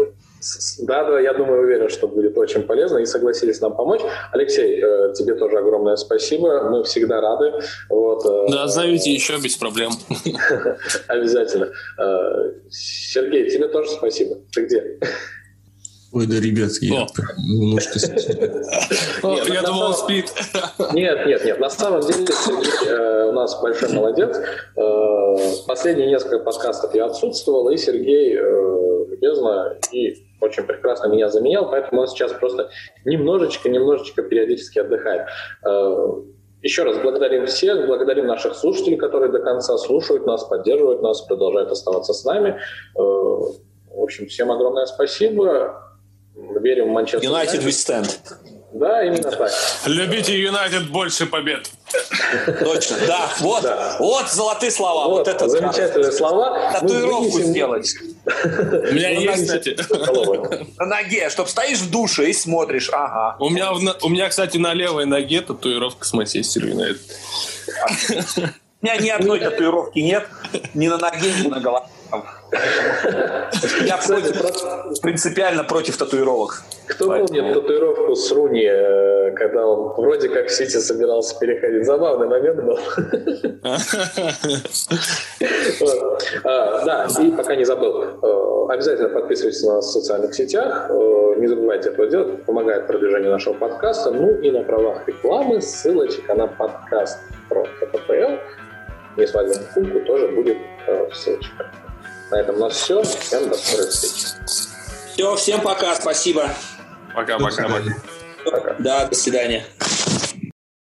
Да, да, я думаю, уверен, что будет очень полезно и согласились нам помочь. Алексей, э, тебе тоже огромное спасибо. Мы всегда рады. Вот, э, да, зовите еще без проблем. [laughs] Обязательно. Э, Сергей, тебе тоже спасибо. Ты где? Ой, да, ребятки, я немножко... Я думал, спит. Нет, нет, нет. На самом деле Сергей у нас большой молодец. Последние несколько подкастов я отсутствовал, и Сергей любезно и очень прекрасно меня заменял, поэтому он сейчас просто немножечко-немножечко периодически отдыхает. Э, еще раз благодарим всех, благодарим наших слушателей, которые до конца слушают нас, поддерживают нас, продолжают оставаться с нами. Э, в общем, всем огромное спасибо. Верим в Манчестер United we stand. Да, именно так. Любите Юнайтед больше побед. Точно, да. Вот, да. вот золотые слова. Вот, вот это замечательные слова. Татуировку сделать. У меня есть, кстати. На ноге, чтобы стоишь в душе и смотришь. Ага. У меня, у меня, кстати, на левой ноге татуировка с Манчестер Юнайтед. У меня ни одной [laughs] татуировки нет. Ни на ноге, ни на голове. Я против, принципиально против татуировок. Кто помнит татуировку с Руни, э, когда он вроде как в Сити собирался переходить? Забавный момент был. [laughs] А, да, и пока не забыл, э, обязательно подписывайтесь на нас в социальных сетях, э, не забывайте этого делать, помогает продвижению нашего подкаста, ну и на правах рекламы ссылочка на подкаст про КППЛ, не свадебную функу, тоже будет ссылочка. На этом у нас все. Всем до скорой встречи. Все, всем пока, спасибо. Пока-пока. Да, до свидания.